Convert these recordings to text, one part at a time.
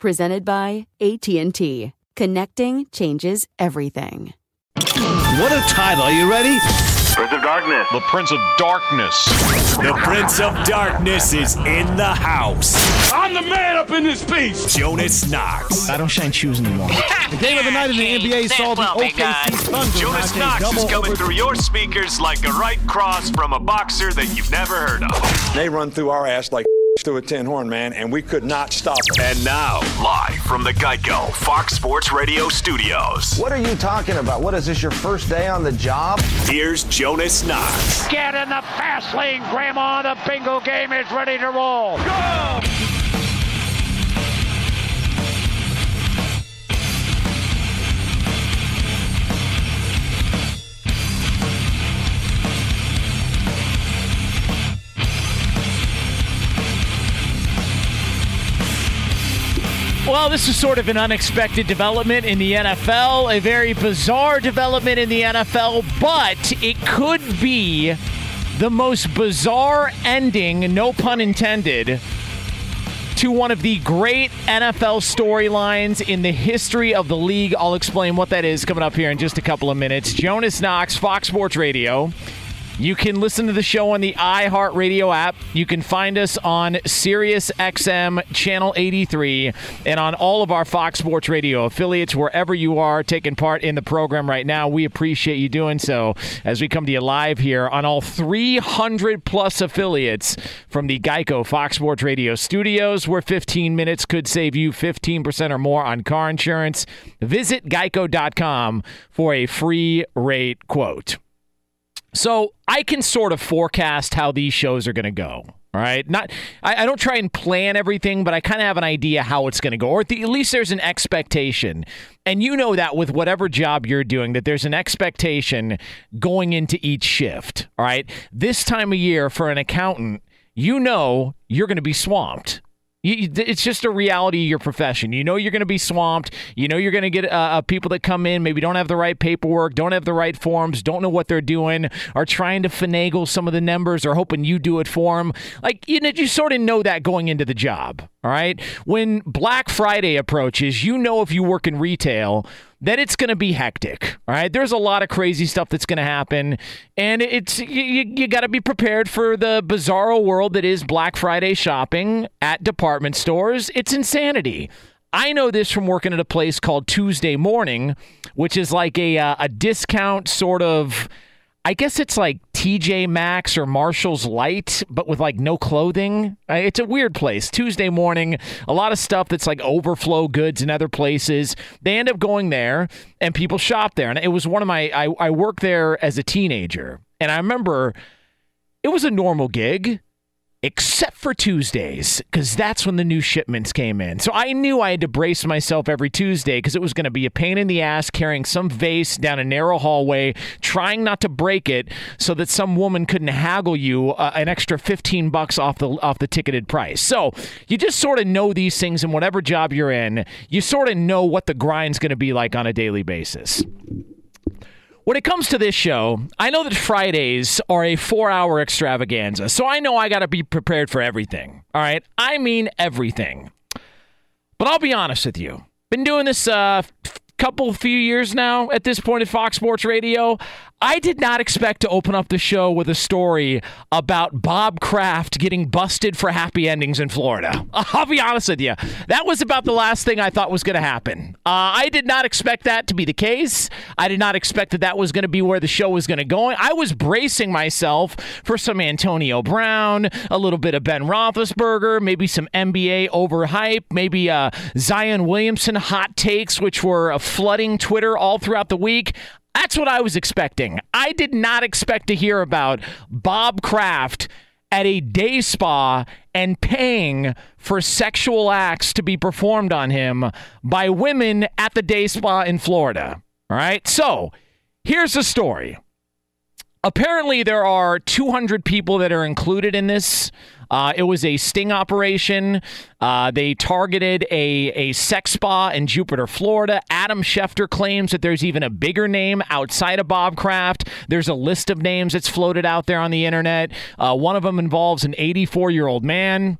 Presented by AT&T. Connecting changes everything. What a title. Are you ready? Prince of Darkness. The Prince of Darkness. The Prince of Darkness is in the house. I'm the man up in this piece. Jonas Knox. I don't shine shoes anymore. the game of the night in the NBA saw the OKC Thunder. Jonas Knox is coming through your speakers like a right cross from a boxer that you've never heard of. They run through our ass like through a tin horn, man, and we could not stop it. And now, live from the Geico Fox Sports Radio studios. What are you talking about? What is this, your first day on the job? Here's Jonas Knox. Get in the fast lane, Grandma. The bingo game is ready to roll. Go! Well, this is sort of an unexpected development in the NFL, a very bizarre development in the NFL, but it could be the most bizarre ending, no pun intended, to one of the great NFL storylines in the history of the league. I'll explain what that is coming up here in just a couple of minutes. Jonas Knox, Fox Sports Radio. You can listen to the show on the iHeartRadio app. You can find us on SiriusXM Channel 83 and on all of our Fox Sports Radio affiliates, wherever you are taking part in the program right now. We appreciate you doing so as we come to you live here on all 300 plus affiliates from the Geico Fox Sports Radio studios, where 15 minutes could save you 15% or more on car insurance. Visit geico.com for a free rate quote. So I can sort of forecast how these shows are going to go. All right, not I, I, don't try and plan everything, but I kind of have an idea how it's going to go, or at, the, at least there's an expectation. And you know that with whatever job you're doing, that there's an expectation going into each shift. All right, this time of year for an accountant, you know you're going to be swamped. You, it's just a reality of your profession. You know you're going to be swamped. You know you're going to get uh, uh, people that come in, maybe don't have the right paperwork, don't have the right forms, don't know what they're doing, are trying to finagle some of the numbers, or hoping you do it for them. Like you know, you sort of know that going into the job. All right. When Black Friday approaches, you know if you work in retail that it's going to be hectic. All right. There's a lot of crazy stuff that's going to happen. And it's you, you got to be prepared for the bizarro world that is Black Friday shopping at department stores. It's insanity. I know this from working at a place called Tuesday Morning, which is like a, uh, a discount sort of I guess it's like TJ Maxx or Marshall's Light, but with like no clothing. It's a weird place. Tuesday morning, a lot of stuff that's like overflow goods in other places. They end up going there and people shop there. And it was one of my, I, I worked there as a teenager. And I remember it was a normal gig except for Tuesdays, because that's when the new shipments came in. So I knew I had to brace myself every Tuesday because it was going to be a pain in the ass carrying some vase down a narrow hallway, trying not to break it so that some woman couldn't haggle you uh, an extra 15 bucks off the off the ticketed price. So you just sort of know these things in whatever job you're in. You sort of know what the grind's going to be like on a daily basis. When it comes to this show, I know that Fridays are a four hour extravaganza, so I know I got to be prepared for everything. All right? I mean everything. But I'll be honest with you. Been doing this a uh, couple few years now at this point at Fox Sports Radio. I did not expect to open up the show with a story about Bob Kraft getting busted for happy endings in Florida. I'll be honest with you. That was about the last thing I thought was going to happen. Uh, I did not expect that to be the case. I did not expect that that was going to be where the show was going to go. I was bracing myself for some Antonio Brown, a little bit of Ben Roethlisberger, maybe some NBA overhype, maybe uh, Zion Williamson hot takes, which were flooding Twitter all throughout the week. That's what I was expecting. I did not expect to hear about Bob Kraft at a day spa and paying for sexual acts to be performed on him by women at the day spa in Florida. All right. So here's the story. Apparently, there are 200 people that are included in this uh, it was a sting operation. Uh, they targeted a, a sex spa in Jupiter, Florida. Adam Schefter claims that there's even a bigger name outside of Bob Kraft. There's a list of names that's floated out there on the internet. Uh, one of them involves an 84 year old man.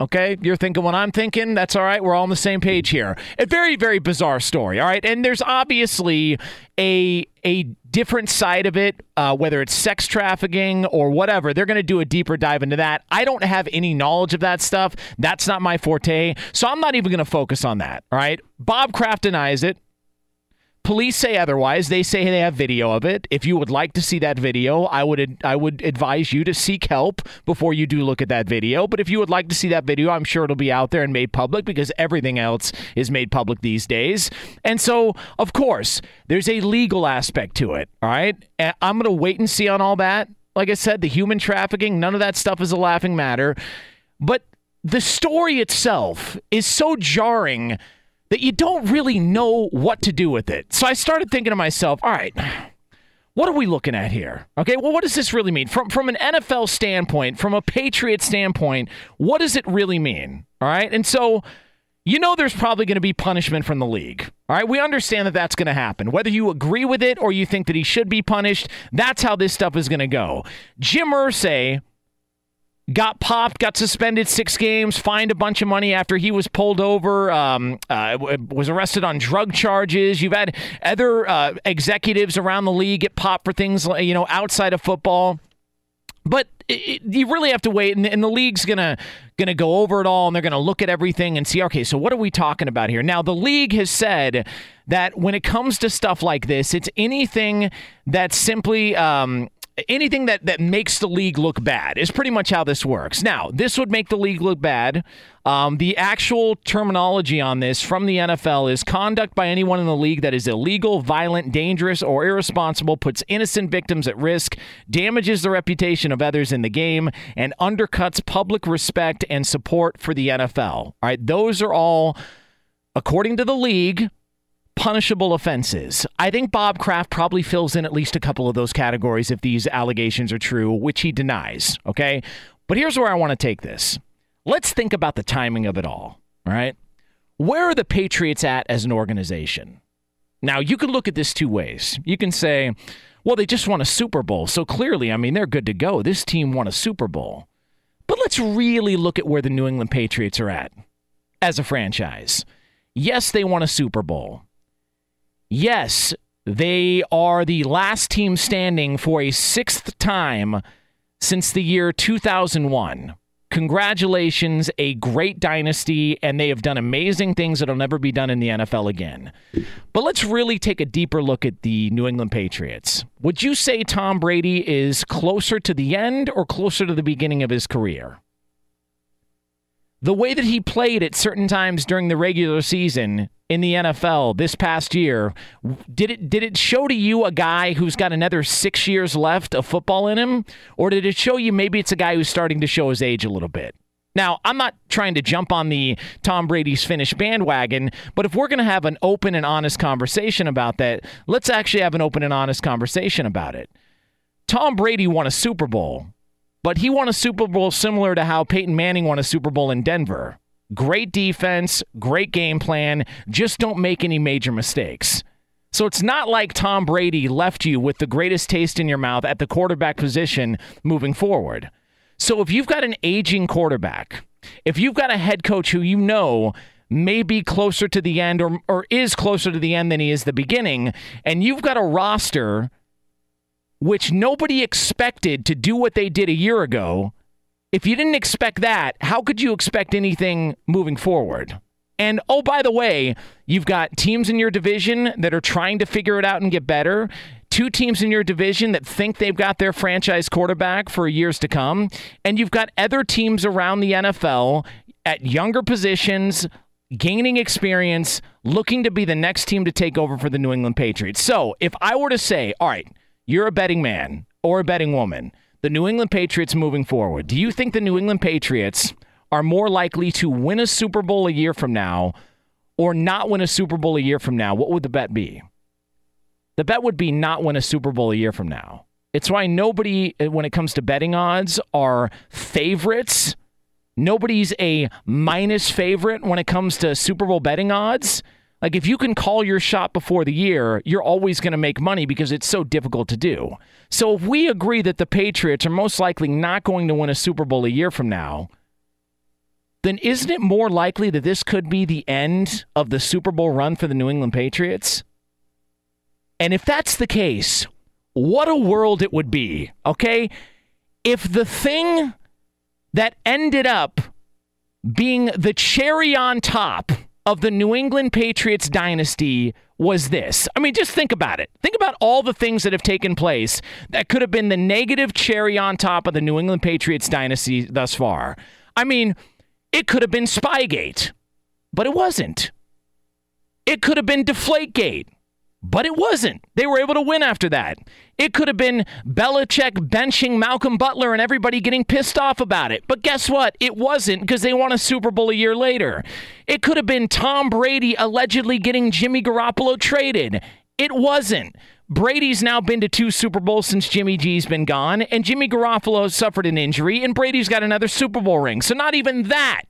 Okay, you're thinking what I'm thinking. That's all right. We're all on the same page here. A very, very bizarre story. All right, and there's obviously a a different side of it, uh, whether it's sex trafficking or whatever. They're going to do a deeper dive into that. I don't have any knowledge of that stuff. That's not my forte, so I'm not even going to focus on that. All right, Bob Kraft denies it. Police say otherwise. They say they have video of it. If you would like to see that video, I would I would advise you to seek help before you do look at that video. But if you would like to see that video, I'm sure it'll be out there and made public because everything else is made public these days. And so, of course, there's a legal aspect to it. All right, I'm to wait and see on all that. Like I said, the human trafficking, none of that stuff is a laughing matter. But the story itself is so jarring that you don't really know what to do with it. So I started thinking to myself, all right, what are we looking at here? Okay, well, what does this really mean? From, from an NFL standpoint, from a Patriot standpoint, what does it really mean? All right, and so you know there's probably going to be punishment from the league. All right, we understand that that's going to happen. Whether you agree with it or you think that he should be punished, that's how this stuff is going to go. Jim Irsay got popped, got suspended six games, fined a bunch of money after he was pulled over, um, uh, was arrested on drug charges. You've had other uh, executives around the league get popped for things you know outside of football. But it, you really have to wait, and, and the league's gonna gonna go over it all, and they're gonna look at everything and see. Okay, so what are we talking about here? Now, the league has said that when it comes to stuff like this, it's anything that's simply um, anything that that makes the league look bad is pretty much how this works. Now, this would make the league look bad. Um, the actual terminology on this from the NFL is conduct by anyone in the league that is illegal, violent, dangerous, or irresponsible, puts innocent victims at risk, damages the reputation of others in the game, and undercuts public respect and support for the NFL. All right, those are all, according to the league, punishable offenses. I think Bob Kraft probably fills in at least a couple of those categories if these allegations are true, which he denies. Okay. But here's where I want to take this. Let's think about the timing of it all. Right. Where are the Patriots at as an organization? Now, you can look at this two ways. You can say, well, they just won a Super Bowl. So clearly, I mean, they're good to go. This team won a Super Bowl. But let's really look at where the New England Patriots are at as a franchise. Yes, they won a Super Bowl. Yes, they are the last team standing for a sixth time since the year 2001. Congratulations, a great dynasty, and they have done amazing things that'll never be done in the NFL again. But let's really take a deeper look at the New England Patriots. Would you say Tom Brady is closer to the end or closer to the beginning of his career? The way that he played at certain times during the regular season in the NFL this past year, did it did it show to you a guy who's got another six years left of football in him, or did it show you maybe it's a guy who's starting to show his age a little bit? Now, I'm not trying to jump on the Tom Brady's finish bandwagon, but if we're going to have an open and honest conversation about that, let's actually have an open and honest conversation about it. Tom Brady won a Super Bowl, but he won a Super Bowl similar to how Peyton Manning won a Super Bowl in Denver. Great defense, great game plan, just don't make any major mistakes. So it's not like Tom Brady left you with the greatest taste in your mouth at the quarterback position moving forward. So if you've got an aging quarterback, if you've got a head coach who you know may be closer to the end or, or is closer to the end than he is the beginning, and you've got a roster which nobody expected to do what they did a year ago, if you didn't expect that, how could you expect anything moving forward? And oh, by the way, you've got teams in your division that are trying to figure it out and get better two teams in your division that think they've got their franchise quarterback for years to come, and you've got other teams around the NFL at younger positions, gaining experience, looking to be the next team to take over for the New England Patriots. So if I were to say, all right, you're a betting man or a betting woman, the New England Patriots moving forward, do you think the New England Patriots are more likely to win a Super Bowl a year from now or not win a Super Bowl a year from now? What would the bet be? The bet would be not win a Super Bowl a year from now. It's why nobody, uh, when it comes to betting odds, are favorites. Nobody's a minus favorite when it comes to Super Bowl betting odds. Like, if you can call your shot before the year, you're always going to make money because it's so difficult to do. So, if we agree that the Patriots are most likely not going to win a Super Bowl a year from now, then isn't it more likely that this could be the end of the Super Bowl run for the New England Patriots? And if that's the case, what a world it would be, okay? If the thing that ended up being the cherry on top of the New England Patriots dynasty was this. I mean, just think about it. Think about all the things that have taken place that could have been the negative cherry on top of the New England Patriots dynasty thus far. I mean, it could have been Spygate, but it wasn't. It could have been Deflategate, but it wasn't. They were able to win after that. It could have been Belichick benching Malcolm Butler and everybody getting pissed off about it. But guess what? It wasn't because they won a Super Bowl a year later. It could have been Tom Brady allegedly getting Jimmy Garoppolo traded. It wasn't. Brady's now been to two Super Bowls since Jimmy G's been gone, and Jimmy Garoppolo suffered an injury, and Brady's got another Super Bowl ring. So not even that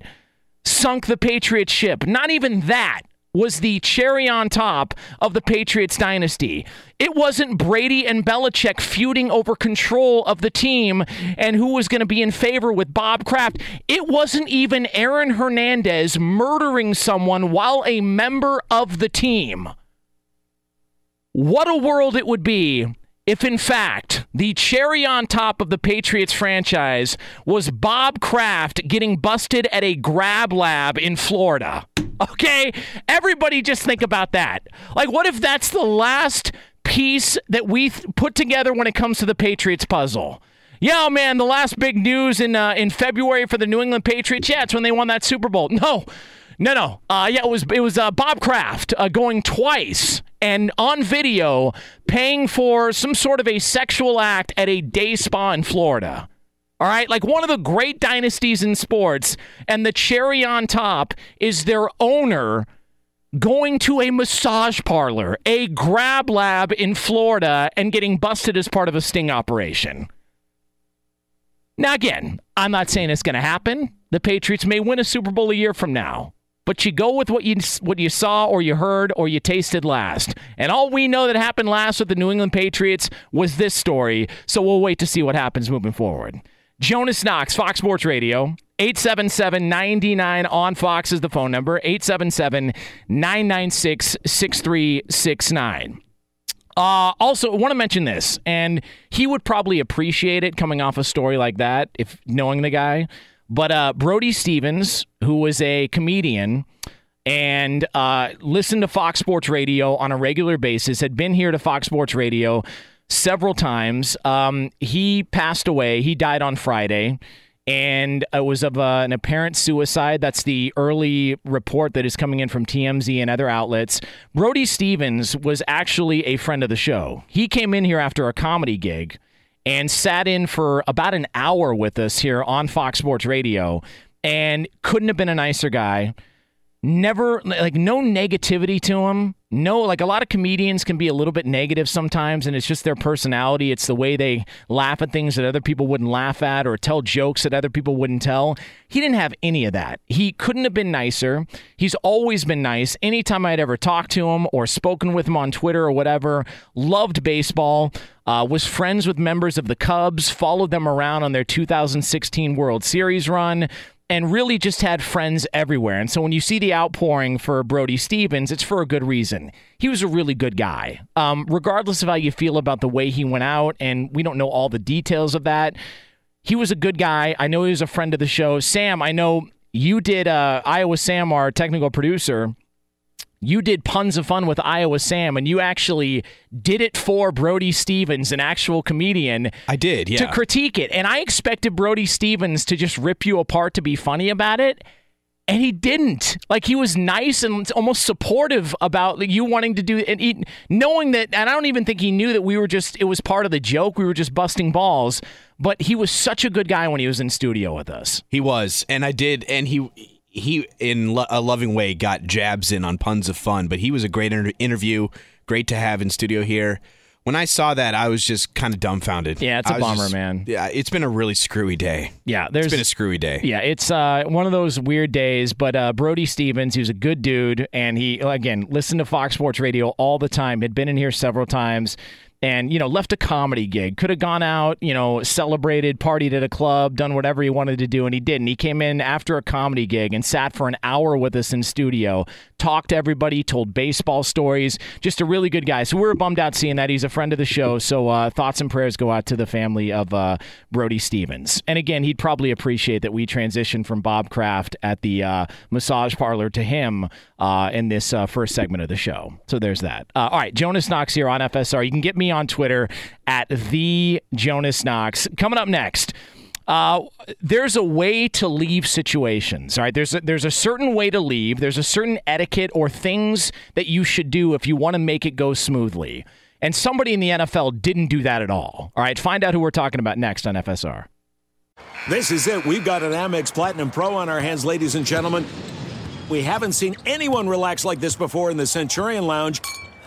sunk the Patriots ship. Not even that was the cherry on top of the Patriots dynasty. It wasn't Brady and Belichick feuding over control of the team and who was going to be in favor with Bob Kraft. It wasn't even Aaron Hernandez murdering someone while a member of the team. What a world it would be if, in fact, the cherry on top of the Patriots franchise was Bob Kraft getting busted at a grab lab in Florida. Okay? Everybody just think about that. Like, what if that's the last piece that we th- put together when it comes to the Patriots puzzle? Yeah, oh, man, the last big news in uh, in February for the New England Patriots. Yeah, it's when they won that Super Bowl. No, no, no. Uh, yeah, it was it was uh, Bob Kraft uh, going twice and on video paying for some sort of a sexual act at a day spa in Florida. All right, like one of the great dynasties in sports, and the cherry on top is their owner going to a massage parlor, a grab lab in Florida, and getting busted as part of a sting operation. Now, again, I'm not saying it's going to happen. The Patriots may win a Super Bowl a year from now, but you go with what you what you saw or you heard or you tasted last. And all we know that happened last with the New England Patriots was this story. So we'll wait to see what happens moving forward. Jonas Knox, Fox Sports Radio. 877 99 on Fox is the phone number. 877 996 6369. Uh, also, I want to mention this, and he would probably appreciate it coming off a story like that if knowing the guy. But uh, Brody Stevens, who was a comedian and uh, listened to Fox Sports Radio on a regular basis, had been here to Fox Sports Radio several times. Um, he passed away. He died on Friday. and it was of uh, an apparent suicide. That's the early report that is coming in from TMZ and other outlets. Brody Stevens was actually a friend of the show. He came in here after a comedy gig and sat in for about an hour with us here on Fox Sports Radio and couldn't have been a nicer guy. Never like no negativity to him no like a lot of comedians can be a little bit negative sometimes and it's just their personality. It's the way they laugh at things that other people wouldn't laugh at or tell jokes that other people wouldn't tell. He didn't have any of that. He couldn't have been nicer. He's always been nice. Anytime i'd ever talked to him or spoken with him on twitter or whatever loved baseball uh, was friends with members of the cubs followed them around on their 2016 world series run and really just had friends everywhere. And so when you see the outpouring for Brody Stevens, it's for a good reason. He was a really good guy. Um, regardless of how you feel about the way he went out, and we don't know all the details of that, he was a good guy. I know he was a friend of the show. Sam, I know you did uh, Iowa Sam, our technical producer you did puns of fun with Iowa Sam, and you actually did it for Brody Stevens, an actual comedian. I did, yeah. To critique it. And I expected Brody Stevens to just rip you apart to be funny about it. And he didn't. Like he was nice and almost supportive about you wanting to do and he, knowing that. And I don't even think he knew that we were just. It was part of the joke. We were just busting balls. But he was such a good guy when he was in studio with us. He was, and I did, and he he in lo- a loving way got jabs in on puns of fun, but he was a great inter- interview, great to have in studio here. When I saw that, I was just kind of dumbfounded. Yeah, it's a bummer, just, man. Yeah, it's been a really screwy day. Yeah, there's it's been a screwy day. Yeah, it's uh, one of those weird days. But uh, Brody Stevens, he was a good dude, and he again listened to Fox Sports Radio all the time. Had been in here several times and you know left a comedy gig. Could have gone out you know celebrated partied at a club done whatever he wanted to do and he didn't. He came in after a comedy gig and sat for an hour with us in studio talked to everybody told baseball stories. Just a really good guy. So we were bummed out seeing that. He's a friend of the show. So uh, thoughts and prayers go out to the family of uh, brody stevens. And again he'd probably appreciate that we transitioned from bob kraft at the uh, massage parlor to him uh, in this uh, first segment of the show. So there's that. Uh, all right. Jonas knox here on fsr you can get me on Twitter at the Jonas Knox. Coming up next. Uh, there's a way to leave situations. All right, there's a, there's a certain way to leave. There's a certain etiquette or things that you should do if you want to make it go smoothly. And somebody in the NFL didn't do that at all. All right, find out who we're talking about next on FSR. This is it. We've got an Amex Platinum Pro on our hands, ladies and gentlemen. We haven't seen anyone relax like this before in the Centurion Lounge.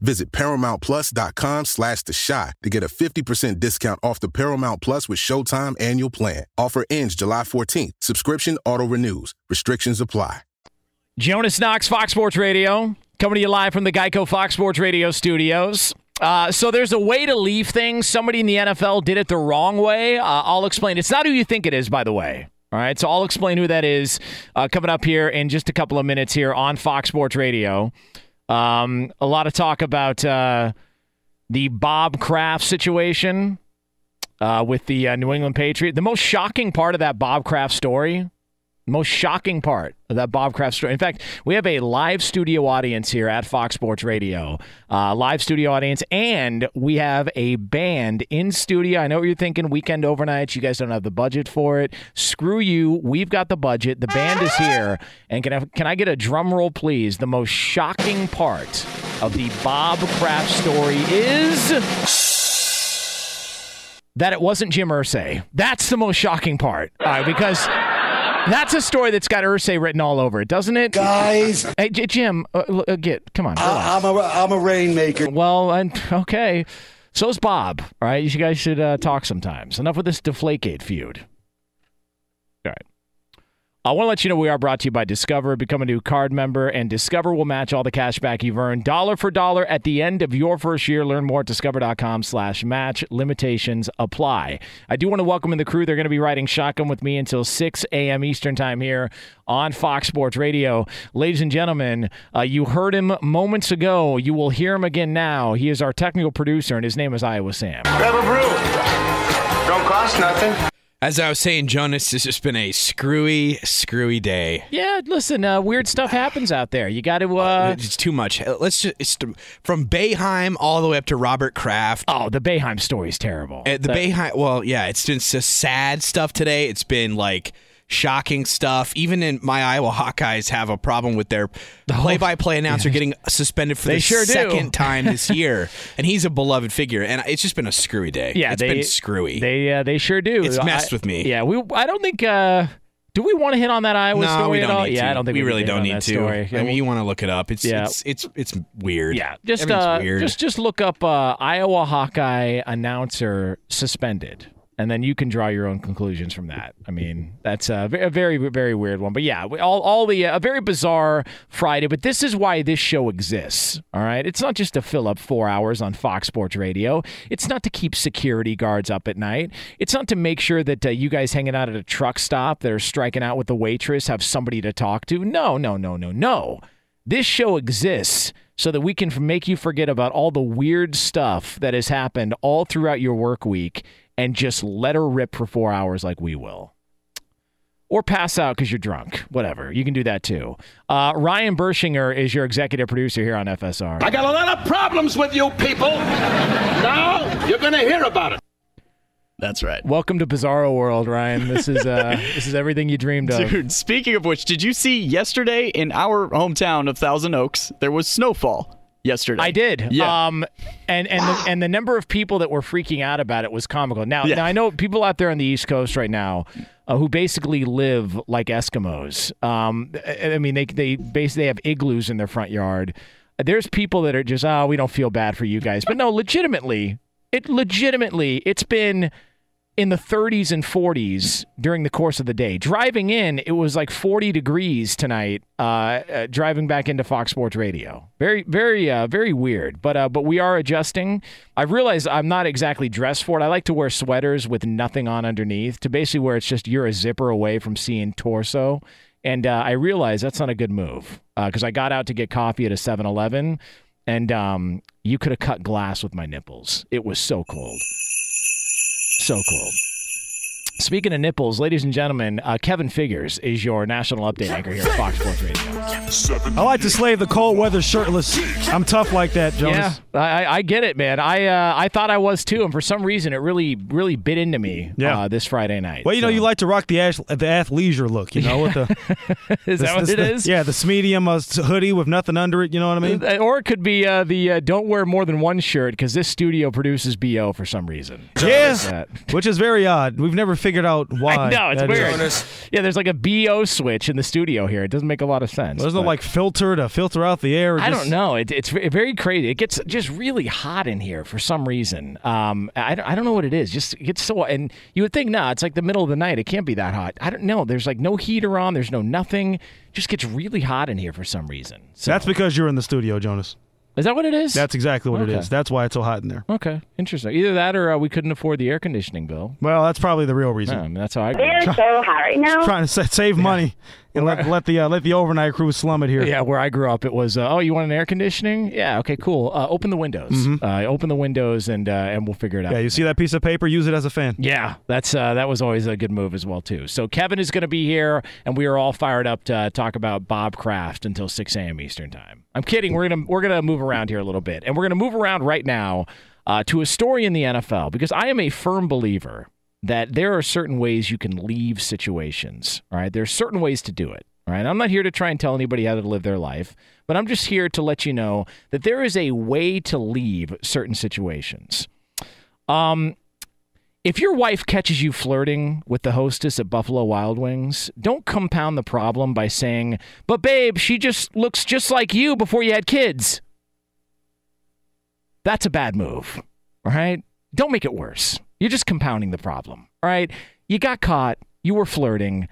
Visit ParamountPlus.com slash The Chi to get a 50% discount off the Paramount Plus with Showtime annual plan. Offer ends July 14th. Subscription auto-renews. Restrictions apply. Jonas Knox, Fox Sports Radio, coming to you live from the Geico Fox Sports Radio studios. Uh, so there's a way to leave things. Somebody in the NFL did it the wrong way. Uh, I'll explain. It's not who you think it is, by the way. All right, so I'll explain who that is uh, coming up here in just a couple of minutes here on Fox Sports Radio. Um, a lot of talk about uh, the Bob Kraft situation uh, with the uh, New England Patriot. The most shocking part of that Bob Kraft story most shocking part of that Bob Kraft story. In fact, we have a live studio audience here at Fox Sports Radio, uh, live studio audience, and we have a band in studio. I know what you're thinking, weekend overnights. You guys don't have the budget for it. Screw you. We've got the budget. The band is here, and can I, can I get a drum roll, please? The most shocking part of the Bob Kraft story is that it wasn't Jim Irsay. That's the most shocking part. All right, because that's a story that's got Irsay written all over it, doesn't it? Guys. Hey, J- Jim, uh, uh, get, come on. I, am a, I'm a rainmaker. Well, and, okay. So's Bob, all right? You guys should uh, talk sometimes. Enough with this Deflategate feud. All right. I want to let you know we are brought to you by Discover. Become a new card member, and Discover will match all the cash back you've earned dollar for dollar at the end of your first year. Learn more at discover.com slash match. Limitations apply. I do want to welcome in the crew. They're going to be riding shotgun with me until 6 a.m. Eastern time here on Fox Sports Radio. Ladies and gentlemen, uh, you heard him moments ago. You will hear him again now. He is our technical producer, and his name is Iowa Sam. Grab a brew. Don't cost nothing. As I was saying, Jonas, this has been a screwy, screwy day. Yeah, listen, uh, weird stuff happens out there. You got to. Uh, it's too much. Let's just it's from Boeheim all the way up to Robert Kraft. Oh, the Boeheim story is terrible. Uh, the That- Boeheim. Well, yeah, it's been just sad stuff today. It's been like shocking stuff. Even in my Iowa Hawkeyes have a problem with their play-by-play announcer getting suspended for They the sure do. second time this year, and he's a beloved figure. And it's just been a screwy day. Yeah, it's they, been screwy. They uh, they sure do. It's messed I- with me. Yeah, we. I don't think. Uh, do we want to hit on that Iowa no, story we at don't all? need yeah, to. I don't think we we, really don't need to. Story. I mean, you want to look it up. It's Yeah. it's it's it's weird. Yeah, just uh, weird. just just look up uh, Iowa Hawkeye announcer suspended, and then you can draw your own conclusions from that. I mean, that's a a very very weird one, but yeah, all all the uh, a very bizarre Friday. But this is why this show exists. All right, it's not just to fill up four hours on Fox Sports Radio. It's not to keep security guards up at night. It's not to make sure that uh, you guys hanging out at a truck stop that are striking out with the waitress have somebody to talk to. No, no, no, no, no. This show exists so that we can make you forget about all the weird stuff that has happened all throughout your work week and just let her rip for four hours like we will. Or pass out because you're drunk. Whatever. You can do that too. Uh, Ryan Bershinger is your executive producer here on FSR. I got a lot of problems with you people. Now you're going to hear about it. That's right. Welcome to Bizarro World, Ryan. This is uh, this is everything you dreamed of. Dude, speaking of which, did you see yesterday in our hometown of Thousand Oaks, there was snowfall yesterday? I did. Yeah. Um, and and the, and the number of people that were freaking out about it was comical. Now, Yeah. now I know people out there on the East Coast right now uh, who basically live like Eskimos. Um, I I mean, they they basically have igloos in their front yard. There's people that are just, oh, we don't feel bad for you guys, but no, legitimately, it legitimately, it's been in the 30s and 40s during the course of the day. Driving in, it was like 40 degrees tonight. Uh, uh, driving back into Fox Sports Radio, very, very, uh, very weird. But uh, but we are adjusting. I realize I'm not exactly dressed for it. I like to wear sweaters with nothing on underneath, to basically where it's just you're a zipper away from seeing torso. And uh, I realize that's not a good move because I got out to get coffee at a 7-Eleven, and um, you could have cut glass with my nipples. It was so cold. So cold. Speaking of nipples, ladies and gentlemen, uh, Kevin Figures is your national update anchor here at Fox Sports Radio. I like to slave the cold weather shirtless. I'm tough like that, Jonas. Yeah, I, I get it, man. I uh, I thought I was too, and for some reason, it really really bit into me Yeah. uh, this Friday night. Well, you know, you like to rock the ash, the athleisure look, you know, with the is that what this- it the- is? Yeah, the medium uh, hoodie with nothing under it. You know what I mean? Uh, Or it could be uh, the uh, don't wear more than one shirt because this studio produces bo for some reason. Yes, That- which is very odd. We've never figured out why. I know it's that weird. is. Yeah, there's like a bo switch in the studio here. It doesn't make a lot of sense. There's no like filter to filter out the air. or I just- don't know. It, it's very crazy. It gets just really hot in here for some reason. Um, I, don't- I don't know what it is. Just it gets so and you would think, nah, it's like the middle of the night. It can't be that hot. I don't know. There's like no heater on. There's no nothing. Just gets really hot in here for some reason. So That's because you're in the studio, Jonas. Is that what it is? That's exactly what Okay. it is. That's why it's so hot in there. okay. Interesting. Either that or uh, we couldn't afford the air conditioning bill. Well, that's probably the real Yeah, reason. I mean, that's how I. They're so hot right now. Trying to save money and let let the uh, let the overnight crew slum it here. Yeah, where I grew up, it was, uh, oh, you want an air conditioning? Yeah, okay, cool. Uh, open the windows. Mhm. Uh, open the windows, and uh, and we'll figure it out. Yeah, you see that piece of paper? Use it as a fan. Yeah, that's uh, that was always a good move as well too. So Kevin is going to be here, and we are all fired up to talk about Bob Kraft until 6 a.m. Eastern time. I'm kidding. We're gonna we're gonna move around here a little bit, and we're gonna move around right now uh, to a story in the NFL because I am a firm believer that there are certain ways you can leave situations. Right, there are certain ways to do it. Right, I'm not here to try and tell anybody how to live their life, but I'm just here to let you know that there is a way to leave certain situations. Um, if your wife catches you flirting with the hostess at Buffalo Wild Wings, don't compound the problem by saying, "But babe, she just looks just like you before you had kids." That's a bad move. All right? Don't make it worse. You're just compounding the problem. All right? You got caught, you were flirting.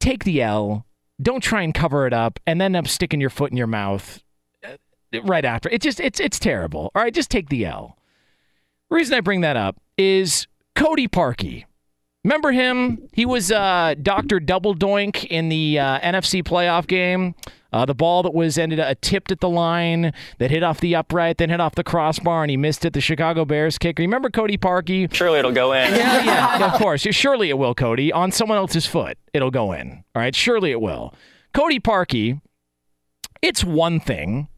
Take the L. Don't try and cover it up and then up sticking your foot in your mouth uh, right after. It just it's it's terrible. All right, just take the L. Reason I bring that up is Cody Parkey. Remember him? He was uh, Doctor Double Doink in the uh, NFC playoff game. Uh, the ball that was ended uh, tipped at the line that hit off the upright, then hit off the crossbar, and he missed it. The Chicago Bears kicker. Remember Cody Parkey? Surely it'll go in. Yeah, yeah, of course. Surely it will, Cody. On someone else's foot, it'll go in. All right, surely it will. Cody Parkey, it's one thing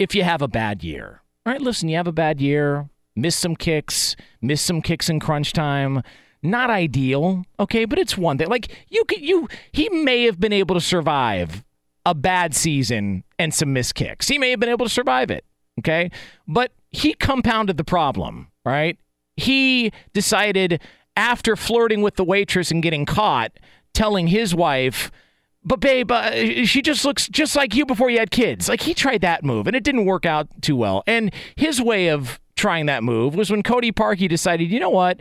if you have a bad year. All right, listen, you have a bad year, miss some kicks, miss some kicks in crunch time. Not ideal, okay, but it's one thing. Like you could you he may have been able to survive a bad season and some missed kicks. He may have been able to survive it, okay? But he compounded the problem, right? He decided after flirting with the waitress and getting caught, telling his wife, but babe, uh, she just looks just like you before you had kids. Like he tried that move and it didn't work out too well. And his way of trying that move was when Cody Parkey decided, you know what?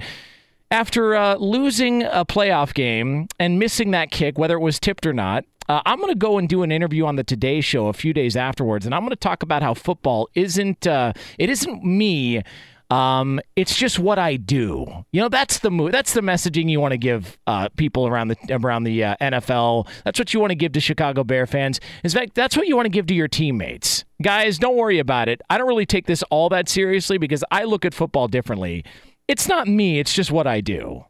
After uh, losing a playoff game and missing that kick, whether it was tipped or not, uh, I'm going to go and do an interview on the Today Show a few days afterwards, and I'm going to talk about how football isn't uh, it isn't me. Um, it's just what I do. You know, that's the. That's the messaging you want to give uh, people around the around the uh, NFL. That's what you want to give to Chicago Bear fans. In fact, that's what you want to give to your teammates. Guys, don't worry about it. I don't really take this all that seriously because I look at football differently. It's not me. It's just what I do.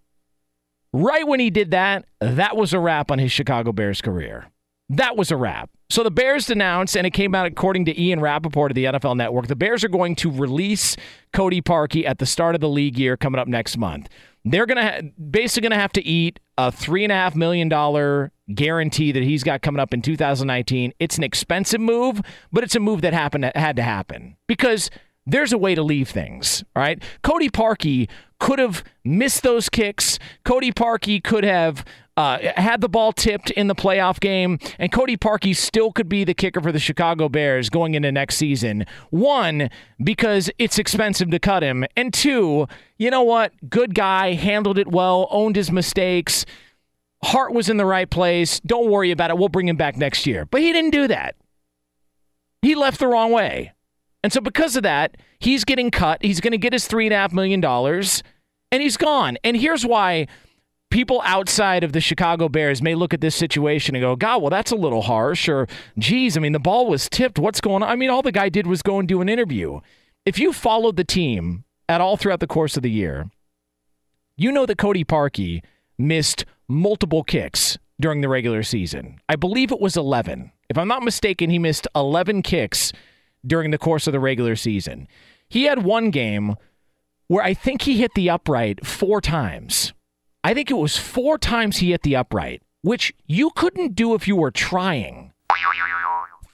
Right when he did that, that was a wrap on his Chicago Bears career. That was a wrap. So the Bears announced, and it came out according to Ian Rapoport of the NFL Network, the Bears are going to release Cody Parkey at the start of the league year coming up next month. They're to ha- basically to have to eat a three and a half million dollar guarantee that he's got coming up in 2019. It's an expensive move, but it's a move that happened that had to happen because there's a way to leave things. Right, Cody Parkey could have missed those kicks. Cody Parkey could have uh, had the ball tipped in the playoff game, and Cody Parkey still could be the kicker for the Chicago Bears going into next season. One, because it's expensive to cut him, and two, you know what? Good guy, handled it well, owned his mistakes. Heart was in the right place. Don't worry about it. We'll bring him back next year. But he didn't do that. He left the wrong way. And so, because of that, he's getting cut. He's going to get his $3.5 million, and he's gone. And here's why people outside of the Chicago Bears may look at this situation and go, God, well, that's a little harsh. Or, geez, I mean, the ball was tipped. What's going on? I mean, all the guy did was go and do an interview. If you followed the team at all throughout the course of the year, you know that Cody Parkey missed multiple kicks during the regular season. I believe it was 11. If I'm not mistaken, he missed 11 kicks during the course of the regular season. He had one game where I think he hit the upright four times. I think it was four times he hit the upright, which you couldn't do if you were trying.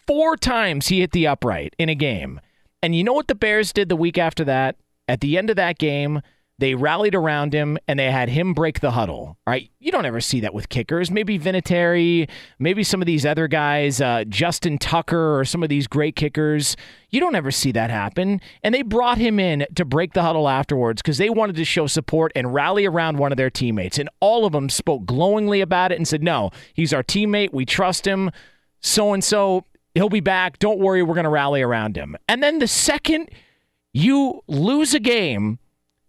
Four times he hit the upright in a game. And you know what the Bears did the week after that? At the end of that game, they rallied around him and they had him break the huddle. Right? You don't ever see that with kickers. Maybe Vinatieri, maybe some of these other guys, uh, Justin Tucker, or some of these great kickers. You don't ever see that happen. And they brought him in to break the huddle afterwards because they wanted to show support and rally around one of their teammates. And all of them spoke glowingly about it and said, "No, he's our teammate. We trust him." So and so He'll be back. Don't worry, we're going to rally around him. And then the second you lose a game,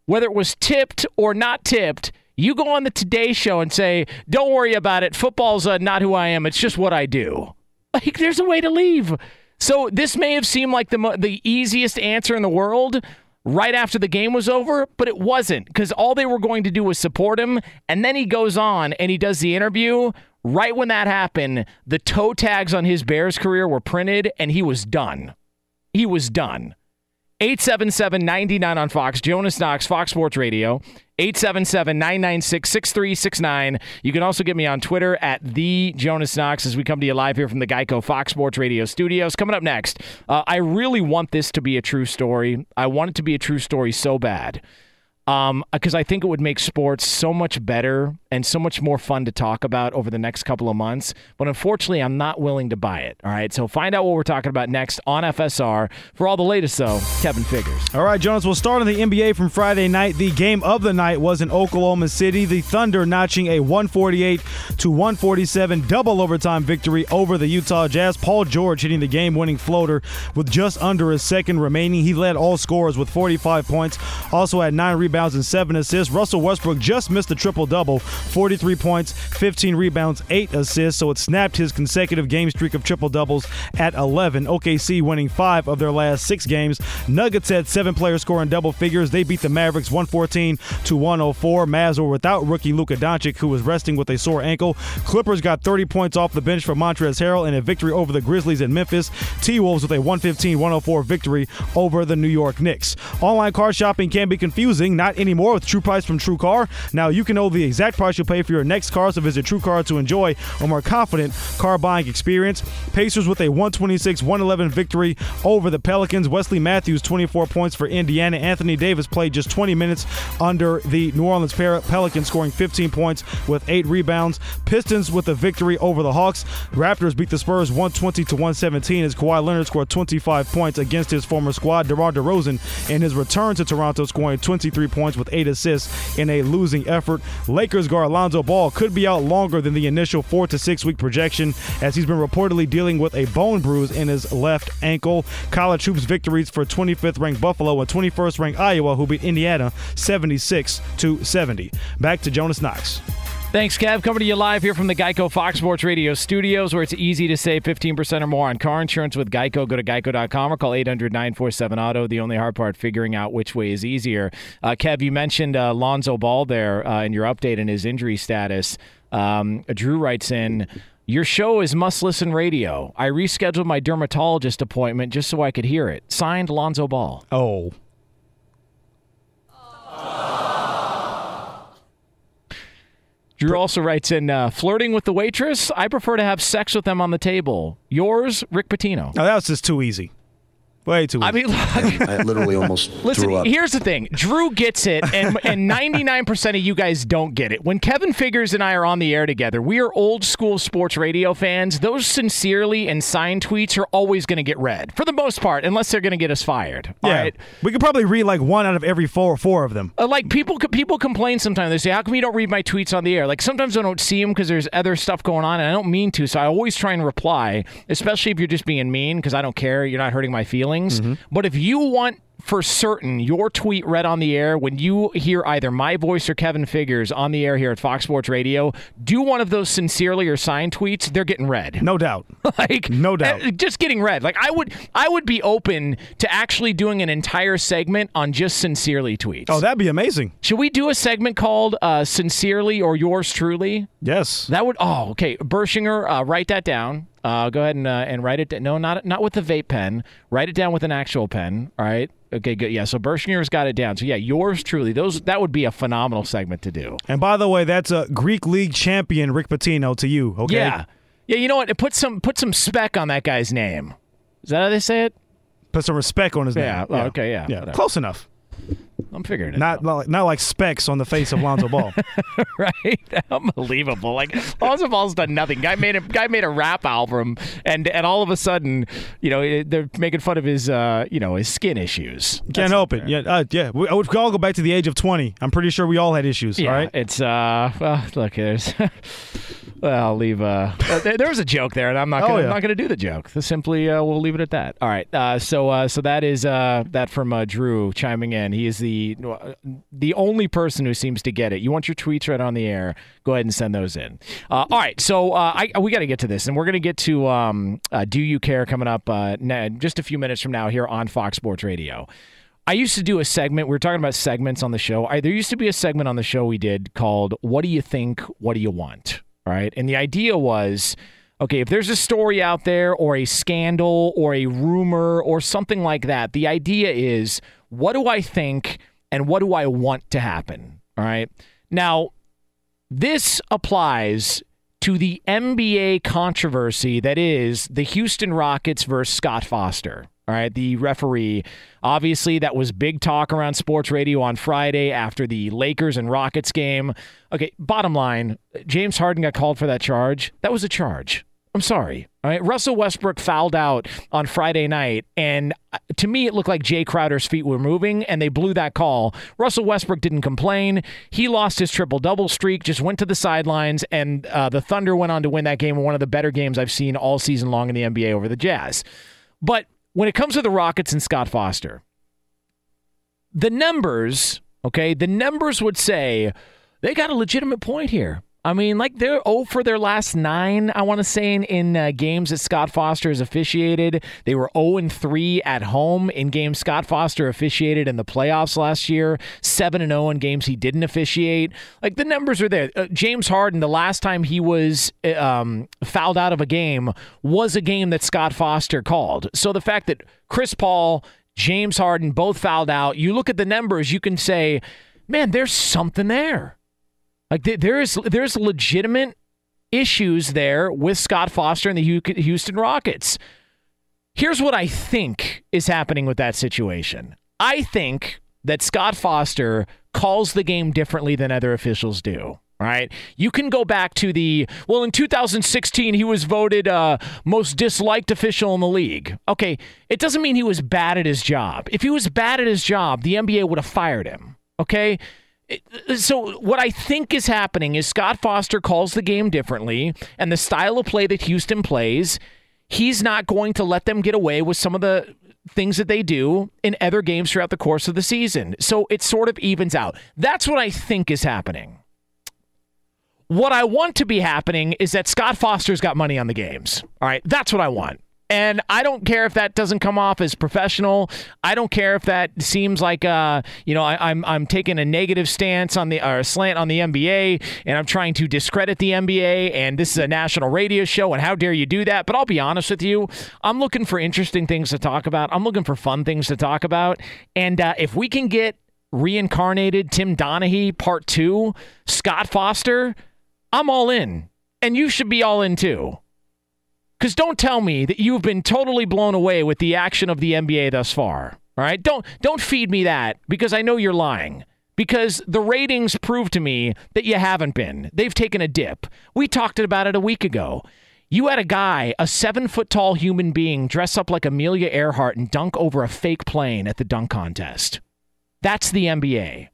whether it was tipped or not tipped, you go on the Today Show and say, "Don't worry about it. Football's uh, not who I am. It's just what I do." Like, there's a way to leave. So this may have seemed like the mo- the easiest answer in the world right after the game was over, but it wasn't because all they were going to do was support him. And then he goes on and he does the interview. Right when that happened, the toe tags on his Bears career were printed, and he was done. He was done. 877 99 on Fox. Jonas Knox, Fox Sports Radio. 877 996 6369. You can also get me on Twitter at the Jonas Knox as we come to you live here from the Geico Fox Sports Radio studios. Coming up next, uh, I really want this to be a true story. I want it to be a true story so bad um, because I think it would make sports so much better and so much more fun to talk about over the next couple of months. But unfortunately, I'm not willing to buy it. All right. So find out what we're talking about next on FSR. For all the latest, though, Kevin Figures. All right, Jonas, we'll start on the NBA from Friday night. The game of the night was in Oklahoma City. The Thunder notching a 148 to 147 double overtime victory over the Utah Jazz. Paul George hitting the game winning floater with just under a second remaining. He led all scorers with 45 points, also had nine rebounds and seven assists. Russell Westbrook just missed a triple double 43 points, 15 rebounds, eight assists, so it snapped his consecutive game streak of triple doubles at 11. OKC winning five of their last six games. Nuggets had seven players scoring double figures. They beat the Mavericks 114 to 104. Mavs were without rookie Luka Doncic, who was resting with a sore ankle. Clippers got 30 points off the bench for Montrezl Harrell in a victory over the Grizzlies in Memphis. T Wolves with a 115 104 victory over the New York Knicks. Online car shopping can be confusing, not anymore with True Price from True Car. Now you can know the exact price you'll pay for your next car, so visit True Car to enjoy a more confident car buying experience. Pacers with a 126 111 victory over the Pelicans. Wesley Matthews, 24 points for Indiana. Anthony Davis played just 20 minutes under the New Orleans Pelicans, scoring 15 points with eight rebounds. Pistons with a victory over the Hawks. Raptors beat the Spurs 120 to 117 as Kawhi Leonard scored 25 points against his former squad. DeMar DeRozan in his return to Toronto scoring 23 points with eight assists in a losing effort. Lakers guard Lonzo Ball could be out longer than the initial four to six week projection as he's been reportedly dealing with a bone bruise in his left ankle. College hoops victories for 25th ranked Buffalo and 21st ranked Iowa, who beat Indiana 76 to 70. Back to Jonas Knox. Thanks, Kev. Coming to you live here from the Geico Fox Sports Radio studios, where it's easy to save 15% or more on car insurance with Geico. Go to geico.com or call 800 947 Auto. The only hard part, figuring out which way is easier. Uh, Kev, you mentioned uh, Lonzo Ball there uh, in your update and his injury status. Um, Drew writes in. Your show is must listen radio. I rescheduled my dermatologist appointment just so I could hear it. Signed Lonzo Ball. Oh. Drew also writes in uh, flirting with the waitress. I prefer to have sex with them on the table. Yours, Rick Pitino. Oh, that was just too easy. Way too. Easy. I mean, look, I literally almost listen. threw up. Here's the thing: Drew gets it, and and 99% of you guys don't get it. When Kevin Figures and I are on the air together, we are old school sports radio fans. Those sincerely and signed tweets are always going to get read for the most part, unless they're going to get us fired. Yeah, All right? we could probably read like one out of every four four of them. Uh, like people people complain sometimes. They say, "How come you don't read my tweets on the air?" Like sometimes I don't see them because there's other stuff going on, and I don't mean to. So I always try and reply, especially if you're just being mean because I don't care. You're not hurting my feelings. But if you want for certain your tweet read on the air when you hear either my voice or Kevin Figures on the air here at Fox Sports Radio, do one of those sincerely or signed tweets. They're getting read. No doubt. like no doubt. uh, just getting read. Like I would, I would be open to actually doing an entire segment on just sincerely tweets. Oh, that'd be amazing. Should we do a segment called uh, "Sincerely" or "Yours truly"? Yes. That would. Oh, okay. Bershinger, uh, write that down. Uh, go ahead and uh, and write it. Da- no, not not with the vape pen. Write it down with an actual pen. All right. Okay. Good. Yeah. So Bershinger's got it down. So yeah, yours truly. Those that would be a phenomenal segment to do. And by the way, that's a Greek League champion Rick Pitino to you. Okay. Yeah. Yeah. You know what? Put some put some spec on that guy's name. Is that how they say it? Put some respect on his Yeah. name. Oh, okay. Yeah. Yeah. whatever. Close enough. I'm figuring it. Not not like, not like specks on the face of Lonzo Ball. right? Unbelievable. Like Lonzo Ball's done nothing. Guy made a guy made a rap album, and and all of a sudden, you know, they're making fun of his, uh, you know, his skin issues. Can't help it. Yeah, uh, yeah. We, I would all go back to the age of twenty. I'm pretty sure we all had issues. Yeah, right. it's uh, well, look, there's Well, I'll leave. Uh, uh, there, there was a joke there, and I'm not. Gonna, Oh, yeah. I'm not going to do the joke. Simply, uh, we'll leave it at that. All right. Uh, so, uh, so that is uh, that from uh, Drew chiming in. He is the uh, the only person who seems to get it. You want your tweets right on the air? Go ahead and send those in. Uh, all right. So, uh, I, we got to get to this, and we're going to get to um, uh, "Do You Care" coming up uh, just a few minutes from now here on Fox Sports Radio. I used to do a segment. We were talking about segments on the show. I, there used to be a segment on the show we did called "What Do You Think? What Do You Want?" Right, and the idea was, okay, if there's a story out there, or a scandal, or a rumor, or something like that, the idea is, what do I think, and what do I want to happen? All right. Now, this applies to the NBA controversy that is the Houston Rockets versus Scott Foster. All right, the referee. Obviously, that was big talk around sports radio on Friday after the Lakers and Rockets game. Okay, bottom line James Harden got called for that charge. That was a charge. I'm sorry. All right, Russell Westbrook fouled out on Friday night, and uh, to me, it looked like Jae Crowder's feet were moving, and they blew that call. Russell Westbrook didn't complain. He lost his triple double streak, just went to the sidelines, and uh, the Thunder went on to win that game. One of the better games I've seen all season long in the NBA over the Jazz. But when it comes to the Rockets and Scott Foster, the numbers, okay, the numbers would say they got a legitimate point here. I mean, like they're 0 for their last nine, I want to say, in, in uh, games that Scott Foster has officiated. They were 0 and 3 at home in games Scott Foster officiated in the playoffs last year, 7 and 0 in games he didn't officiate. Like the numbers are there. Uh, James Harden, the last time he was uh, um, fouled out of a game was a game that Scott Foster called. So the fact that Chris Paul, James Harden both fouled out, you look at the numbers, you can say, man, there's something there. Like th- there is there's legitimate issues there with Scott Foster and the Houston Rockets. Here's what I think is happening with that situation. I think that Scott Foster calls the game differently than other officials do. Right? You can go back to the well in 2016 he was voted uh, most disliked official in the league. Okay, it doesn't mean he was bad at his job. If he was bad at his job, the NBA would have fired him. Okay? Uh, so what I think is happening is Scott Foster calls the game differently, and the style of play that Houston plays, he's not going to let them get away with some of the things that they do in other games throughout the course of the season. So it sort of evens out. That's what I think is happening. What I want to be happening is that Scott Foster's got money on the games. All right, that's what I want. And I don't care if that doesn't come off as professional. I don't care if that seems like uh, you know, I, I'm I'm taking a negative stance on the or slant on the NBA and I'm trying to discredit the NBA and this is a national radio show and how dare you do that? But I'll be honest with you, I'm looking for interesting things to talk about. I'm looking for fun things to talk about. And uh, if we can get reincarnated Tim Donaghy part two, Scott Foster, I'm all in. And you should be all in too. Because don't tell me that you've been totally blown away with the action of the NBA thus far. All right, don't don't feed me that because I know you're lying. Because the ratings prove to me that you haven't been. They've taken a dip. We talked about it a week ago. You had a guy, a seven foot tall human being, dress up like Amelia Earhart and dunk over a fake plane at the dunk contest. That's the NBA.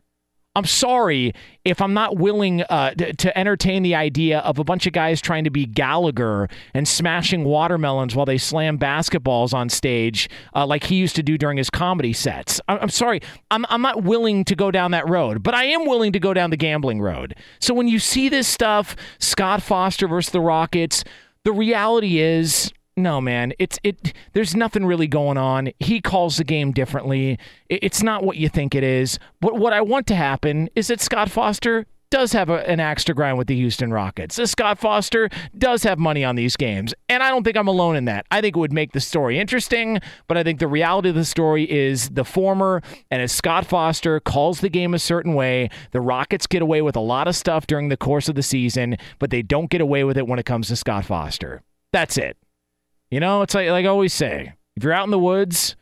I'm sorry if I'm not willing uh, to, to entertain the idea of a bunch of guys trying to be Gallagher and smashing watermelons while they slam basketballs on stage uh, like he used to do during his comedy sets. I'm, I'm sorry. I'm, I'm not willing to go down that road, but I am willing to go down the gambling road. So when you see this stuff, Scott Foster versus the Rockets, the reality is no, man. It's it. There's nothing really going on. He calls the game differently. It's not what you think it is. But what I want to happen is that Scott Foster does have a, an axe to grind with the Houston Rockets. This Scott Foster does have money on these games, and I don't think I'm alone in that. I think it would make the story interesting, but I think the reality of the story is the former. And as Scott Foster calls the game a certain way, the Rockets get away with a lot of stuff during the course of the season, but they don't get away with it when it comes to Scott Foster. That's it. You know, it's like like I always say, if you're out in the woods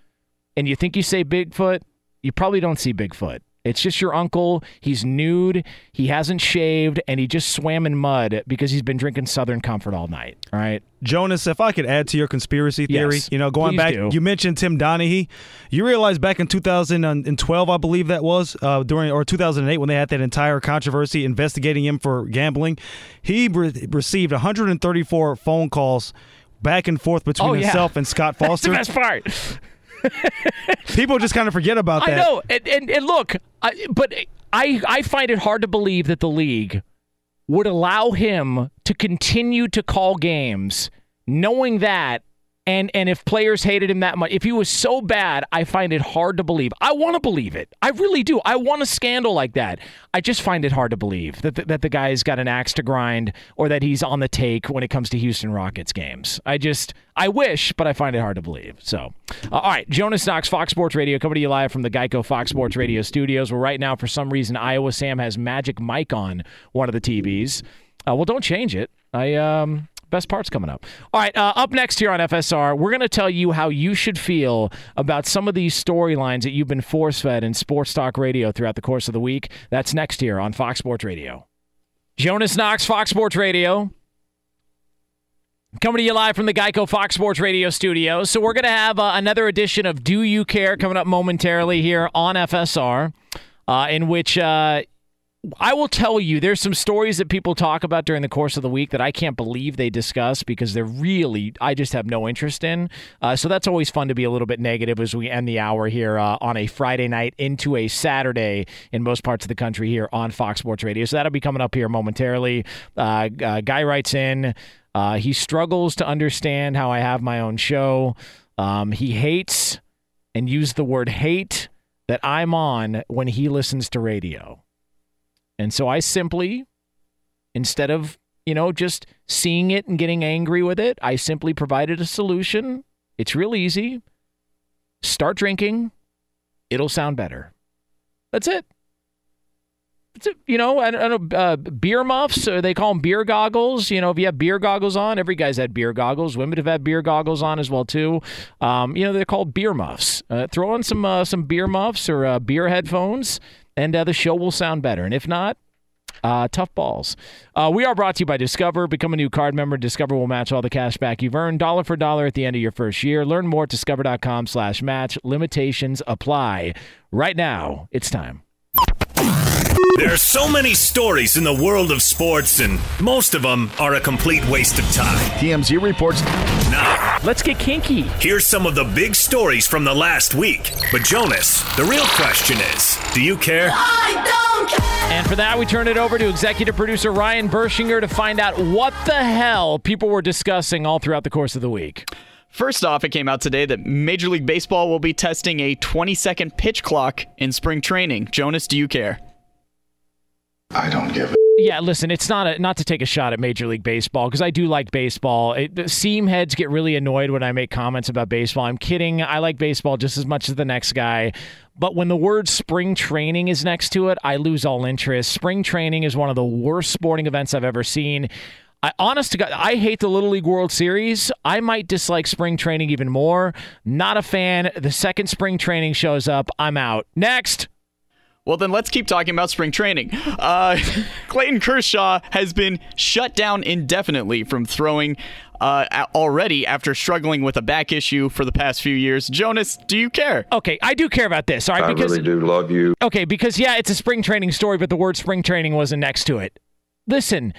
and you think you say Bigfoot, you probably don't see Bigfoot. It's just your uncle. He's nude. He hasn't shaved, and he just swam in mud because he's been drinking Southern Comfort all night. All right. Jonas, if I could add to your conspiracy theory, Yes, you know, going back, do. you mentioned Tim Donaghy. You realize back in 2012, I believe that was uh, during or 2008 when they had that entire controversy investigating him for gambling, he re- received 134 phone calls back and forth between Oh, yeah. himself and Scott That's the Foster. best part. People just kind of forget about that. I know, and, and, and look, I, but I I find it hard to believe that the league would allow him to continue to call games, knowing that. And, and if players hated him that much, if he was so bad, I find it hard to believe. I want to believe it. I really do. I want a scandal like that. I just find it hard to believe that the, that the guy's got an axe to grind or that he's on the take when it comes to Houston Rockets games. I just, I wish, but I find it hard to believe. So, uh, all right, Jonas Knox, Fox Sports Radio, coming to you live from the Geico Fox Sports Radio studios. Where right now, for some reason, Iowa Sam has Magic Mike on one of the TVs. Uh, well, don't change it. I um. Best parts coming up. All right, uh, up next here on FSR, we're going to tell you how you should feel about some of these storylines that you've been force fed in sports talk radio throughout the course of the week. That's next here on Fox Sports Radio. Jonas Knox, Fox Sports Radio. Coming to you live from the Geico Fox Sports Radio studios. So, we're going to have uh, another edition of Do You Care coming up momentarily here on FSR, uh, in which uh, I will tell you there's some stories that people talk about during the course of the week that I can't believe they discuss because they're really, I just have no interest in. Uh, so, that's always fun to be a little bit negative as we end the hour here uh, on a Friday night into a Saturday in most parts of the country here on Fox Sports Radio. So, that'll be coming up here momentarily. Uh, uh, guy writes in. Uh, he struggles to understand how I have my own show. Um, he hates and used the word hate that I'm on when he listens to radio. And so I simply, instead of, you know, just seeing it and getting angry with it, I simply provided a solution. It's real easy. Start drinking, it'll sound better. That's it. That's it. You know, I don't uh, beer muffs, or they call them beer goggles. You know, if you have beer goggles on, every guy's had beer goggles. Women have had beer goggles on as well too. Um, you know, they're called beer muffs. Uh, throw on some uh, some beer muffs or uh, beer headphones, and uh, the show will sound better. And if not, uh, tough balls. Uh, we are brought to you by Discover. Become a new card member. Discover will match all the cash back you've earned, dollar for dollar at the end of your first year. Learn more at discover.com slash match. Limitations apply. Right now, it's time. There are so many stories in the world of sports, and most of them are a complete waste of time. TMZ reports. Now, let's get kinky. Here's some of the big stories from the last week. But, Jonas, the real question is do you care? I don't care. And for that, we turn it over to executive producer Ryan Bershinger to find out what the hell people were discussing all throughout the course of the week. First off, it came out today that Major League Baseball will be testing a 20 second pitch clock in spring training. Jonas, do you care? I don't give a. Yeah, listen, it's not a, not to take a shot at Major League Baseball because I do like baseball. It, seam heads get really annoyed when I make comments about baseball. I'm kidding. I like baseball just as much as the next guy. But when the word spring training is next to it, I lose all interest. Spring training is one of the worst sporting events I've ever seen. I honest to God, I hate the Little League World Series. I might dislike spring training even more. Not a fan. The second spring training shows up, I'm out. Next. Well, then let's keep talking about spring training. Uh, Clayton Kershaw has been shut down indefinitely from throwing uh, already after struggling with a back issue for the past few years. Jonas, do you care? Okay, I do care about this. All right, I because really do love you. Okay, because yeah, it's a spring training story, but the word spring training wasn't next to it. Listen,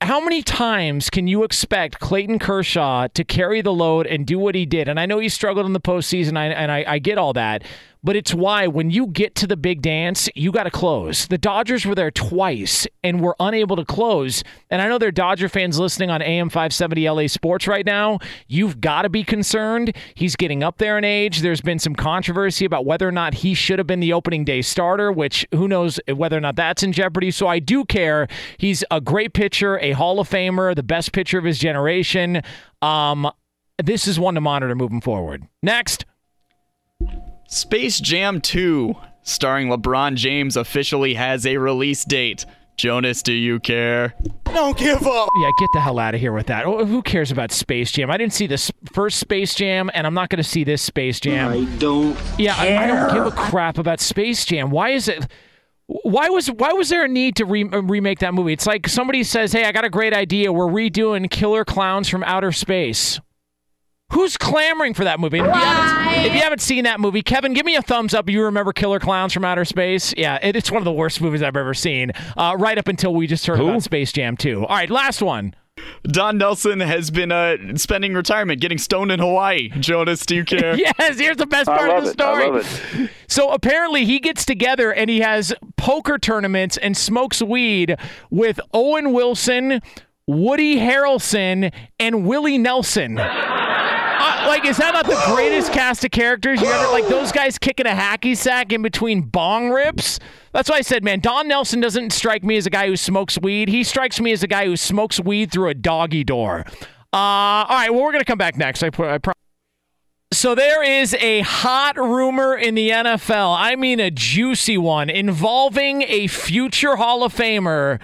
how many times can you expect Clayton Kershaw to carry the load and do what he did? And I know he struggled in the postseason, I- and I, I get all that. But it's why when you get to the big dance, you got to close. The Dodgers were there twice and were unable to close. And I know there are Dodger fans listening on AM 570 LA Sports right now. You've got to be concerned. He's getting up there in age. There's been some controversy about whether or not he should have been the opening day starter, which who knows whether or not that's in jeopardy. So I do care. He's a great pitcher, a Hall of Famer, the best pitcher of his generation. Um, this is one to monitor moving forward. Next. Space Jam 2, starring LeBron James, officially has a release date Jonas, do you care? Don't give up. Yeah, get the hell out of here with that. Who cares about Space Jam? I didn't see this first Space Jam, and I'm not going to see this Space Jam. I don't Yeah, I, I don't give a crap about Space Jam. Why is it? Why was why was there a need to re- remake that movie? It's like somebody says, "Hey, I got a great idea. We're redoing Killer Clowns from Outer Space." Who's clamoring for that movie? If you, haven't, if you haven't seen that movie, Kevin, give me a thumbs up. You remember Killer Clowns from Outer Space? Yeah, it, it's one of the worst movies I've ever seen. Uh, right up until we just heard about Space Jam 2. All right, last one. Don Nelson has been uh, spending retirement, getting stoned in Hawaii. Jonas, do you care? yes, here's the best part of the story. So apparently he gets together and he has poker tournaments and smokes weed with Owen Wilson, Woody Harrelson, and Willie Nelson. Uh, like, is that not the greatest cast of characters you ever like? Those guys kicking a hacky sack in between bong rips. That's why I said, man, Don Nelson doesn't strike me as a guy who smokes weed. He strikes me as a guy who smokes weed through a doggy door. Uh, all right, well, we're gonna come back next. I, I pro- so there is a hot rumor in the NFL. I mean, a juicy one involving a future Hall of Famer.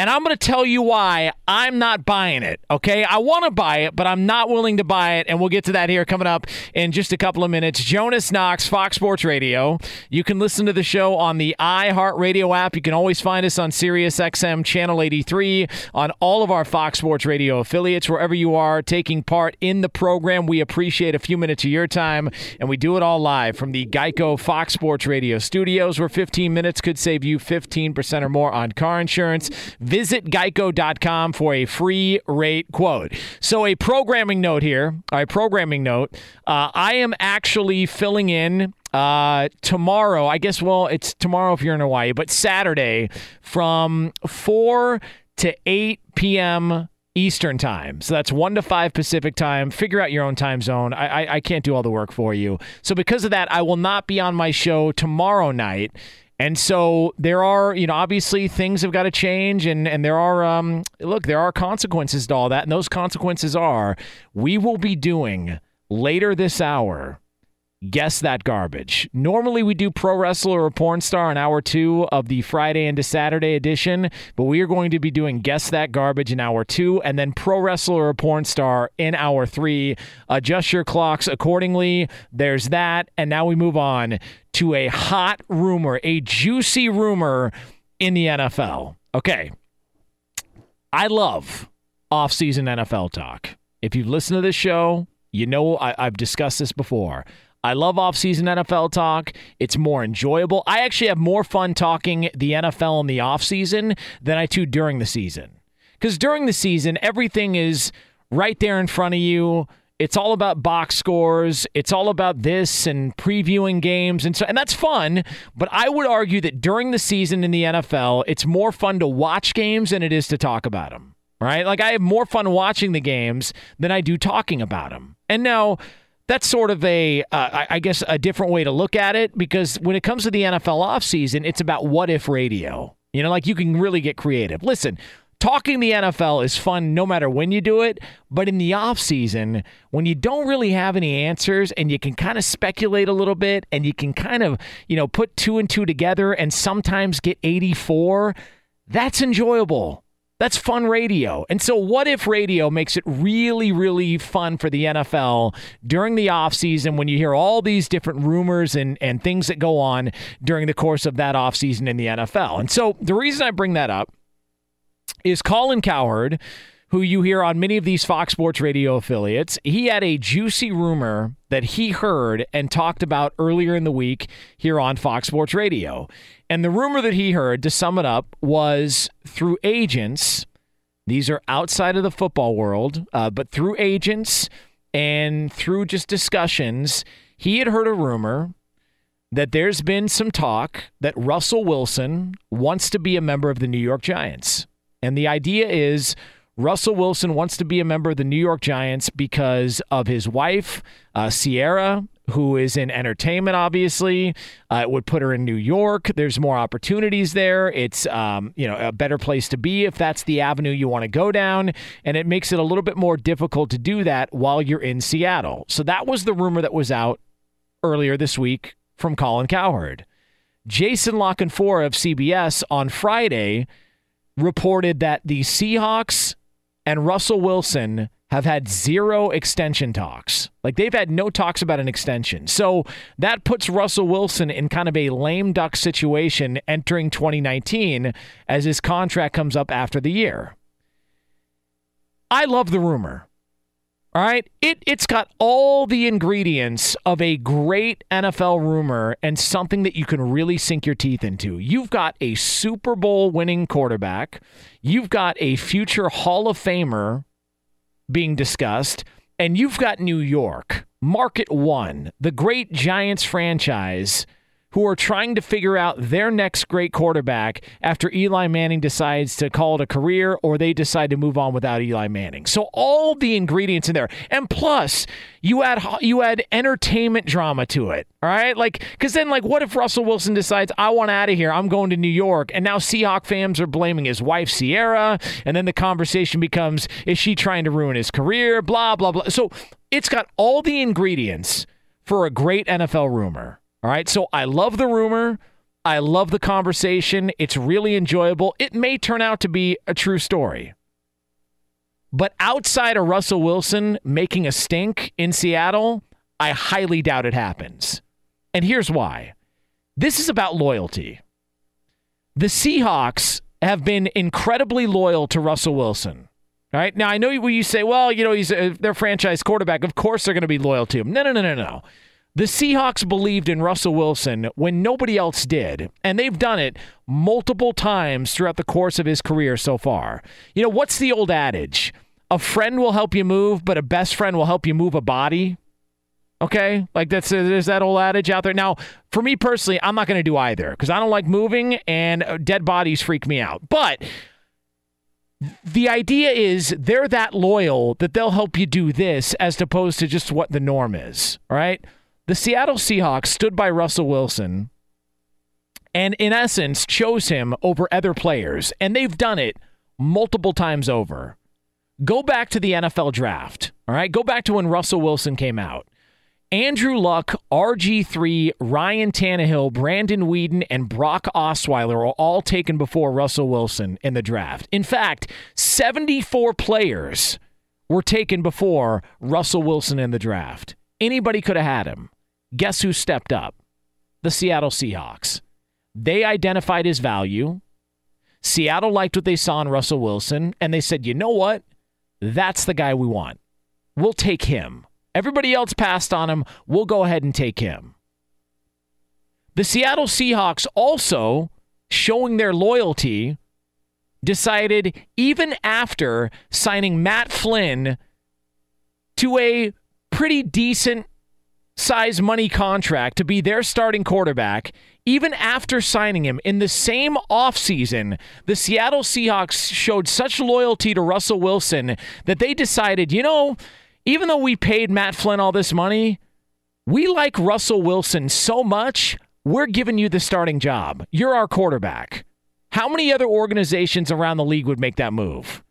And I'm going to tell you why I'm not buying it. Okay. I want to buy it, but I'm not willing to buy it. And we'll get to that here coming up in just a couple of minutes. Jonas Knox, Fox Sports Radio. You can listen to the show on the iHeartRadio app. You can always find us on SiriusXM Channel 83, on all of our Fox Sports Radio affiliates, wherever you are taking part in the program. We appreciate a few minutes of your time, and we do it all live from the Geico Fox Sports Radio studios, where 15 minutes could save you 15% or more on car insurance. Visit geico.com for a free rate quote. So, a programming note here, a programming note. Uh, I am actually filling in uh, tomorrow. I guess, well, it's tomorrow if you're in Hawaii, but Saturday from 4 to 8 p.m. Eastern time. So that's 1 to 5 Pacific time. Figure out your own time zone. I, I, I can't do all the work for you. So, because of that, I will not be on my show tomorrow night. And so there are, you know, obviously things have got to change, and and there are, um, look, there are consequences to all that, and those consequences are we will be doing later this hour. Guess that garbage. Normally we do pro wrestler or porn star in hour two of the Friday into Saturday edition, but we are going to be doing guess that garbage in hour two, and then pro wrestler or porn star in hour three. Adjust your clocks accordingly. There's that, and now we move on to a hot rumor, a juicy rumor in the NFL. Okay. I love off-season NFL talk. If you've listened to this show, you know I, I've discussed this before. I love off-season NFL talk. It's more enjoyable. I actually have more fun talking the NFL in the off-season than I do during the season. Because during the season, everything is right there in front of you. It's all about box scores. It's all about this and previewing games and so and that's fun, but I would argue that during the season in the NFL, it's more fun to watch games than it is to talk about them. Right? Like I have more fun watching the games than I do talking about them. And now that's sort of a, uh, I guess, a different way to look at it because when it comes to the NFL offseason, it's about what if radio. You know, like you can really get creative. Listen, talking the NFL is fun no matter when you do it, but in the offseason, when you don't really have any answers and you can kind of speculate a little bit and you can kind of, you know, put two and two together and sometimes get 84, that's enjoyable. That's fun radio. And so, what if radio makes it really, really fun for the NFL during the offseason when you hear all these different rumors and, and things that go on during the course of that offseason in the NFL? And so, the reason I bring that up is Colin Cowherd, who you hear on many of these Fox Sports radio affiliates. He had a juicy rumor that he heard and talked about earlier in the week here on Fox Sports Radio. And the rumor that he heard, to sum it up, was through agents. These are outside of the football world, uh, but through agents and through just discussions, he had heard a rumor that there's been some talk that Russell Wilson wants to be a member of the New York Giants. And the idea is Russell Wilson wants to be a member of the New York Giants because of his wife, uh, Ciara, who is in entertainment, obviously. Uh, it would put her in New York. There's more opportunities there. It's um, you know a better place to be if that's the avenue you want to go down, and it makes it a little bit more difficult to do that while you're in Seattle. So that was the rumor that was out earlier this week from Colin Cowherd. Jason La Canfora of CBS on Friday reported that the Seahawks and Russell Wilson have had zero extension talks. Like they've had no talks about an extension. So that puts Russell Wilson in kind of a lame duck situation entering 2019 as his contract comes up after the year. I love the rumor. All right. It it's got all the ingredients of a great NFL rumor and something that you can really sink your teeth into. You've got a Super Bowl winning quarterback. You've got a future Hall of Famer being discussed, and you've got New York, Market One, the great Giants franchise who are trying to figure out their next great quarterback after Eli Manning decides to call it a career or they decide to move on without Eli Manning. So all the ingredients in there. And plus, you add you add entertainment drama to it. All right? Like cuz then like what if Russell Wilson decides I want out of here. I'm going to New York and now Seahawk fans are blaming his wife Ciara and then the conversation becomes is she trying to ruin his career? Blah blah blah. So it's got all the ingredients for a great NFL rumor. All right. So I love the rumor. I love the conversation. It's really enjoyable. It may turn out to be a true story. But outside of Russell Wilson making a stink in Seattle, I highly doubt it happens. And here's why this is about loyalty. The Seahawks have been incredibly loyal to Russell Wilson. All right. Now, I know you say, well, you know, he's a, their franchise quarterback. Of course they're going to be loyal to him. No, no, no, no, no. The Seahawks believed in Russell Wilson when nobody else did, and they've done it multiple times throughout the course of his career so far. You know, what's the old adage? A friend will help you move, but a best friend will help you move a body. Okay, like that's there's that old adage out there. Now, for me personally, I'm not going to do either because I don't like moving and uh, dead bodies freak me out. But the idea is they're that loyal that they'll help you do this as opposed to just what the norm is. Right. The Seattle Seahawks stood by Russell Wilson and, in essence, chose him over other players, and they've done it multiple times over. Go back to the NFL draft, all right? Go back to when Russell Wilson came out. Andrew Luck, RG3, Ryan Tannehill, Brandon Weeden, and Brock Osweiler were all taken before Russell Wilson in the draft. In fact, 74 players were taken before Russell Wilson in the draft. Anybody could have had him. Guess who stepped up? The Seattle Seahawks. They identified his value. Seattle liked what they saw in Russell Wilson, and they said, you know what? That's the guy we want. We'll take him. Everybody else passed on him. We'll go ahead and take him. The Seattle Seahawks also, showing their loyalty, decided even after signing Matt Flynn to a pretty decent size money contract to be their starting quarterback, even after signing him in the same offseason, the Seattle Seahawks showed such loyalty to Russell Wilson that they decided, you know, even though we paid Matt Flynn all this money, we like Russell Wilson so much, we're giving you the starting job. You're our quarterback. How many other organizations around the league would make that move?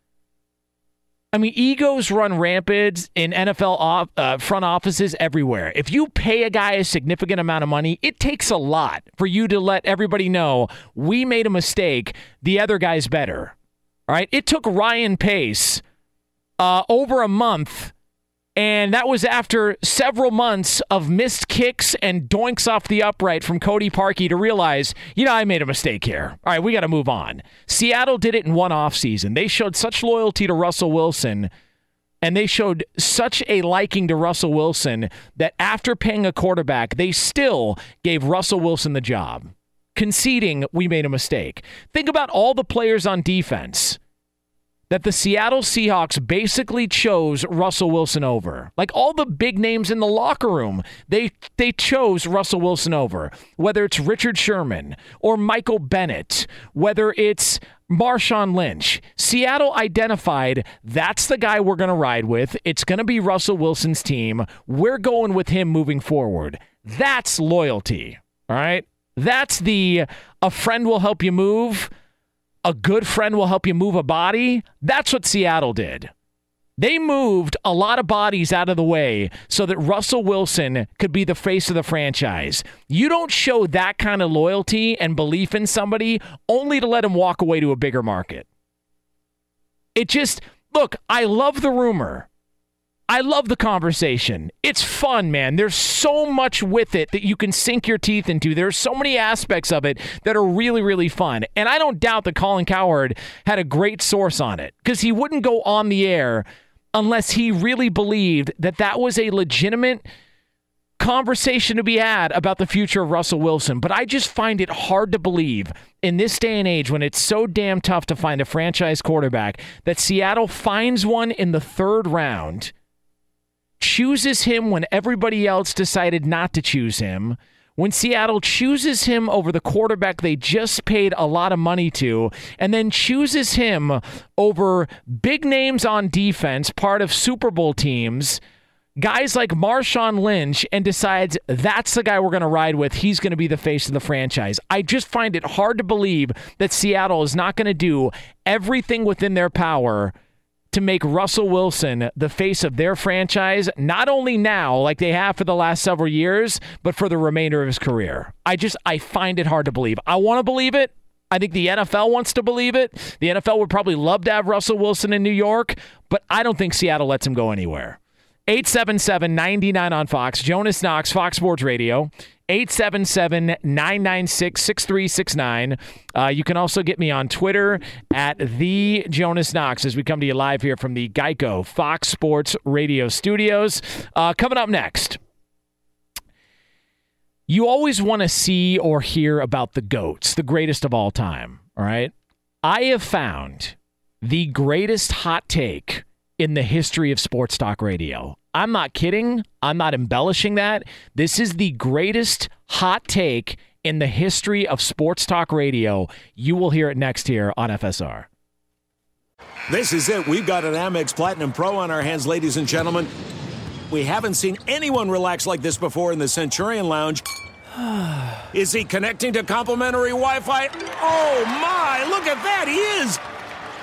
I mean, egos run rampant in NFL off, uh, front offices everywhere. If you pay a guy a significant amount of money, it takes a lot for you to let everybody know we made a mistake. The other guy's better. All right. It took Ryan Pace uh, over a month and that was after several months of missed kicks and doinks off the upright from Cody Parkey to realize, you know, I made a mistake here. All right, we got to move on. Seattle did it in one offseason. They showed such loyalty to Russell Wilson and they showed such a liking to Russell Wilson that after paying a quarterback, they still gave Russell Wilson the job, conceding we made a mistake. Think about all the players on defense that the Seattle Seahawks basically chose Russell Wilson over. Like all the big names in the locker room, they they chose Russell Wilson over. Whether it's Richard Sherman or Michael Bennett, whether it's Marshawn Lynch, Seattle identified that's the guy we're going to ride with. It's going to be Russell Wilson's team. We're going with him moving forward. That's loyalty. All right? That's the a friend will help you move a good friend will help you move a body. That's what Seattle did. They moved a lot of bodies out of the way so that Russell Wilson could be the face of the franchise. You don't show that kind of loyalty and belief in somebody only to let him walk away to a bigger market. It just look, I love the rumor. I love the conversation. It's fun, man. There's so much with it that you can sink your teeth into. There's so many aspects of it that are really, really fun. And I don't doubt that Colin Cowherd had a great source on it because he wouldn't go on the air unless he really believed that that was a legitimate conversation to be had about the future of Russell Wilson. But I just find it hard to believe in this day and age when it's so damn tough to find a franchise quarterback that Seattle finds one in the third round chooses him when everybody else decided not to choose him. When Seattle chooses him over the quarterback they just paid a lot of money to, and then chooses him over big names on defense, part of Super Bowl teams, guys like Marshawn Lynch, and decides that's the guy we're going to ride with. He's going to be the face of the franchise. I just find it hard to believe that Seattle is not going to do everything within their power to make Russell Wilson the face of their franchise, not only now, like they have for the last several years, but for the remainder of his career. I just, I find it hard to believe. I want to believe it. I think the NFL wants to believe it. The NFL would probably love to have Russell Wilson in New York, but I don't think Seattle lets him go anywhere. 877 99 on Fox. Jonas Knox, Fox Sports Radio. 877 996 6369. Uh, You can also get me on Twitter at the Jonas Knox as we come to you live here from the Geico Fox Sports Radio studios. Uh, coming up next. You always want to see or hear about the GOATs, the greatest of all time. All right. I have found the greatest hot take in the history of sports talk radio. I'm not kidding. I'm not embellishing that. This is the greatest hot take in the history of sports talk radio. You will hear it next here on FSR. This is it. We've got an Amex Platinum Pro on our hands, ladies and gentlemen. We haven't seen anyone relax like this before in the Centurion Lounge. Is he connecting to complimentary Wi Fi? Oh my, look at that, he is!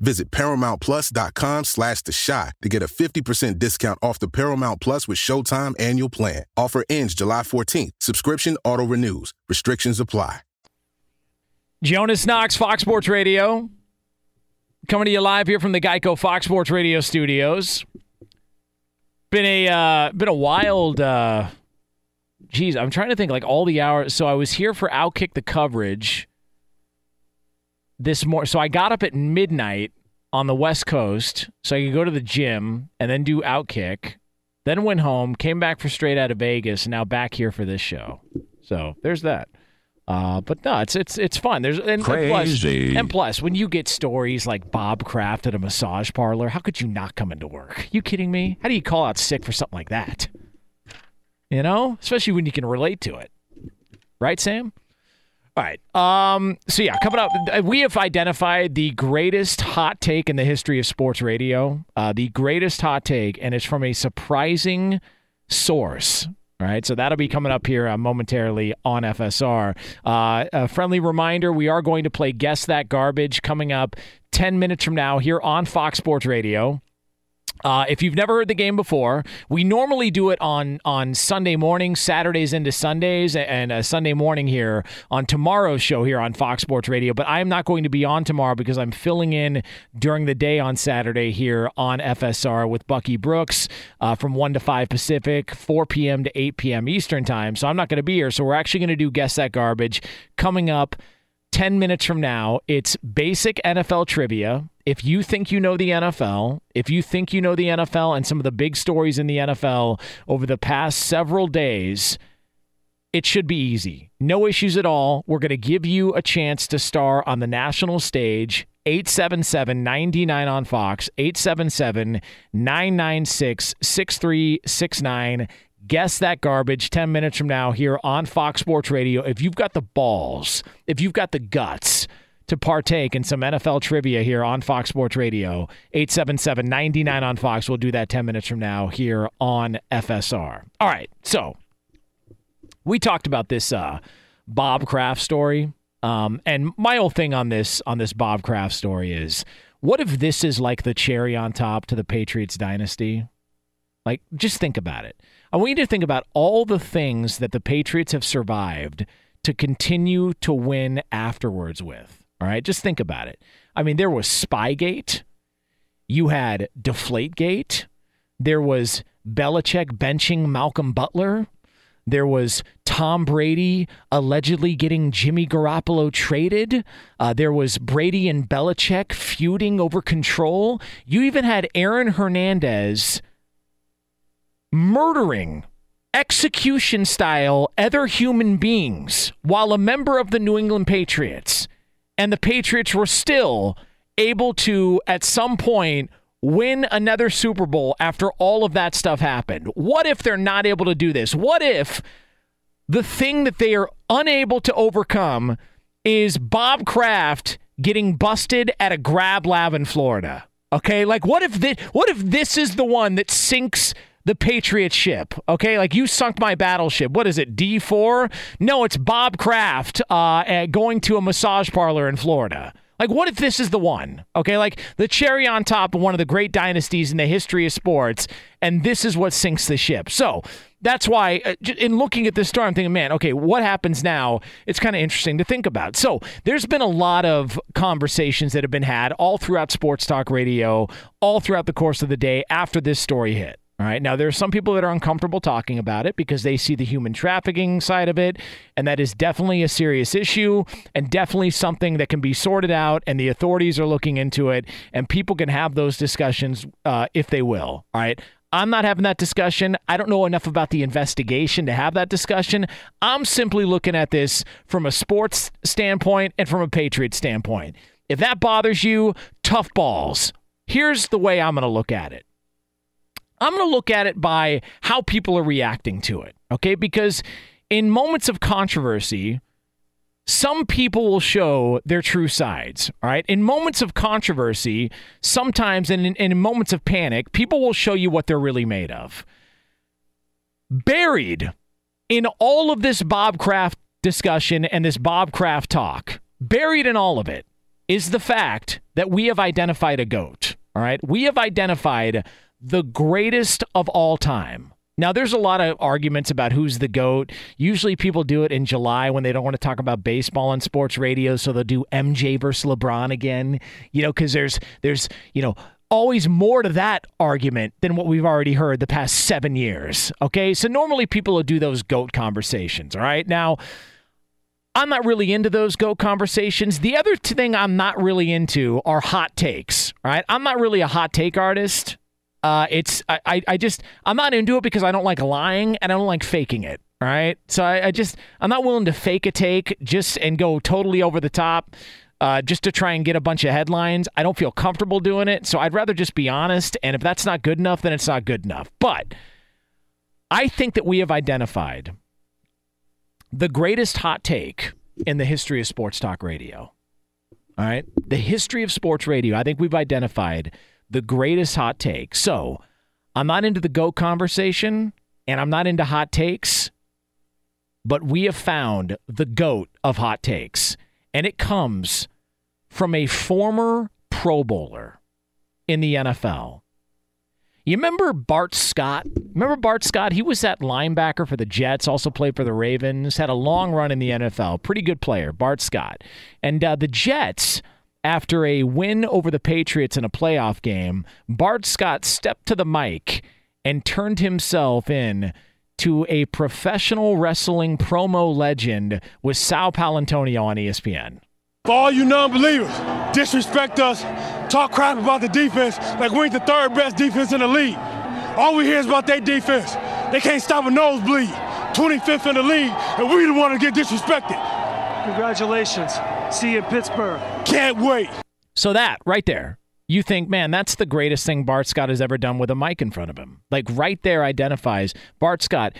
Visit ParamountPlus.com slash The Chi to get a 50% discount off the Paramount Plus with Showtime annual plan. Offer ends July 14th. Subscription auto-renews. Restrictions apply. Jonas Knox, Fox Sports Radio. Coming to you live here from the Geico Fox Sports Radio studios. Been a uh, been a wild uh geez, I'm trying to think like all the hours. So I was here for Outkick the coverage this morning. So I got up at midnight on the West Coast so I could go to the gym and then do Outkick. Then went home, came back for straight out of Vegas, and now back here for this show. So there's that. Uh, but no, it's it's it's fun. There's and, and plus, Crazy. and plus, when you get stories like Bob Kraft at a massage parlor, how could you not come into work? You kidding me? How do you call out sick for something like that? You know, especially when you can relate to it, right, Sam? All right. Um. So yeah, coming up, we have identified the greatest hot take in the history of sports radio. Uh, the greatest hot take, and it's from a surprising source. All right, so that'll be coming up here uh, momentarily on FSR. Uh, a friendly reminder we are going to play Guess That Garbage coming up 10 minutes from now here on Fox Sports Radio. Uh, if you've never heard the game before, we normally do it on on Sunday morning, Saturdays into Sundays, and a Sunday morning here on tomorrow's show here on Fox Sports Radio. But I am not going to be on tomorrow because I'm filling in during the day on Saturday here on FSR with Bucky Brooks uh, from one to five Pacific, 4 p.m. to 8 p.m. Eastern time. So I'm not going to be here. So we're actually going to do guess that garbage coming up 10 minutes from now. It's basic NFL trivia if you think you know the NFL, if you think you know the NFL and some of the big stories in the NFL over the past several days, it should be easy. No issues at all. We're going to give you a chance to star on the national stage. 877 99 on Fox, 877 996 6369. Guess that garbage 10 minutes from now here on Fox Sports Radio. If you've got the balls, if you've got the guts, to partake in some NFL trivia here on Fox Sports Radio. 877 99 on Fox. We'll do that 10 minutes from now here on FSR. All right. So we talked about this uh, Bob Kraft story. Um, and my whole thing on this on this Bob Kraft story is what if this is like the cherry on top to the Patriots dynasty? Like, just think about it. I want you to think about all the things that the Patriots have survived to continue to win afterwards with. All right, just think about it. I mean, there was Spygate, you had Deflategate, there was Belichick benching Malcolm Butler. There was Tom Brady allegedly getting Jimmy Garoppolo traded. Uh, there was Brady and Belichick feuding over control. You even had Aaron Hernandez murdering execution style other human beings while a member of the New England Patriots and the Patriots were still able to, at some point, win another Super Bowl after all of that stuff happened? What if they're not able to do this? What if the thing that they are unable to overcome is Bob Kraft getting busted at a grab lab in Florida? Okay, like what if this, what if this is the one that sinks the Patriot ship. Okay, like you sunk my battleship. What is it, D4? No, it's Bob Kraft uh, going to a massage parlor in Florida. Like, what if this is the one? Okay, like the cherry on top of one of the great dynasties in the history of sports, and this is what sinks the ship. So that's why, uh, in looking at this story, I'm thinking, man, okay, what happens now? It's kind of interesting to think about. So there's been a lot of conversations that have been had all throughout sports talk radio, all throughout the course of the day after this story hit. All right. Now, there are some people that are uncomfortable talking about it because they see the human trafficking side of it. And that is definitely a serious issue and definitely something that can be sorted out. And the authorities are looking into it. And people can have those discussions uh, if they will. All right. I'm not having that discussion. I don't know enough about the investigation to have that discussion. I'm simply looking at this from a sports standpoint and from a Patriot standpoint. If that bothers you, tough balls. Here's the way I'm going to look at it. I'm going to look at it by how people are reacting to it, okay? Because in moments of controversy, some people will show their true sides, all right? In moments of controversy, sometimes, and in, in moments of panic, people will show you what they're really made of. Buried in all of this Bob Kraft discussion and this Bob Kraft talk, buried in all of it, is the fact that we have identified a goat, all right? We have identified the greatest of all time. Now, there's a lot of arguments about who's the GOAT. Usually people do it in July when they don't want to talk about baseball on sports radio, so they'll do MJ versus LeBron again, you know, because there's, there's, you know, always more to that argument than what we've already heard the past seven years. Okay. So normally people will do those GOAT conversations. All right. Now, I'm not really into those GOAT conversations. The other thing I'm not really into are hot takes. Right. I'm not really a hot take artist. Uh, it's I, I just I'm not into it because I don't like lying and I don't like faking it. Right. So I, I just I'm not willing to fake a take just and go totally over the top. Uh, just to try and get a bunch of headlines. I don't feel comfortable doing it, so I'd rather just be honest. And if that's not good enough, then it's not good enough. But I think that we have identified the greatest hot take in the history of sports talk radio. All right. The history of sports radio, I think we've identified the greatest hot take. So I'm not into the GOAT conversation. and I'm not into hot takes, but we have found the goat of hot takes, and it comes from a former Pro Bowler in the NFL. You remember Bart Scott? Remember Bart Scott? He was that linebacker for the Jets, also played for the Ravens, had a long run in the NFL. Pretty good player, Bart Scott. And uh, the Jets, after a win over the Patriots in a playoff game, Bart Scott stepped to the mic and turned himself in to a professional wrestling promo legend with Sal Paolantonio on ESPN. For all you non-believers, disrespect us, talk crap about the defense like we ain't the third best defense in the league. All we hear is about their defense. They can't stop a nosebleed. 25th in the league, and we the one to get disrespected. Congratulations. See you in Pittsburgh. Can't wait. So that right there, you think, man, that's the greatest thing Bart Scott has ever done with a mic in front of him. Like right there identifies Bart Scott.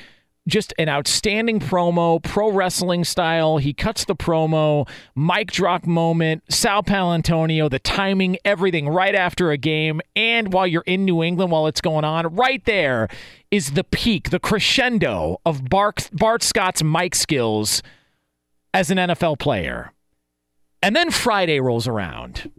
Just an outstanding promo, pro wrestling style. He cuts the promo, mic drop moment, Sal Paolantonio, the timing, everything right after a game. And while you're in New England while it's going on, right there is the peak, the crescendo of Bart, Bart Scott's mic skills as an NFL player. And then Friday rolls around,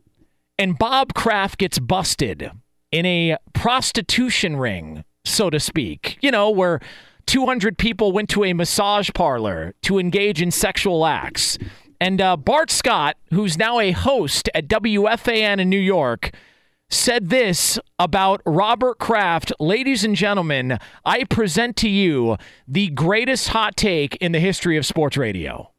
and Bob Kraft gets busted in a prostitution ring, so to speak. You know, where 200 people went to a massage parlor to engage in sexual acts. And uh, Bart Scott, who's now a host at WFAN in New York, said this about Robert Kraft. Ladies and gentlemen, I present to you the greatest hot take in the history of sports radio.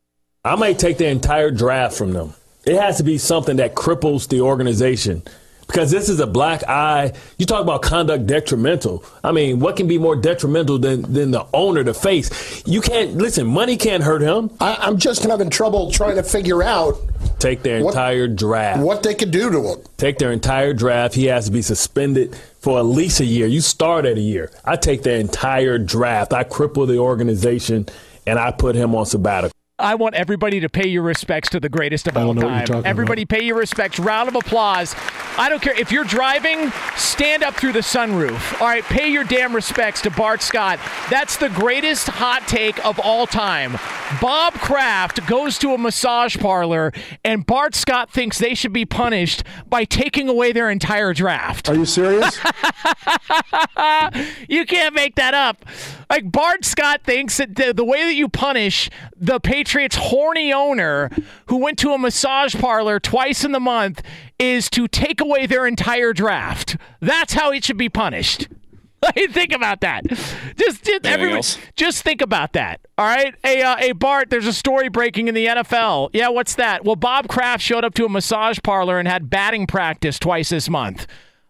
I might take the entire draft from them. It has to be something that cripples the organization. Because this is a black eye. You talk about conduct detrimental. I mean, what can be more detrimental than, than the owner, to face? You can't, listen, money can't hurt him. I, I'm just having trouble trying to figure out Take their What- entire draft. what they could do to him. Take their entire draft. He has to be suspended for at least a year. You start at a year. I take their entire draft. I cripple the organization and I put him on sabbatical. I want everybody to pay your respects to the greatest of all don't know what you're time. Everybody pay your respects. Round of applause. I don't care. If you're driving, stand up through the sunroof. All right, pay your damn respects to Bart Scott. That's the greatest hot take of all time. Bob Kraft goes to a massage parlor, and Bart Scott thinks they should be punished by taking away their entire draft. Are you serious? you can't make that up. Like Bart Scott thinks that the, the way that you punish the Patriots' horny owner who went to a massage parlor twice in the month is to take away their entire draft. That's how it should be punished. Think about that. Just, just everyone, else? just think about that. All right, hey, uh, hey, Bart. There's a story breaking in the NFL. Yeah, what's that? Well, Bob Kraft showed up to a massage parlor and had batting practice twice this month.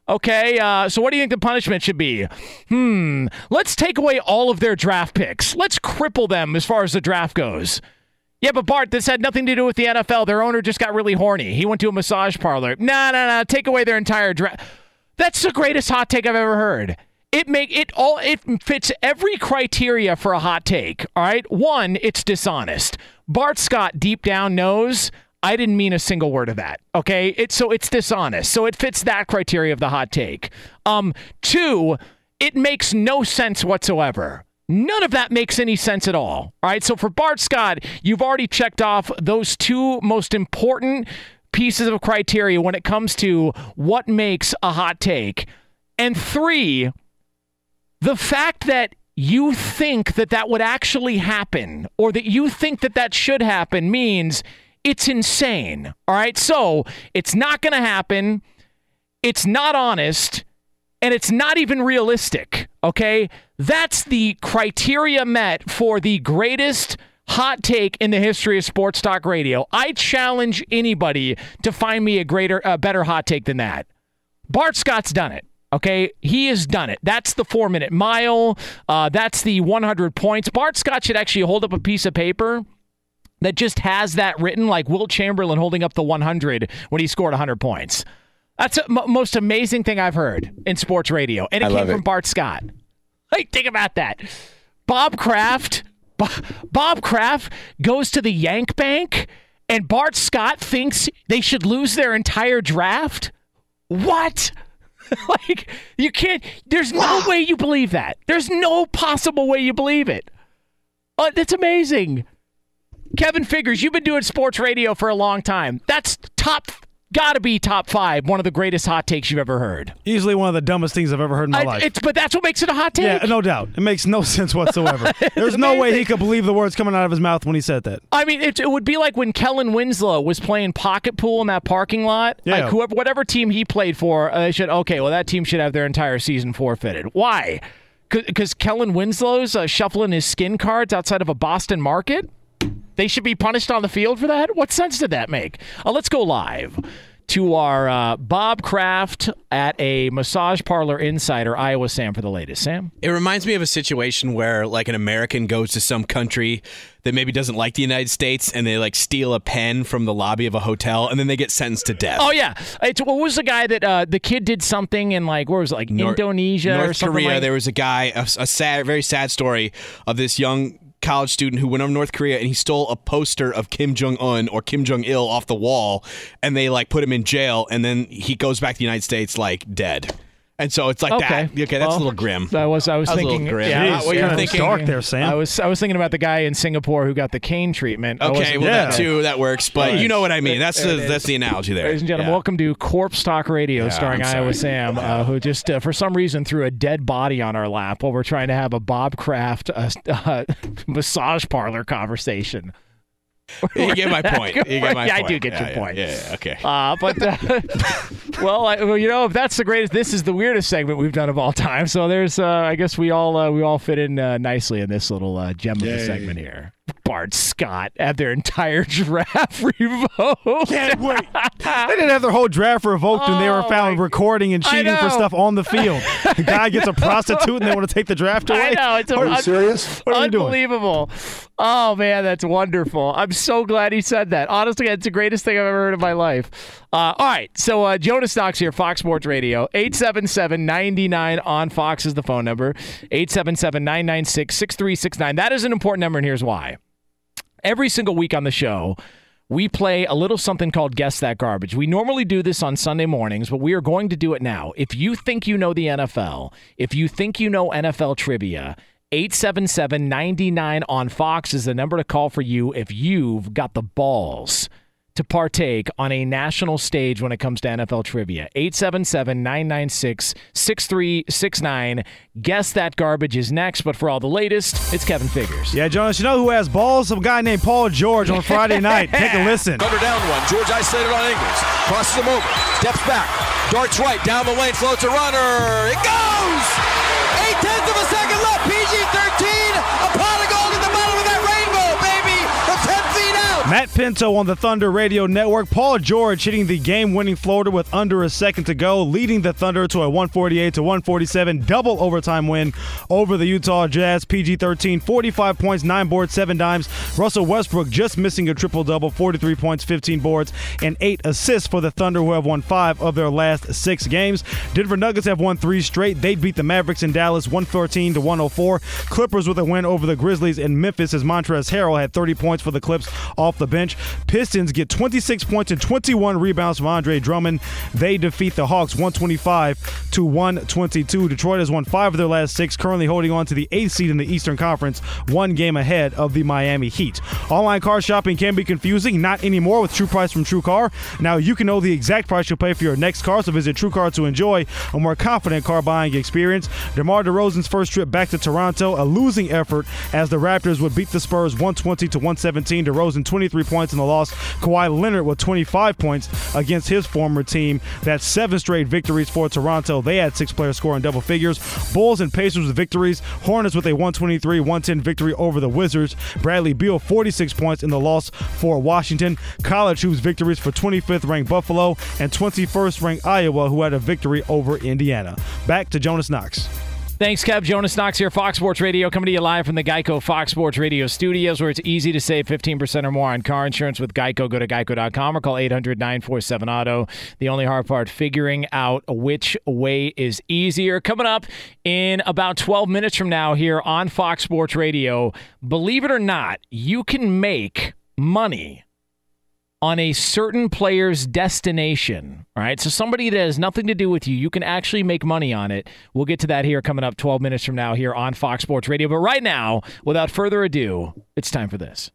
Okay, uh, so what do you think the punishment should be? Hmm, let's take away all of their draft picks. Let's cripple them as far as the draft goes. Yeah, but Bart, this had nothing to do with the NFL. Their owner just got really horny. He went to a massage parlor. No, no, no. Take away their entire draft. That's the greatest hot take I've ever heard. It make it all it fits every criteria for a hot take. All right. One, it's dishonest. Bart Scott deep down knows I didn't mean a single word of that. Okay. It so it's dishonest. So it fits that criteria of the hot take. Um, two, it makes no sense whatsoever. None of that makes any sense at all. All right. So for Bart Scott, you've already checked off those two most important pieces of criteria when it comes to what makes a hot take. And three, the fact that you think that that would actually happen or that you think that that should happen means it's insane. All right. So it's not going to happen. It's not honest and it's not even realistic. Okay. That's the criteria met for the greatest hot take in the history of sports talk radio. I challenge anybody to find me a greater, a better hot take than that. Bart Scott's done it. Okay, he has done it. That's the four minute mile. Uh, that's the 100 points. Bart Scott should actually hold up a piece of paper that just has that written, like Wilt Chamberlain holding up the 100 when he scored 100 points. That's the m- most amazing thing I've heard in sports radio, and it I came from. Bart Scott. Like, think about that. Bob Kraft, Bo- Bob Kraft goes to the Yank Bank, and Bart Scott thinks they should lose their entire draft. What? like you can't. There's no way you believe that. There's no possible way you believe it. Uh, that's amazing. Kevin Figures, you've been doing sports radio for a long time. That's top, gotta be top five. One of the greatest hot takes you've ever heard. Easily one of the dumbest things I've ever heard in my I- life. it's, but that's what makes it a hot take. yeah, no doubt. It makes no sense whatsoever. There's no way he could believe the words coming out of his mouth when he said that. I mean, it, it would be like when Kellen Winslow was playing pocket pool in that parking lot. Yeah. Like whoever, whatever team he played for, uh, they should okay. Well, that team should have their entire season forfeited. Why? Because Kellen Winslow's uh, shuffling his skin cards outside of a Boston market. They should be punished on the field for that. What sense did that make? Uh, let's go live to our uh, Bob Kraft at a massage parlor insider, Iowa Sam, for the latest. Sam. It reminds me of a situation where like an American goes to some country that maybe doesn't like the United States and they like steal a pen from the lobby of a hotel and then they get sentenced to death. Oh yeah, it's what was the guy that uh, the kid did something in like where was it like Nor- Indonesia North or something Korea. like there was a guy, a, a sad, very sad story of this young college student who went over North Korea and he stole a poster of Kim Jong Un or Kim Jong Il off the wall, and they like put him in jail, and then he goes back to the United States like dead. And so it's like Okay. that. Okay, that's Well, a little grim. I was I was That was a thinking little grim. yeah, Not what you're yeah. thinking. Dark there, Sam. I was I was thinking about the guy in Singapore who got the cane treatment. I Okay, wasn't- well Yeah. that too that works, but Right. you know what I mean. That's it the, is. that's the analogy there. Ladies and gentlemen, Yeah. welcome to Corpse Talk Radio, Yeah, starring Iowa. Sam, uh, who just uh, for some reason threw a dead body on our lap while we're trying to have a Bob Kraft uh, uh, massage parlor conversation. You get my point. You get my yeah, I do get Yeah, your yeah, point. Yeah, yeah, okay. Uh, but uh, well, I, well, you know, if that's the greatest, this is the weirdest segment we've done of all time. So there's, uh, I guess we all uh, we all fit in uh, nicely in this little uh, gem of a segment here. Bart Scott at their entire draft revoked. Can't wait. They didn't have their whole draft revoked and they were Oh, found recording and cheating for stuff on the field. the guy gets a prostitute and they want to take the draft away. I know it's Are you un- serious? What are unbelievable. Oh man, that's wonderful. I'm so glad he said that. Honestly, it's the greatest thing I've ever heard in my life. Uh, all right, so uh, Jonas Knox here, Fox Sports Radio. 877-99 on Fox is the phone number. 877-996-6369. That is an important number, and here's why. Every single week on the show, we play a little something called Guess That Garbage. We normally do this on Sunday mornings, but we are going to do it now. If you think you know the NFL, if you think you know NFL trivia, 877 99 on Fox is the number to call for you if you've got the balls to partake on a national stage when it comes to NFL trivia. 877 996 6369. Guess That Garbage is next, but for all the latest, it's Kevin Figures. Yeah, Jonas, you know who has balls? Some guy named Paul George on Friday night. Take a listen. Under down one. George isolated on Ingles. Crosses him over. Steps back. Darts right. Down the lane. Floats a runner. It goes! Matt Pinto on the Thunder Radio Network. Paul George hitting the game-winning floater with under a second to go, leading the Thunder to a 148 to 147 double overtime win over the Utah Jazz. PG-13, 45 points, 9 boards, 7 dimes. Russell Westbrook just missing a triple-double, 43 points, 15 boards, and 8 assists for the Thunder, who have won 5 of their last 6 games. Denver Nuggets have won 3 straight. They beat the Mavericks in Dallas 114 to 104. Clippers with a win over the Grizzlies in Memphis as Montrezl Harrell had 30 points for the Clips off the bench. Pistons get 26 points and 21 rebounds from Andre Drummond. They defeat the Hawks 125 to 122. Detroit has won five of their last six, currently holding on to the eighth seed in the Eastern Conference, one game ahead of the Miami Heat. Online car shopping can be confusing, not anymore with True Price from True Car. Now you can know the exact price you'll pay for your next car, so visit True Car to enjoy a more confident car buying experience. DeMar DeRozan's first trip back to Toronto, a losing effort as the Raptors would beat the Spurs 120 to 117. DeRozan 23 points in the loss. Kawhi Leonard with 25 points against his former team. That's seven straight victories for Toronto. They had six players scoring double figures. Bulls and Pacers with victories. Hornets with a 123 110 victory over the Wizards. Bradley Beal 46 points in the loss for Washington. College Hoops victories for 25th ranked Buffalo and 21st ranked Iowa, who had a victory over Indiana. Back to Jonas Knox. Thanks, Kev. Jonas Knox here, Fox Sports Radio, coming to you live from the Geico Fox Sports Radio studios, where it's easy to save 15% or more on car insurance with Geico. Go to geico.com or call 800 947 Auto. The only hard part, figuring out which way is easier. Coming up in about 12 minutes from now here on Fox Sports Radio, believe it or not, you can make money on a certain player's destination. All right. So somebody that has nothing to do with you, you can actually make money on it. We'll get to that here coming up 12 minutes from now here on Fox Sports Radio. But right now, without further ado, it's time for this.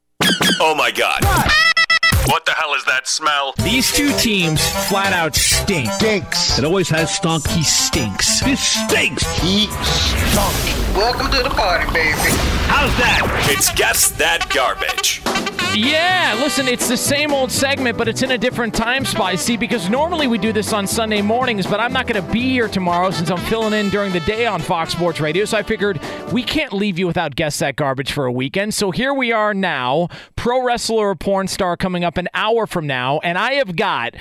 Oh my God. What the hell is that smell? These two teams flat out stink. Stinks. It always has stunk. He stinks. This stinks. He stunk. Welcome to the party, baby. How's that? It's Guess That Garbage. Yeah, listen, it's the same old segment, but it's in a different time spot. See, because normally we do this on Sunday mornings, but I'm not going to be here tomorrow since I'm filling in during the day on Fox Sports Radio. So I figured we can't leave you without Guess That Garbage for a weekend. So here we are now, pro wrestler or porn star coming up an hour from now, and I have got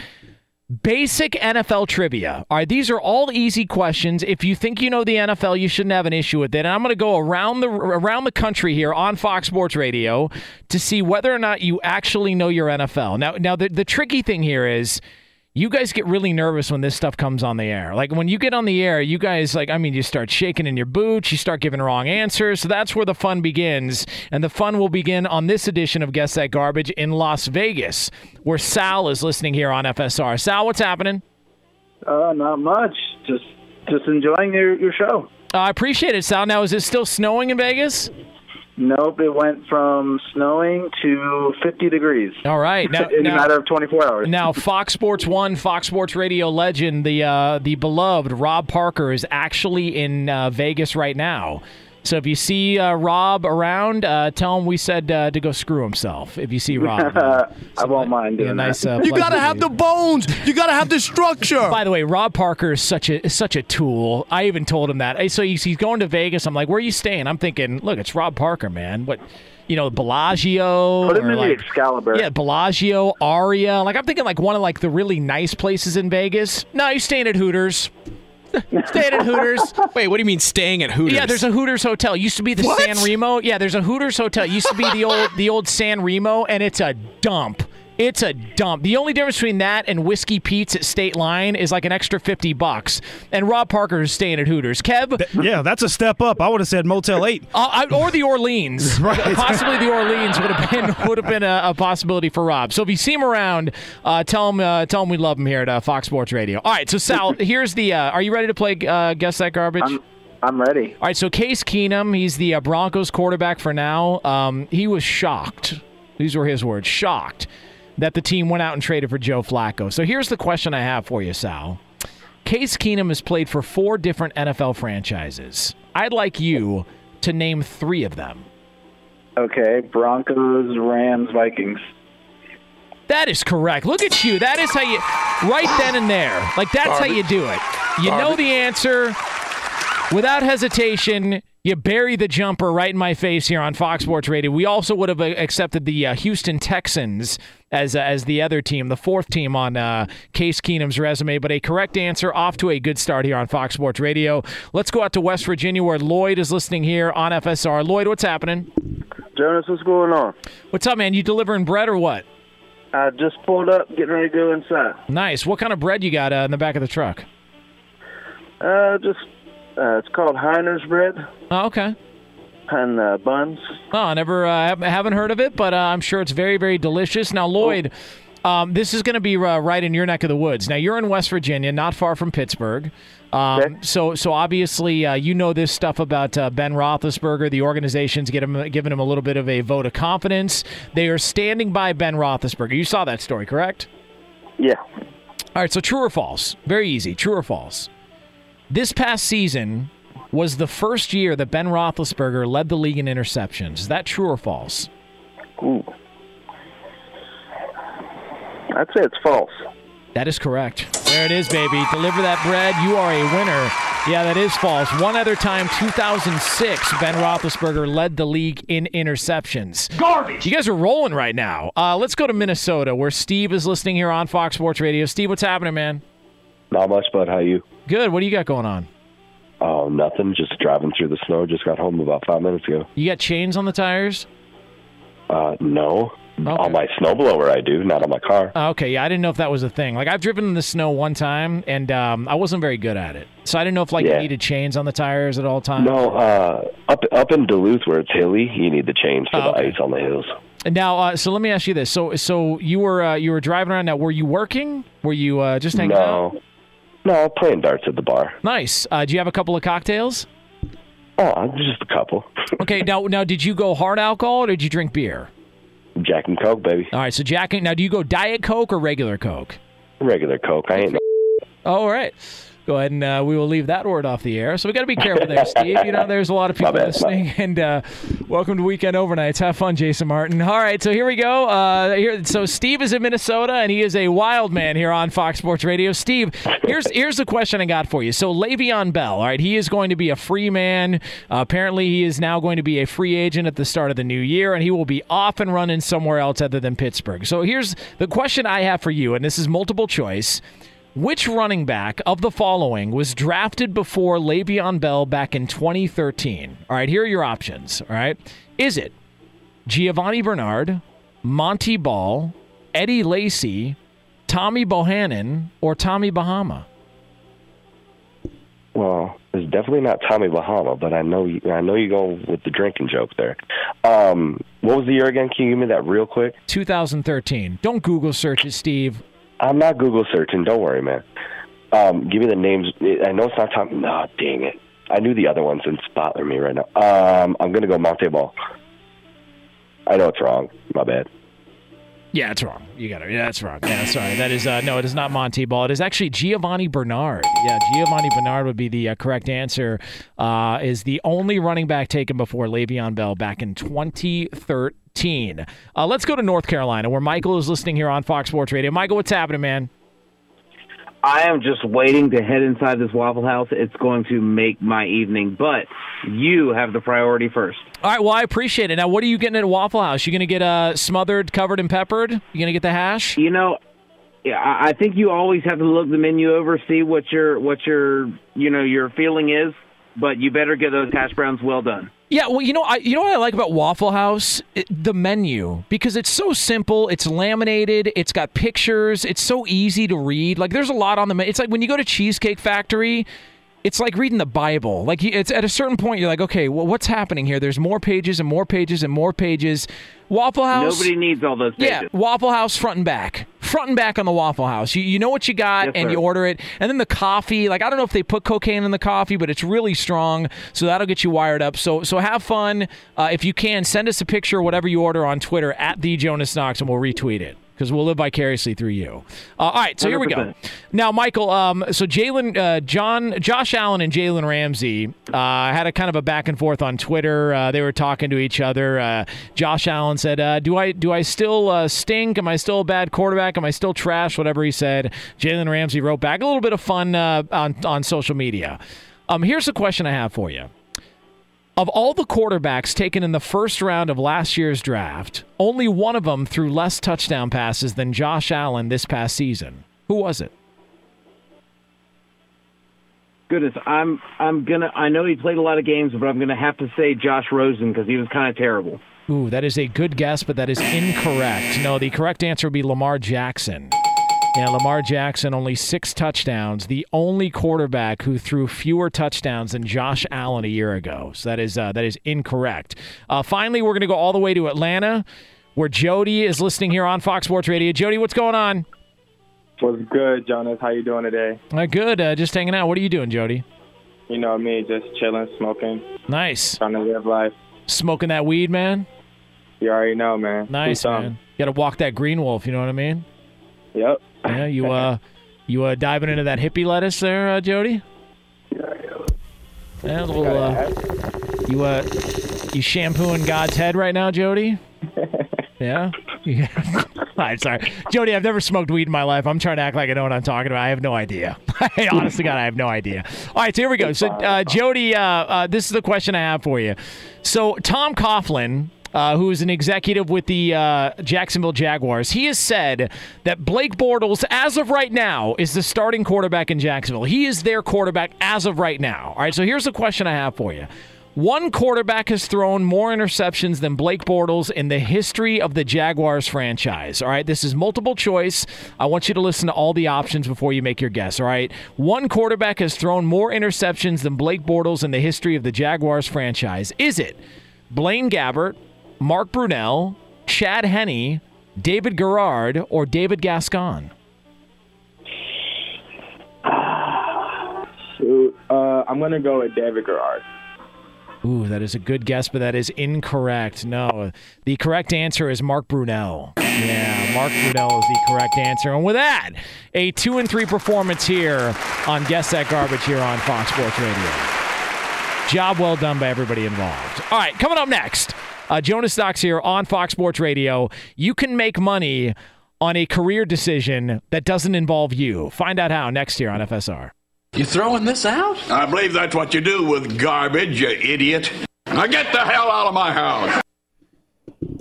Basic NFL trivia. All right, these are all easy questions. If you think you know the NFL, you shouldn't have an issue with it. And I'm going to go around the around the country here on Fox Sports Radio to see whether or not you actually know your NFL. Now, now the, the tricky thing here is you guys get really nervous when this stuff comes on the air. Like when you get on the air, you guys like I mean you start shaking in your boots, you start giving wrong answers. So that's where the fun begins. And the fun will begin on this edition of Guess That Garbage in Las Vegas, where Sal is listening here on FSR. Sal, what's happening? Uh, not much. Just just enjoying your, your show. Uh, I appreciate it, Sal. Now is it still snowing in Vegas? Nope, it went from snowing to 50 degrees. All right, now, in now- a matter of 24 hours. Now, Fox Sports One, Fox Sports Radio legend, the uh, the beloved Rob Parker is actually in uh, Vegas right now. So if you see uh, Rob around, uh, tell him we said uh, to go screw himself. If you see Rob, I won't mind doing yeah, nice. that. Uh, You gotta have the bones. You gotta have the structure. By the way, Rob Parker is such a is such a tool. I even told him that. So he's, he's going to Vegas. I'm like, where are you staying? I'm thinking, look, it's Rob Parker, man. What, you know, Bellagio. Put him or in the like- Excalibur. Yeah, Bellagio, Aria. Like I'm thinking, like one of like the really nice places in Vegas. No, he's staying at Hooters. staying at Hooters. Wait, what do you mean staying at Hooters? Yeah, there's a Hooters hotel. Used to be the What? San Remo. Yeah, there's a Hooters hotel. Used to be the old the old San Remo, and it's a dump. It's a dump. The only difference between that and Whiskey Pete's at State Line is like an extra fifty bucks. And Rob Parker is staying at Hooters. Kev, yeah, that's a step up. I would have said Motel Eight. uh, I- or the Orleans. Right. Possibly the Orleans would have been would have been a, a possibility for Rob. So if you see him around, uh, tell him uh, tell him we love him here at uh, Fox Sports Radio. All right, so Sal, here's the. Uh, are you ready to play uh, Guess That Garbage? I'm, I'm ready. All right, so Case Keenum, he's the uh, Broncos quarterback for now. Um, he was shocked. These were his words shocked that the team went out and traded for Joe Flacco. So here's the question I have for you, Sal. Case Keenum has played for four different NFL franchises. I'd like you to name three of them. Okay, Broncos, Rams, Vikings. That is correct. Look at you. That is how you, right then and there. Like, that's how you do it. You know the answer without hesitation. You bury the jumper right in my face here on Fox Sports Radio. We also would have uh, accepted the uh, Houston Texans as uh, as the other team, the fourth team on uh, Case Keenum's resume. But a correct answer, off to a good start here on Fox Sports Radio. Let's go out to West Virginia, where Lloyd is listening here on FSR. Lloyd, what's happening? Jonas, what's going on? What's up, man? You delivering bread or what? I just pulled up, getting ready to go inside. Nice. What kind of bread you got uh, in the back of the truck? Uh, just uh, it's called Heiner's bread Oh, okay. and uh, buns. Oh, I never uh, haven't heard of it, but uh, I'm sure it's very, very delicious. Now, Lloyd, um, this is going to be uh, right in your neck of the woods. Now, you're in West Virginia, not far from Pittsburgh. Um, So, so obviously, uh, you know this stuff about uh, Ben Roethlisberger. The organization's get him, giving him a little bit of a vote of confidence. They are standing by Ben Roethlisberger. You saw that story, correct? Yeah. All right. So, true or false? Very easy. True or false? This past season was the first year that Ben Roethlisberger led the league in interceptions. Is that true or false? Ooh. I'd say it's false. That is correct. There it is, baby. Deliver that bread. You are a winner. Yeah, that is false. One other time, 2006, Ben Roethlisberger led the league in interceptions. Garbage. You guys are rolling right now. Uh, let's go to Minnesota, where Steve is listening here on Fox Sports Radio. Steve, what's happening, man? Not much, bud. How you? Good. What do you got going on? Oh, nothing. Just driving through the snow. Just got home about five minutes ago. You got chains on the tires? Uh, no. On my snowblower, I do. Not on my car. Oh, Okay, yeah, I didn't know if that was a thing. Like I've driven in the snow one time, and um, I wasn't very good at it. So I didn't know if like you needed chains on the tires at all times. No. Uh, up up in Duluth, where it's hilly, you need the chains for Oh, the okay. ice on the hills. Now, uh, so let me ask you this: so, so you were uh, you were driving around. Now, were you working? Were you uh, just hanging out? No. Playing darts at the bar. Nice. Uh, do you have a couple of cocktails? Oh, just a couple. Okay. now, now, did you go hard alcohol or did you drink beer? Jack and Coke, baby. All right. So, Jack. And now, do you go Diet Coke or regular Coke? Regular Coke. I ain't. Oh, all right. Go ahead and uh, we will leave that word off the air. So we got to be careful there, Steve. You know, there's a lot of people listening. And uh, welcome to Weekend Overnights. Have fun, Jason Martin. All right, so here we go. Uh, here, so Steve is in Minnesota, and he is a wild man here on Fox Sports Radio. Steve, here's here's the question I got for you. So Le'Veon Bell, all right, he is going to be a free man. Uh, apparently, he is now going to be a free agent at the start of the new year, and he will be off and running somewhere else other than Pittsburgh. So here's the question I have for you, and this is multiple choice. Which running back of the following was drafted before Le'Veon Bell back in 2013? All right, here are your options. All right. Is it Giovani Bernard, Montee Ball, Eddie Lacy, Tommy Bohanon, or Tommy Bahama? Well, it's definitely not Tommy Bahama, but I know you, I know you go with the drinking joke there. Um, what was the year again? Can you give me that real quick? 2013. Don't Google search it, Steve. I'm not Google searching. Don't worry, man. Um, give me the names. I know it's not Tommy. No, dang it. I knew the other ones and bothering me right now. Um, I'm gonna go Montee Ball. I know it's wrong. My bad. Yeah, it's wrong. You got it. Yeah, that's wrong. Yeah, sorry. That is uh, no. It is not Montee Ball. It is actually Giovani Bernard. Yeah, Giovani Bernard would be the uh, correct answer. Uh, is the only running back taken before Le'Veon Bell back in 2013. Uh, let's go to North Carolina, where Michael is listening here on Fox Sports Radio. Michael, what's happening, man? I am just waiting to head inside this Waffle House. It's going to make my evening, but you have the priority first. All right. Well, I appreciate it. Now, what are you getting at Waffle House? You going to get uh, smothered, covered, and peppered? You going to get the hash? You know, yeah, I I think you always have to look the menu over, see what your what your you know your feeling is, but you better get those hash browns well done. Yeah, well, you know, I you know what I like about Waffle House, It- the menu because it's so simple. It's laminated. It's got pictures. It's so easy to read. Like there's a lot on the. It's like when you go to Cheesecake Factory. It's like reading the Bible. Like it's at a certain point, you're like, okay, well, what's happening here? There's more pages and more pages and more pages. Waffle House. Nobody needs all those pages. Yeah, Waffle House front and back. Front and back on the Waffle House. You, you know what you got Yes, and sir. you order it. And then the coffee, like I don't know if they put cocaine in the coffee, but it's really strong. So that'll get you wired up. So so have fun. Uh, if you can, send us a picture of whatever you order on Twitter at the Jonas Knox and we'll retweet it. Because we'll live vicariously through you. Uh, all right, so here we go. Now, Michael, um, so Jalen, uh, John, Josh Allen, and Jalen Ramsey uh, had a kind of a back and forth on Twitter. Uh, they were talking to each other. Uh, Josh Allen said, uh, "Do I do I still uh, stink? Am I still a bad quarterback? Am I still trash? Whatever he said." Jalen Ramsey wrote back a little bit of fun uh, on on social media. Um, here's the question I have for you. Of all the quarterbacks taken in the first round of last year's draft, only one of them threw less touchdown passes than Josh Allen this past season. Who was it? Goodness, I'm I'm gonna. I know he played a lot of games, but I'm gonna have to say Josh Rosen because he was kind of terrible. Ooh, that is a good guess, but that is incorrect. No, the correct answer would be Lamar Jackson. Yeah, Lamar Jackson, only six touchdowns. The only quarterback who threw fewer touchdowns than Josh Allen a year ago. So that is uh, that is incorrect. Uh, finally, we're going to go all the way to Atlanta, where Jody is listening here on Fox Sports Radio. Jody, what's going on? What's good, Jonas? How you doing today? Uh, good. Uh, just hanging out. What are you doing, Jody? You know me, just chilling, smoking, Nice. trying to live life. Smoking that weed, man. You already know, man. Nice, man. Got to walk that green wolf. You know what I mean? Yep. Yeah, you uh, you uh, diving into that hippie lettuce there, uh, Jody? Yeah, a little. Uh, you uh, you shampooing God's head right now, Jody? Yeah. Yeah. Right, sorry, Jody. I've never smoked weed in my life. I'm trying to act like I know what I'm talking about. I have no idea. Hey, honestly, God, I have no idea. All right, so here we go. So, uh, Jody, uh, uh, this is the question I have for you. So, Tom Coughlin, uh, who is an executive with the uh, Jacksonville Jaguars, he has said that Blake Bortles, as of right now, is the starting quarterback in Jacksonville. He is their quarterback as of right now. All right, so here's the question I have for you. One quarterback has thrown more interceptions than Blake Bortles in the history of the Jaguars franchise. All right, this is multiple choice. I want you to listen to all the options before you make your guess. All right, one quarterback has thrown more interceptions than Blake Bortles in the history of the Jaguars franchise. Is it Blaine Gabbert, Mark Brunell, Chad Henne, David Garrard, or David Gascon? Uh, I'm gonna go with David Garrard. Ooh, that is a good guess, but that is incorrect. No, the correct answer is Mark Brunell. Yeah, Mark Brunell is the correct answer. And with that, a two and three performance here on Guess That Garbage here on Fox Sports Radio. Job well done by everybody involved. All right, coming up next, uh, Jonas Knox here on Fox Sports Radio. You can make money on a career decision that doesn't involve you. Find out how next year on FSR. You throwing this out? I believe that's what you do with garbage, you idiot. Now get the hell out of my house.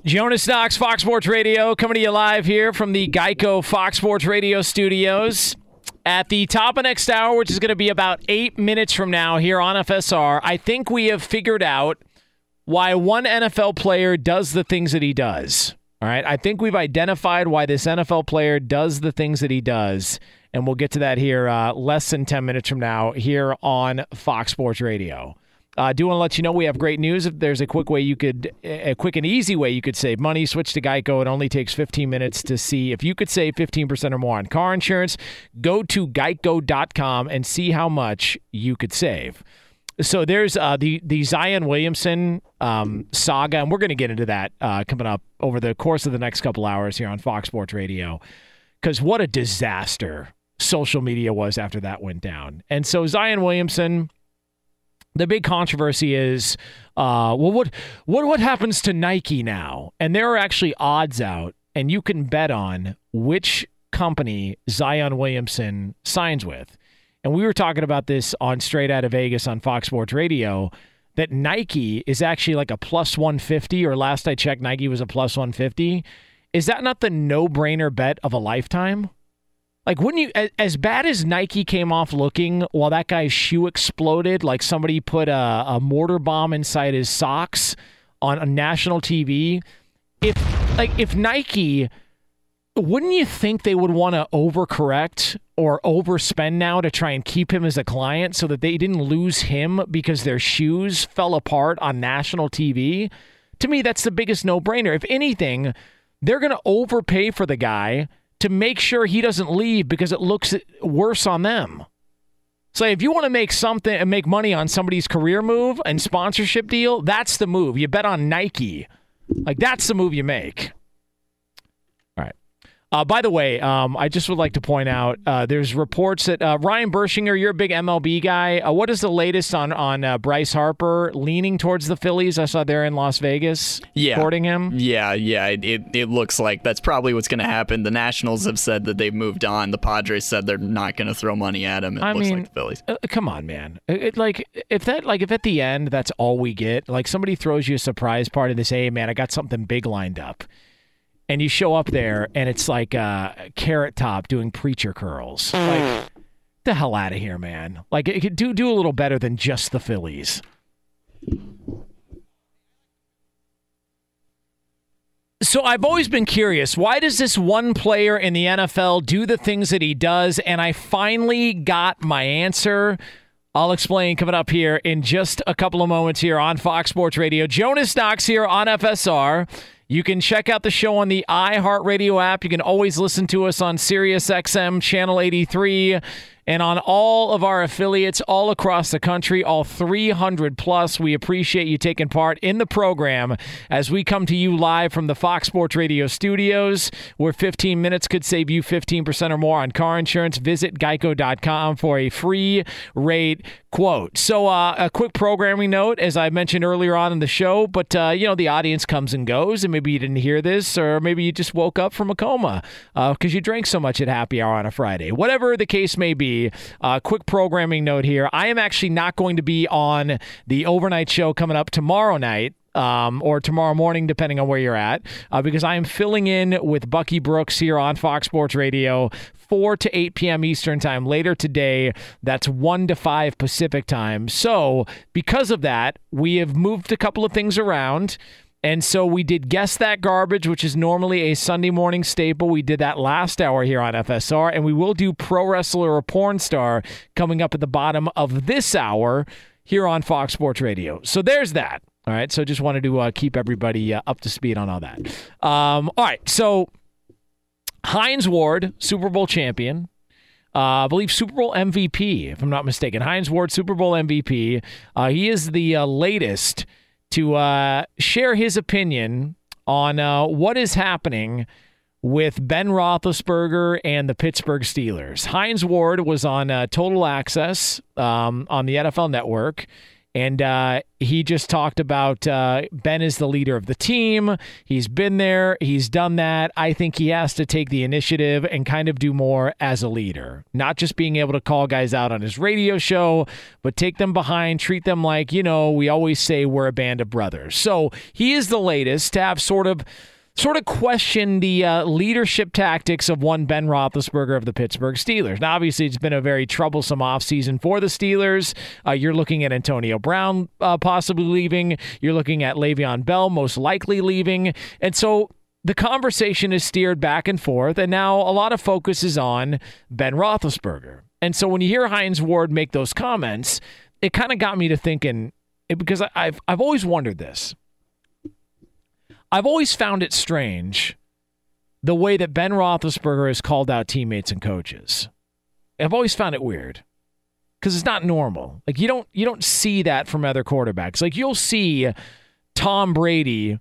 Jonas Knox, Fox Sports Radio, coming to you live here from the Geico Fox Sports Radio studios. At the top of next hour, which is going to be about eight minutes from now here on FSR, I think we have figured out why one NFL player does the things that he does. All right. I think we've identified why this NFL player does the things that he does. And we'll get to that here uh, less than 10 minutes from now here on Fox Sports Radio. I uh, do want to let you know we have great news. If there's a quick way you could, a quick and easy way you could save money, switch to Geico. It only takes 15 minutes to see if you could save 15% or more on car insurance. Go to geico.com and see how much you could save. So there's uh, the the Zion Williamson um, saga, and we're going to get into that uh, coming up over the course of the next couple hours here on Fox Sports Radio. Because what a disaster social media was after that went down. And so Zion Williamson the big controversy is, uh, well, what what what happens to Nike now? And there are actually odds out, and you can bet on which company Zion Williamson signs with. And we were talking about this on Straight Out of Vegas on Fox Sports Radio. That Nike is actually like a plus 150, or last I checked, Nike was a plus 150. Is that not the no brainer bet of a lifetime? Like, wouldn't you, as bad as Nike came off looking while that guy's shoe exploded, like somebody put a, a mortar bomb inside his socks on a national TV, if, like, if Nike, wouldn't you think they would want to overcorrect or overspend now to try and keep him as a client so that they didn't lose him because their shoes fell apart on national TV? To me, that's the biggest no brainer. If anything, they're going to overpay for the guy to make sure he doesn't leave because it looks worse on them. So if you want to make something and make money on somebody's career move and sponsorship deal, that's the move. You bet on Nike. Like that's the move you make. Uh, by the way, um, I just would like to point out uh, there's reports that uh, Ryan Bershinger, you're a big MLB guy. Uh, what is the latest on on uh, Bryce Harper leaning towards the Phillies? I saw they're in Las Vegas yeah. courting him. Yeah, yeah. It, it looks like that's probably what's going to happen. The Nationals have said that they've moved on. The Padres said they're not going to throw money at him. It I looks mean, like the Phillies. Uh, come on, man. It, like if that like if at the end that's all we get, like somebody throws you a surprise party, they say, "Hey, man, I got something big lined up." And you show up there and it's like Carrot Top doing preacher curls. Like, the hell out of here, man! Like, it could do do a little better than just the Phillies. So I've always been curious, why does this one player in the NFL do the things that he does? And I finally got my answer. I'll explain coming up here in just a couple of moments here on Fox Sports Radio. Jonas Knox here on FSR. You can check out the show on the iHeartRadio app. You can always listen to us on SiriusXM Channel 83 and on all of our affiliates all across the country, all 300 plus. We appreciate you taking part in the program as we come to you live from the Fox Sports Radio studios, where 15 minutes could save you 15% or more on car insurance. Visit geico.com for a free rate quote. So, uh, a quick programming note, as I mentioned earlier on in the show, but uh, you know, the audience comes and goes, and maybe you didn't hear this, or maybe you just woke up from a coma because uh, you drank so much at happy hour on a Friday. Whatever the case may be, uh, quick programming note here. I am actually not going to be on the overnight show coming up tomorrow night. Um, or tomorrow morning, depending on where you're at, uh, because I am filling in with Bucky Brooks here on Fox Sports Radio, 4 to 8 p.m. Eastern Time later today. That's 1 to 5 Pacific Time. So, because of that, we have moved a couple of things around. And so we did Guess That Garbage, which is normally a Sunday morning staple. We did that last hour here on FSR, and we will do Pro Wrestler or Porn Star coming up at the bottom of this hour here on Fox Sports Radio. So there's that. All right, so just wanted to uh, keep everybody uh, up to speed on all that. Um, all right, so Hines Ward, Super Bowl champion, uh, I believe Super Bowl MVP, if I'm not mistaken. Hines Ward, Super Bowl MVP. Uh, he is the uh, latest to uh, share his opinion on uh, what is happening with Ben Roethlisberger and the Pittsburgh Steelers. Hines Ward was on uh, Total Access um, on the NFL Network. And uh, he just talked about uh, Ben is the leader of the team. He's been there, he's done that. I think he has to take the initiative and kind of do more as a leader, not just being able to call guys out on his radio show, but take them behind, treat them like, you know, we always say we're a band of brothers. So he is the latest to have sort of sort of question the uh, leadership tactics of one Ben Roethlisberger of the Pittsburgh Steelers. Now, obviously, it's been a very troublesome offseason for the Steelers. Uh, you're looking at Antonio Brown uh, possibly leaving. You're looking at Le'Veon Bell most likely leaving. And so the conversation is steered back and forth, and now a lot of focus is on Ben Roethlisberger. And so when you hear Hines Ward make those comments, it kind of got me to thinking because I've I've always wondered this. I've always found it strange the way that Ben Roethlisberger has called out teammates and coaches. I've always found it weird because it's not normal. Like you don't you don't see that from other quarterbacks. Like you'll see Tom Brady,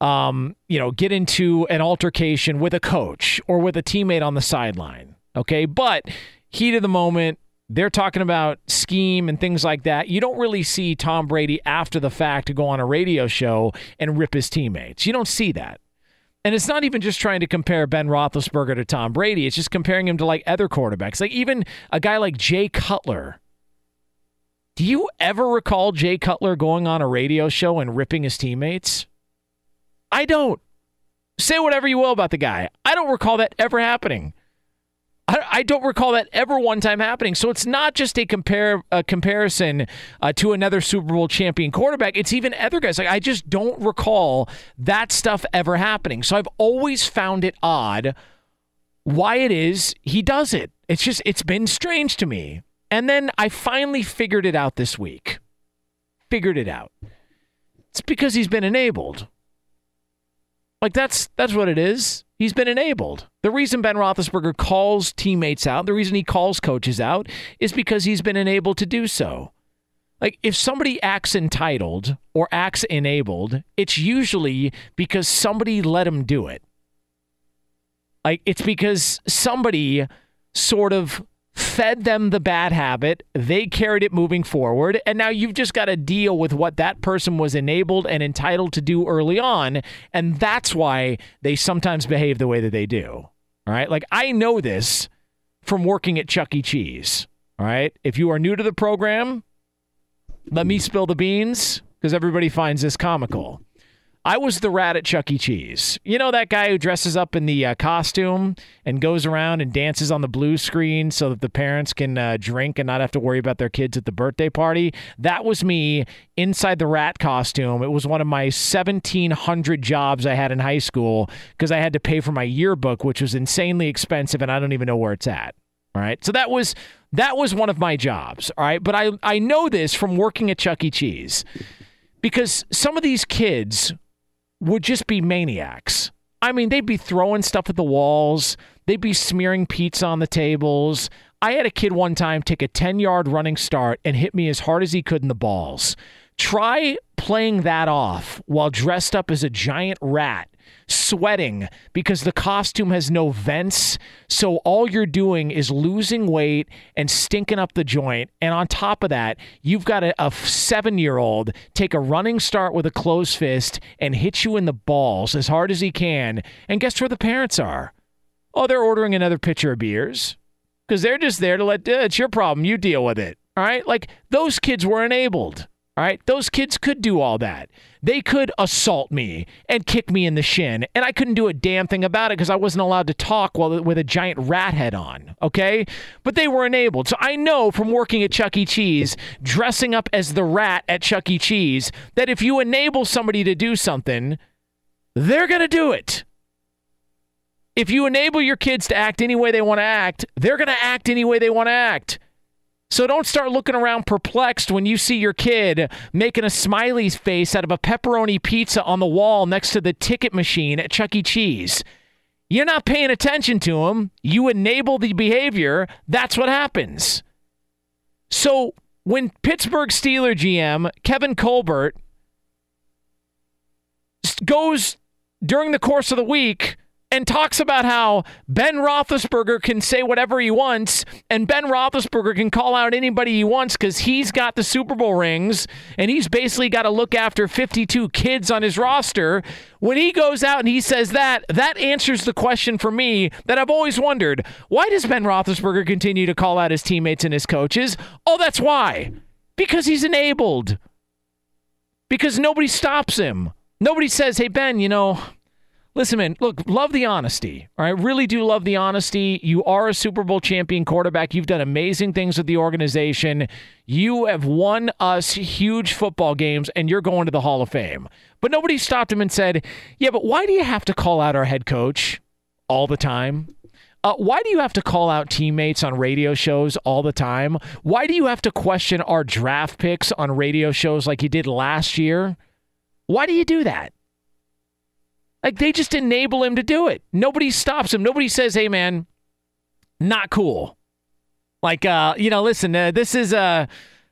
um, you know, get into an altercation with a coach or with a teammate on the sideline. Okay, but heat of the moment, they're talking about scheme and things like that. You don't really see Tom Brady after the fact to go on a radio show and rip his teammates. You don't see that. And it's not even just trying to compare Ben Roethlisberger to Tom Brady. It's just comparing him to like other quarterbacks, like even a guy like Jay Cutler. Do you ever recall Jay Cutler going on a radio show and ripping his teammates? I don't. Say whatever you will about the guy. I don't recall that ever happening. I, don't recall that ever one time happening. So it's not just a compare a comparison uh, to another Super Bowl champion quarterback. It's even other guys. Like I just don't recall that stuff ever happening. So I've always found it odd why it is he does it. It's just it's been strange to me. And then I finally figured it out this week. Figured it out. It's because he's been enabled. Like that's that's what it is. He's been enabled. The reason Ben Roethlisberger calls teammates out, the reason he calls coaches out, is because he's been enabled to do so. Like if somebody acts entitled or acts enabled, it's usually because somebody let him do it. Like it's because somebody sort of fed them the bad habit. They carried it moving forward. And now you've just got to deal with what that person was enabled and entitled to do early on. And that's why they sometimes behave the way that they do. All right. Like I know this from working at Chuck E. Cheese. All right. If you are new to the program, let me spill the beans because everybody finds this comical. I was the rat at Chuck E. Cheese. You know that guy who dresses up in the uh, costume and goes around and dances on the blue screen so that the parents can uh, drink and not have to worry about their kids at the birthday party? That was me inside the rat costume. It was one of my 1,700 jobs I had in high school because I had to pay for my yearbook, which was insanely expensive, and I don't even know where it's at. All right. So that was that was one of my jobs. All right. But I, I know this from working at Chuck E. Cheese because some of these kids would just be maniacs. I mean, they'd be throwing stuff at the walls, they'd be smearing pizza on the tables. I had a kid one time take a 10 yard running start and hit me as hard as he could in the balls. Try playing that off while dressed up as a giant rat sweating because the costume has no vents. So all you're doing is losing weight and stinking up the joint. And on top of that, you've got a, a seven year old take a running start with a closed fist and hit you in the balls as hard as he can. And guess where the parents are? Oh, they're ordering another pitcher of beers because they're just there to let, uh, it's your problem. You deal with it. All right. Like those kids were enabled. All right. Those kids could do all that. They could assault me and kick me in the shin, and I couldn't do a damn thing about it because I wasn't allowed to talk while with a giant rat head on. Okay. But they were enabled. So I know from working at Chuck E. Cheese, dressing up as the rat at Chuck E. Cheese, that if you enable somebody to do something, they're to do it. If you enable your kids to act any way they want to act, they're going to act any way they want to act. So don't start looking around perplexed when you see your kid making a smiley face out of a pepperoni pizza on the wall next to the ticket machine at Chuck E. Cheese. You're not paying attention to him. You enable the behavior. That's what happens. So when Pittsburgh Steeler GM Kevin Colbert goes during the course of the week and talks about how Ben Roethlisberger can say whatever he wants, and Ben Roethlisberger can call out anybody he wants because he's got the Super Bowl rings, and he's basically got to look after 52 kids on his roster. When he goes out and he says that, that answers the question for me that I've always wondered: Why does Ben Roethlisberger continue to call out his teammates and his coaches? Oh, that's why. Because he's enabled. Because nobody stops him. Nobody says, "Hey Ben, you know." Listen, man, look, love the honesty. All right, really do love the honesty. You are a Super Bowl champion quarterback. You've done amazing things with the organization. You have won us huge football games, and you're going to the Hall of Fame. But nobody stopped him and said, Yeah, but why do you have to call out our head coach all the time? Uh, why do you have to call out teammates on radio shows all the time? Why do you have to question our draft picks on radio shows like you did last year? Why do you do that? Like they just enable him to do it. Nobody stops him. Nobody says, "Hey, man, not cool." Like, uh, you know, listen, uh, this is uh,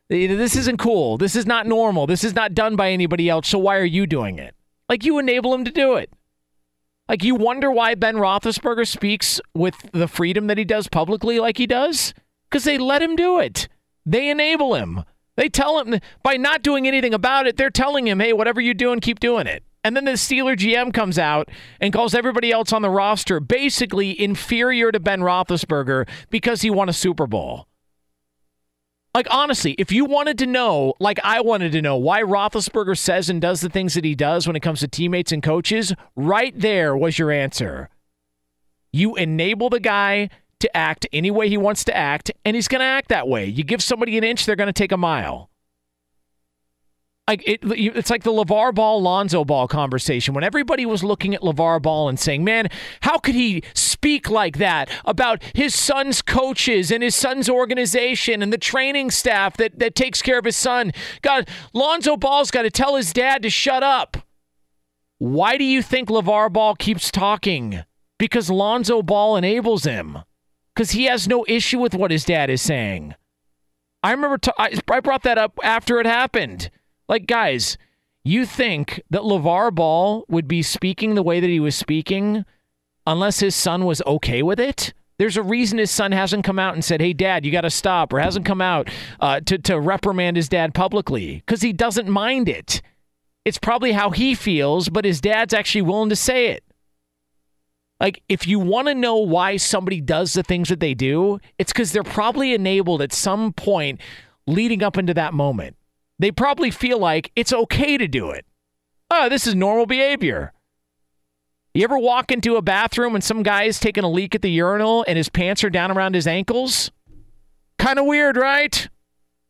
this isn't cool. This is not normal. This is not done by anybody else. So why are you doing it? Like you enable him to do it. Like you wonder why Ben Roethlisberger speaks with the freedom that he does publicly, like he does, because they let him do it. They enable him. They tell him by not doing anything about it. They're telling him, "Hey, whatever you're doing, keep doing it." And then the Steeler GM comes out and calls everybody else on the roster basically inferior to Ben Roethlisberger because he won a Super Bowl. Like, honestly, if you wanted to know, like I wanted to know, why Roethlisberger says and does the things that he does when it comes to teammates and coaches, right there was your answer. You enable the guy to act any way he wants to act, and he's going to act that way. You give somebody an inch, they're going to take a mile like it, it's like the LaVar Ball Lonzo Ball conversation when everybody was looking at LaVar Ball and saying, "Man, how could he speak like that about his son's coaches and his son's organization and the training staff that that takes care of his son?" God, Lonzo Ball's got to tell his dad to shut up. Why do you think LaVar Ball keeps talking? Because Lonzo Ball enables him. Because he has no issue with what his dad is saying. I remember t- I brought that up after it happened. Like, guys, you think that LaVar Ball would be speaking the way that he was speaking unless his son was okay with it? There's a reason his son hasn't come out and said, hey, dad, you got to stop, or hasn't come out uh, to, to reprimand his dad publicly because he doesn't mind it. It's probably how he feels, but his dad's actually willing to say it. Like, if you want to know why somebody does the things that they do, it's because they're probably enabled at some point leading up into that moment they probably feel like it's okay to do it. Oh, this is normal behavior. You ever walk into a bathroom and some guy is taking a leak at the urinal and his pants are down around his ankles? Kind of weird, right?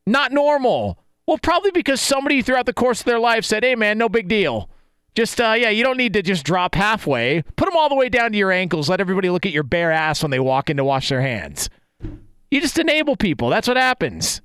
Not normal. Well, probably because somebody throughout the course of their life said, hey, man, no big deal. Just, uh, yeah, you don't need to just drop halfway. Put them all the way down to your ankles. Let everybody look at your bare ass when they walk in to wash their hands. You just enable people. That's what happens.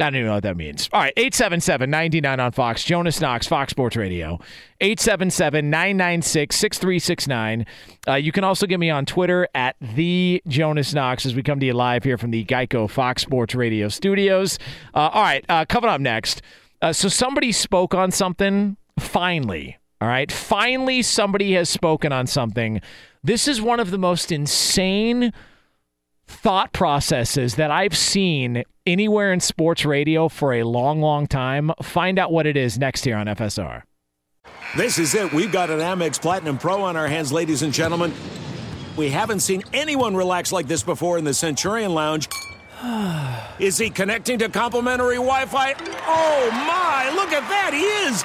I don't even know what that means. All right, 877 99 on Fox. Jonas Knox, Fox Sports Radio. 877 996 6369. Uh, you can also get me on Twitter at the Jonas Knox as we come to you live here from the Geico Fox Sports Radio studios. Uh, all right, uh, coming up next. Uh, so somebody spoke on something finally. All right, finally somebody has spoken on something. This is one of the most insane thought processes that I've seen anywhere in sports radio for a long, long time. Find out what it is next here on FSR. This is it. We've got an Amex Platinum Pro on our hands, ladies and gentlemen. We haven't seen anyone relax like this before in the Centurion Lounge. Is he connecting to complimentary Wi Fi? Oh my, look at that! He is!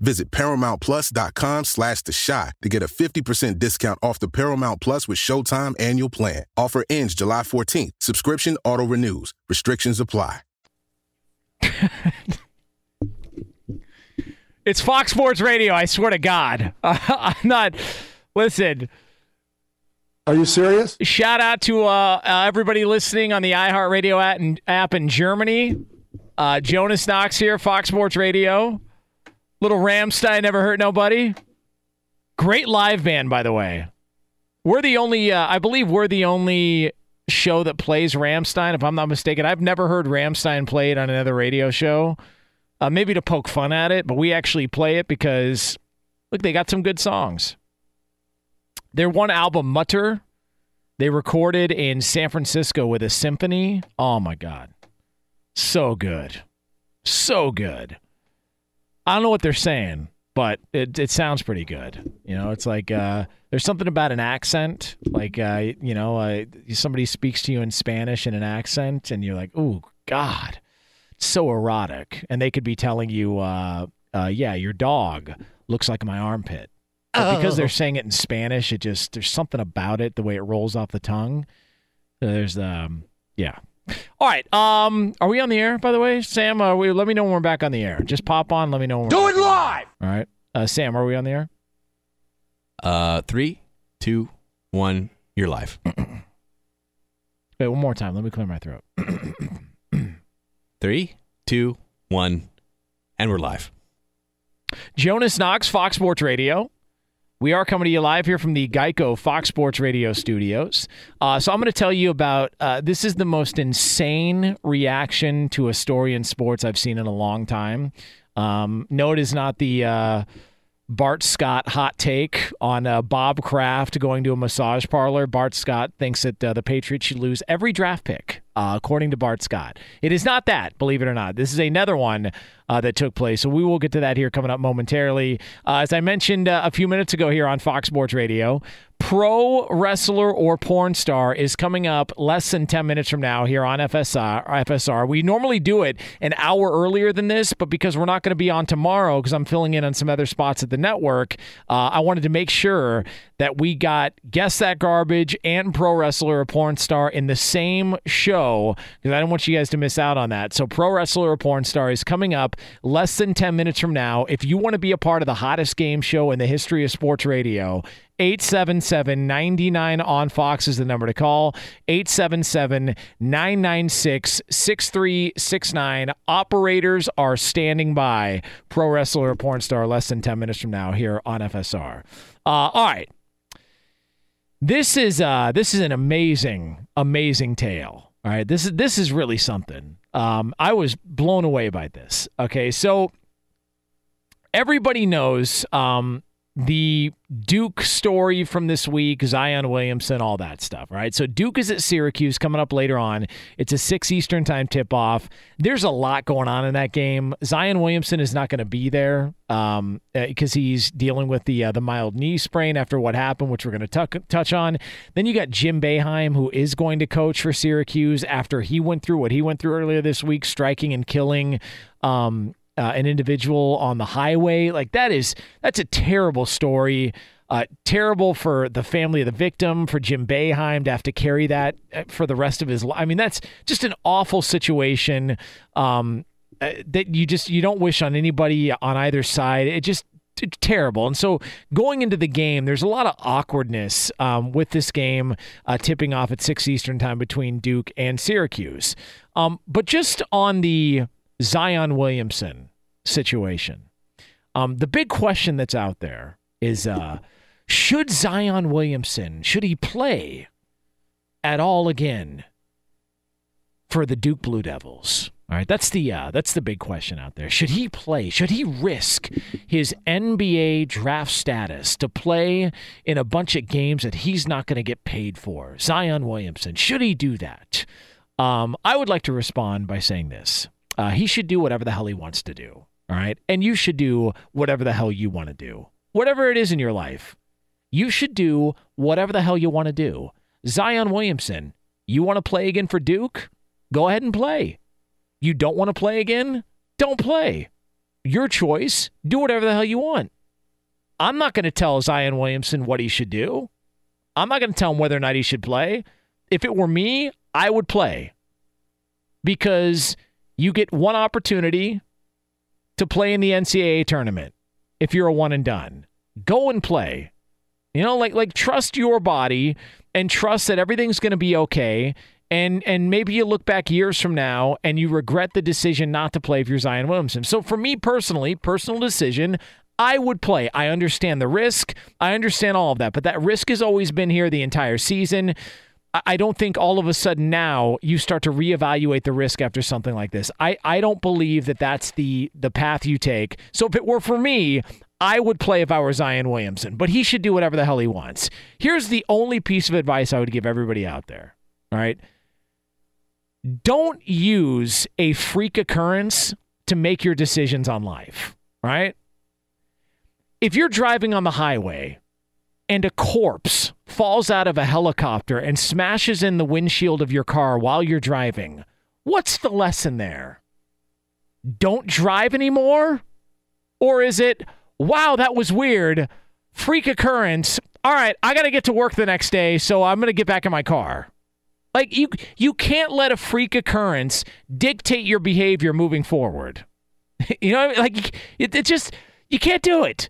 Visit ParamountPlus.com slash The Chi to get a 50% discount off the Paramount Plus with Showtime annual plan. Offer ends July 14th. Subscription auto-renews. Restrictions apply. It's Fox Sports Radio. I swear to God, I'm not. Listen. Are you serious? Shout out to uh, uh, everybody listening on the iHeartRadio app in, app in Germany. Uh, Jonas Knox here, Fox Sports Radio. Little Rammstein never hurt nobody. Great live band, by the way. We're the only, uh, I believe, we're the only show that plays Rammstein. If I'm not mistaken, I've never heard Rammstein played on another radio show uh, maybe to poke fun at it, but we actually play it because, look, they got some good songs. Their one album, Mutter, they recorded in San Francisco with a symphony. Oh my God. So good. So good. I don't know what they're saying, but it, it sounds pretty good. You know, it's like uh, there's something about an accent. Like, uh, you know, uh, somebody speaks to you in Spanish in an accent, and you're like, oh, God it's so erotic, and they could be telling you, uh, uh, "Yeah, your dog looks like my armpit." But because they're Oh. saying it in Spanish, it just there's something about it, the way it rolls off the tongue. There's um, yeah. All right. Um, are we on the air? By the way, Sam, are we? Let me know when we're back on the air. Just pop on. Let me know when. Do we're it live. All right. Uh, Sam, are we on the air? Uh, three, two, one. You're live. Wait, one more time. Let me clear my throat. Three, two, one, and we're live. Jonas Knox, Fox Sports Radio. We are coming to you live here from the Geico Fox Sports Radio studios. Uh, so I'm going to tell you about uh, this is the most insane reaction to a story in sports I've seen in a long time. Um, no, it is not the uh, Bart Scott hot take on uh, Bob Kraft going to a massage parlor. Bart Scott thinks that uh, the Patriots should lose every draft pick, uh, according to Bart Scott. It is not that, believe it or not. This is another one uh, that took place. So we will get to that here coming up momentarily. Uh, as I mentioned uh, a few minutes ago here on Fox Sports Radio, pro wrestler or porn star is coming up less than 10 minutes from now here on FSR. FSR. We normally do it an hour earlier than this, but because we're not going to be on tomorrow because I'm filling in on some other spots at the network, uh, I wanted to make sure that we got Guess That Garbage and Pro Wrestler or Porn Star in the same show because I don't want you guys to miss out on that. So, Pro Wrestler or Porn Star is coming up less than 10 minutes from now. If you want to be a part of the hottest game show in the history of sports radio, 877 99 on Fox is the number to call. 877 996 6369. Operators are standing by. Pro wrestler or porn star less than 10 minutes from now here on FSR. Uh, all right. This is uh this is an amazing amazing tale. All right. This is this is really something. Um I was blown away by this. Okay. So everybody knows um the Duke story from this week, Zion Williamson, all that stuff, right? So Duke is at Syracuse coming up later on. It's a 6 Eastern time tip off. There's a lot going on in that game. Zion Williamson is not going to be there um, because he's dealing with the uh, the mild knee sprain after what happened, which we're going to touch on. Then you got Jim Boeheim, who is going to coach for Syracuse after he went through what he went through earlier this week, striking and killing um, uh, an individual on the highway. Like that is that's a terrible story. Uh, terrible for the family of the victim, for Jim Boeheim to have to carry that uh, for the rest of his life. I mean, that's just an awful situation um, uh, that you just you don't wish on anybody on either side. It just it's terrible. And so going into the game, there's a lot of awkwardness um, with this game uh, tipping off at 6 Eastern time between Duke and Syracuse. Um, but just on the Zion Williamson situation. Um, the big question that's out there is uh, should Zion Williamson, should he play at all again for the Duke Blue Devils? All right, that's the uh, that's the big question out there. Should he play? Should he risk his NBA draft status to play in a bunch of games that he's not going to get paid for? Zion Williamson, should he do that? Um, I would like to respond by saying this: uh, he should do whatever the hell he wants to do. All right. And you should do whatever the hell you want to do. Whatever it is in your life, you should do whatever the hell you want to do. Zion Williamson, you want to play again for Duke? Go ahead and play. You don't want to play again? Don't play. Your choice. Do whatever the hell you want. I'm not going to tell Zion Williamson what he should do. I'm not going to tell him whether or not he should play. If it were me, I would play because you get one opportunity to play in the NCAA tournament if you're a one and done. Go and play. You know, like like trust your body and trust that everything's going to be okay. And and maybe you look back years from now and you regret the decision not to play if you're Zion Williamson. So for me personally, personal decision, I would play. I understand the risk. I understand all of that, but that risk has always been here the entire season. I don't think all of a sudden now you start to reevaluate the risk after something like this. I, I don't believe that that's the the path you take. So if it were for me, I would play if I were Zion Williamson, but he should do whatever the hell he wants. Here's the only piece of advice I would give everybody out there. All right. Don't use a freak occurrence to make your decisions on life, right? If you're driving on the highway and a corpse falls out of a helicopter and smashes in the windshield of your car while you're driving, what's the lesson there? Don't drive anymore? Or is it, wow, that was weird, freak occurrence. All right, I got to get to work the next day, so I'm going to get back in my car. Like you you can't let a freak occurrence dictate your behavior moving forward. you know, what I mean? like it, it just you can't do it.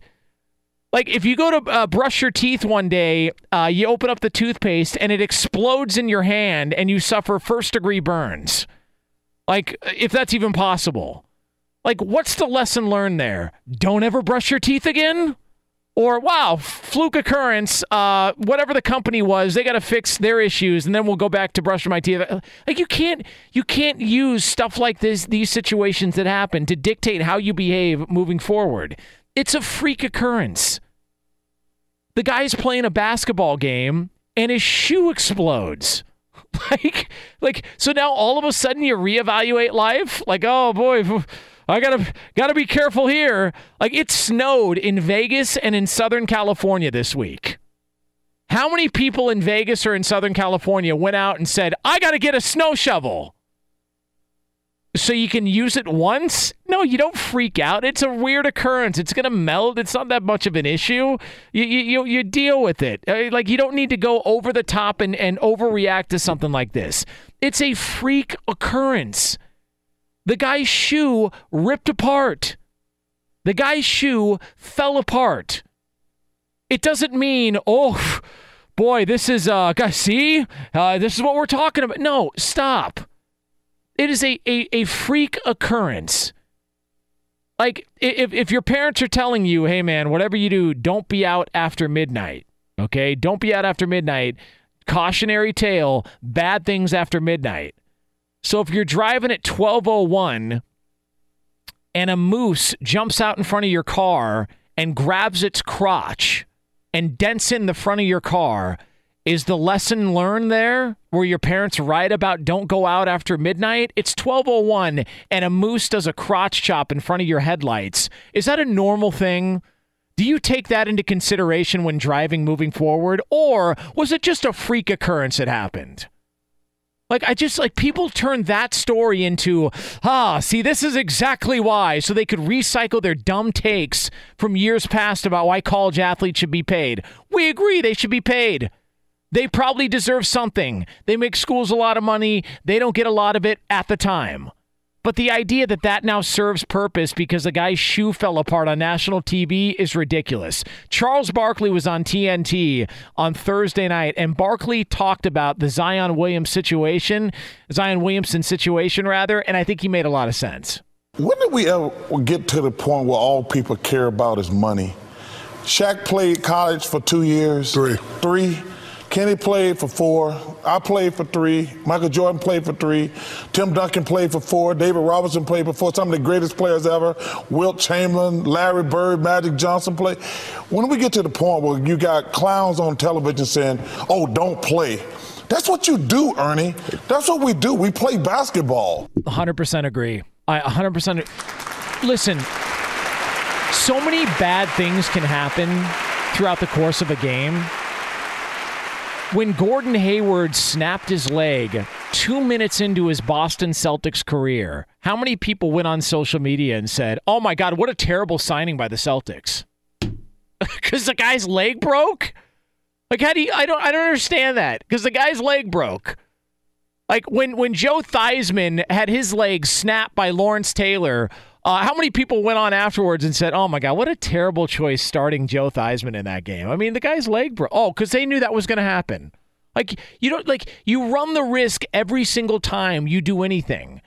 Like if you go to uh, brush your teeth one day, uh, you open up the toothpaste and it explodes in your hand and you suffer first degree burns. Like if that's even possible. Like what's the lesson learned there? Don't ever brush your teeth again? Or wow, fluke occurrence. Uh, whatever the company was, they got to fix their issues, and then we'll go back to brushing my teeth. Like you can't, you can't use stuff like this, these situations that happen to dictate how you behave moving forward. It's a freak occurrence. The guy's playing a basketball game and his shoe explodes. Like, like so now all of a sudden you reevaluate life. Like, oh boy, I gotta gotta be careful here. Like it snowed in Vegas and in Southern California this week. How many people in Vegas or in Southern California went out and said, I gotta get a snow shovel? So you can use it once? No, you don't freak out. It's a weird occurrence. It's going to melt. It's not that much of an issue. You, you, you deal with it. Uh, like, you don't need to go over the top and, and overreact to something like this. It's a freak occurrence. The guy's shoe ripped apart. The guy's shoe fell apart. It doesn't mean, oh, boy, this is, uh, see? Uh, this is what we're talking about. No, stop it is a, a, a freak occurrence. Like if, if your parents are telling you, hey man, whatever you do, don't be out after midnight. Okay? Don't be out after midnight. Cautionary tale, bad things after midnight. So if you're driving at 1201 and a moose jumps out in front of your car and grabs its crotch and dents in the front of your car, is the lesson learned there where your parents write about don't go out after midnight? It's 1201 and a moose does a crotch chop in front of your headlights. Is that a normal thing? Do you take that into consideration when driving moving forward or was it just a freak occurrence that happened? Like I just like people turn that story into ah, see this is exactly why so they could recycle their dumb takes from years past about why college athletes should be paid. We agree they should be paid. They probably deserve something. They make schools a lot of money. They don't get a lot of it at the time. But the idea that that now serves purpose because a guy's shoe fell apart on national TV is ridiculous. Charles Barkley was on TNT on Thursday night, and Barkley talked about the Zion Williams situation, Zion Williamson situation, rather, and I think he made a lot of sense. When did we ever get to the point where all people care about is money? Shaq played college for two years. Three. Three. Kenny played for four. I played for three. Michael Jordan played for three. Tim Duncan played for four. David Robinson played for four. Some of the greatest players ever. Wilt Chamberlain, Larry Bird, Magic Johnson played. When we get to the point where you got clowns on television saying, oh, don't play. That's what you do, Ernie. That's what we do. We play basketball. 100% agree. I 100% listen. So many bad things can happen throughout the course of a game. When Gordon Hayward snapped his leg two minutes into his Boston Celtics career, how many people went on social media and said, Oh my God, what a terrible signing by the Celtics? Because the guy's leg broke? Like, how do you, I don't, I don't understand that. Because the guy's leg broke. Like when when Joe Theismann had his leg snapped by Lawrence Taylor, uh, how many people went on afterwards and said, "Oh my God, what a terrible choice starting Joe Theismann in that game"? I mean, the guy's leg broke. Oh, because they knew that was going to happen. Like you don't like you run the risk every single time you do anything.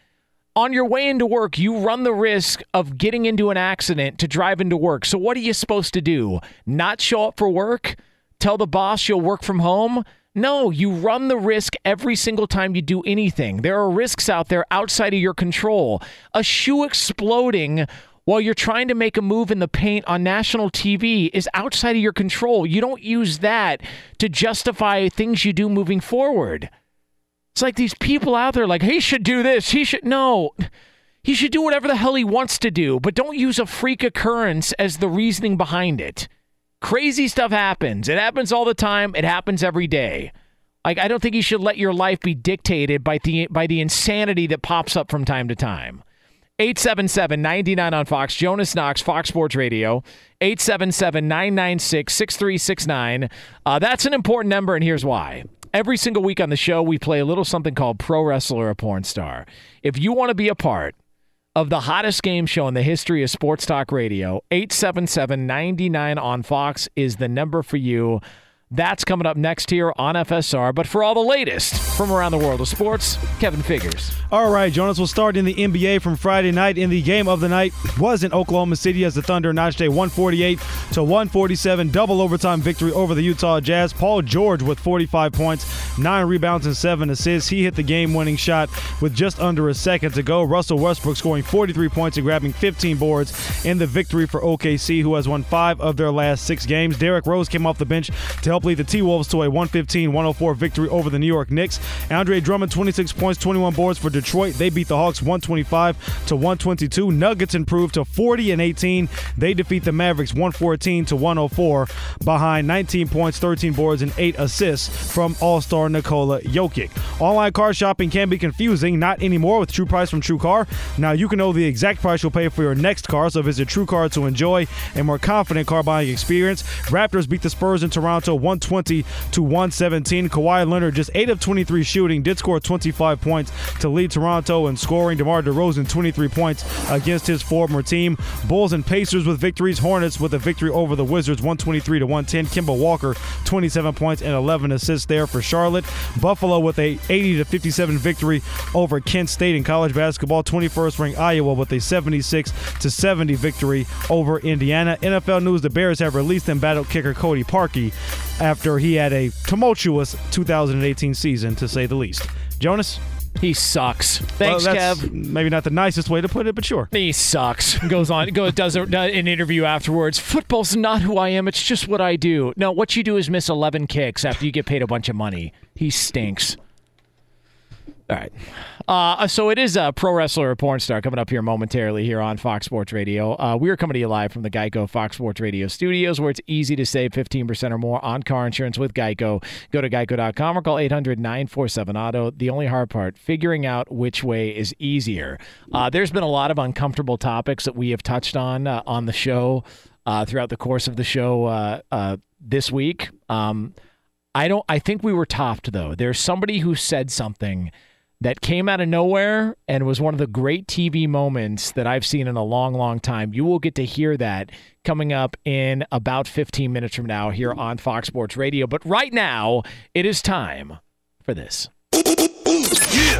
On your way into work, you run the risk of getting into an accident to drive into work. So what are you supposed to do? Not show up for work? Tell the boss you'll work from home? No, you run the risk every single time you do anything. There are risks out there outside of your control. A shoe exploding while you're trying to make a move in the paint on national TV is outside of your control. You don't use that to justify things you do moving forward. It's like these people out there like, he should do this. He should no. He should do whatever the hell he wants to do, but don't use a freak occurrence as the reasoning behind it. Crazy stuff happens. It happens all the time. It happens every day. Like I don't think you should let your life be dictated by the by the insanity that pops up from time to time. 877-99 on Fox. Jonas Knox, Fox Sports Radio. 877-996-6369. Uh, that's an important number, and here's why. Every single week on the show, we play a little something called Pro Wrestler or Porn Star. If you want to be a part of the hottest game show in the history of sports talk radio, 877 99 on Fox is the number for you. That's coming up next here on FSR. But for all the latest from around the world of sports, Kevin Figures. All right, Jonas will start in the NBA from Friday night. In the game of the night was in Oklahoma City as the Thunder notched a 148 to 147 double overtime victory over the Utah Jazz. Paul George with 45 points, nine rebounds, and seven assists. He hit the game-winning shot with just under a second to go. Russell Westbrook scoring 43 points and grabbing 15 boards in the victory for OKC, who has won five of their last six games. Derrick Rose came off the bench to help lead the T Wolves to a 115 104 victory over the New York Knicks. Andre Drummond, 26 points, 21 boards for Detroit. They beat the Hawks 125 to 122. Nuggets improved to 40 and 18. They defeat the Mavericks 114 to 104 behind 19 points, 13 boards, and 8 assists from All Star Nikola Jokic. Online car shopping can be confusing, not anymore with True Price from True Car. Now you can know the exact price you'll pay for your next car, so visit True Car to enjoy a more confident car buying experience. Raptors beat the Spurs in Toronto 120 to 117. Kawhi Leonard just 8 of 23 shooting, did score 25 points to lead Toronto in scoring. DeMar DeRozan 23 points against his former team. Bulls and Pacers with victories. Hornets with a victory over the Wizards 123 to 110. Kemba Walker 27 points and 11 assists there for Charlotte. Buffalo with a 80 to 57 victory over Kent State in college basketball. 21st ranked Iowa with a 76 to 70 victory over Indiana. NFL news: The Bears have released embattled kicker Cody Parkey after he had a tumultuous 2018 season, to say the least. Jonas? He sucks. Thanks, well, Kev. Maybe not the nicest way to put it, but sure. He sucks. Goes on, goes does a, does an interview afterwards. Football's not who I am. It's just what I do. No, what you do is miss 11 kicks after you get paid a bunch of money. He stinks. All right. Uh, so it is a pro wrestler or porn star coming up here momentarily here on Fox Sports Radio. Uh, we are coming to you live from the Geico Fox Sports Radio studios where it's easy to save 15% or more on car insurance with Geico. Go to geico.com or call 800 947 Auto. The only hard part, figuring out which way is easier. Uh, there's been a lot of uncomfortable topics that we have touched on uh, on the show uh, throughout the course of the show uh, this week. Um, I don't. I think we were topped though. There's somebody who said something that came out of nowhere and was one of the great TV moments that I've seen in a long, long time. You will get to hear that coming up in about 15 minutes from now here on Fox Sports Radio. But right now, it is time for this.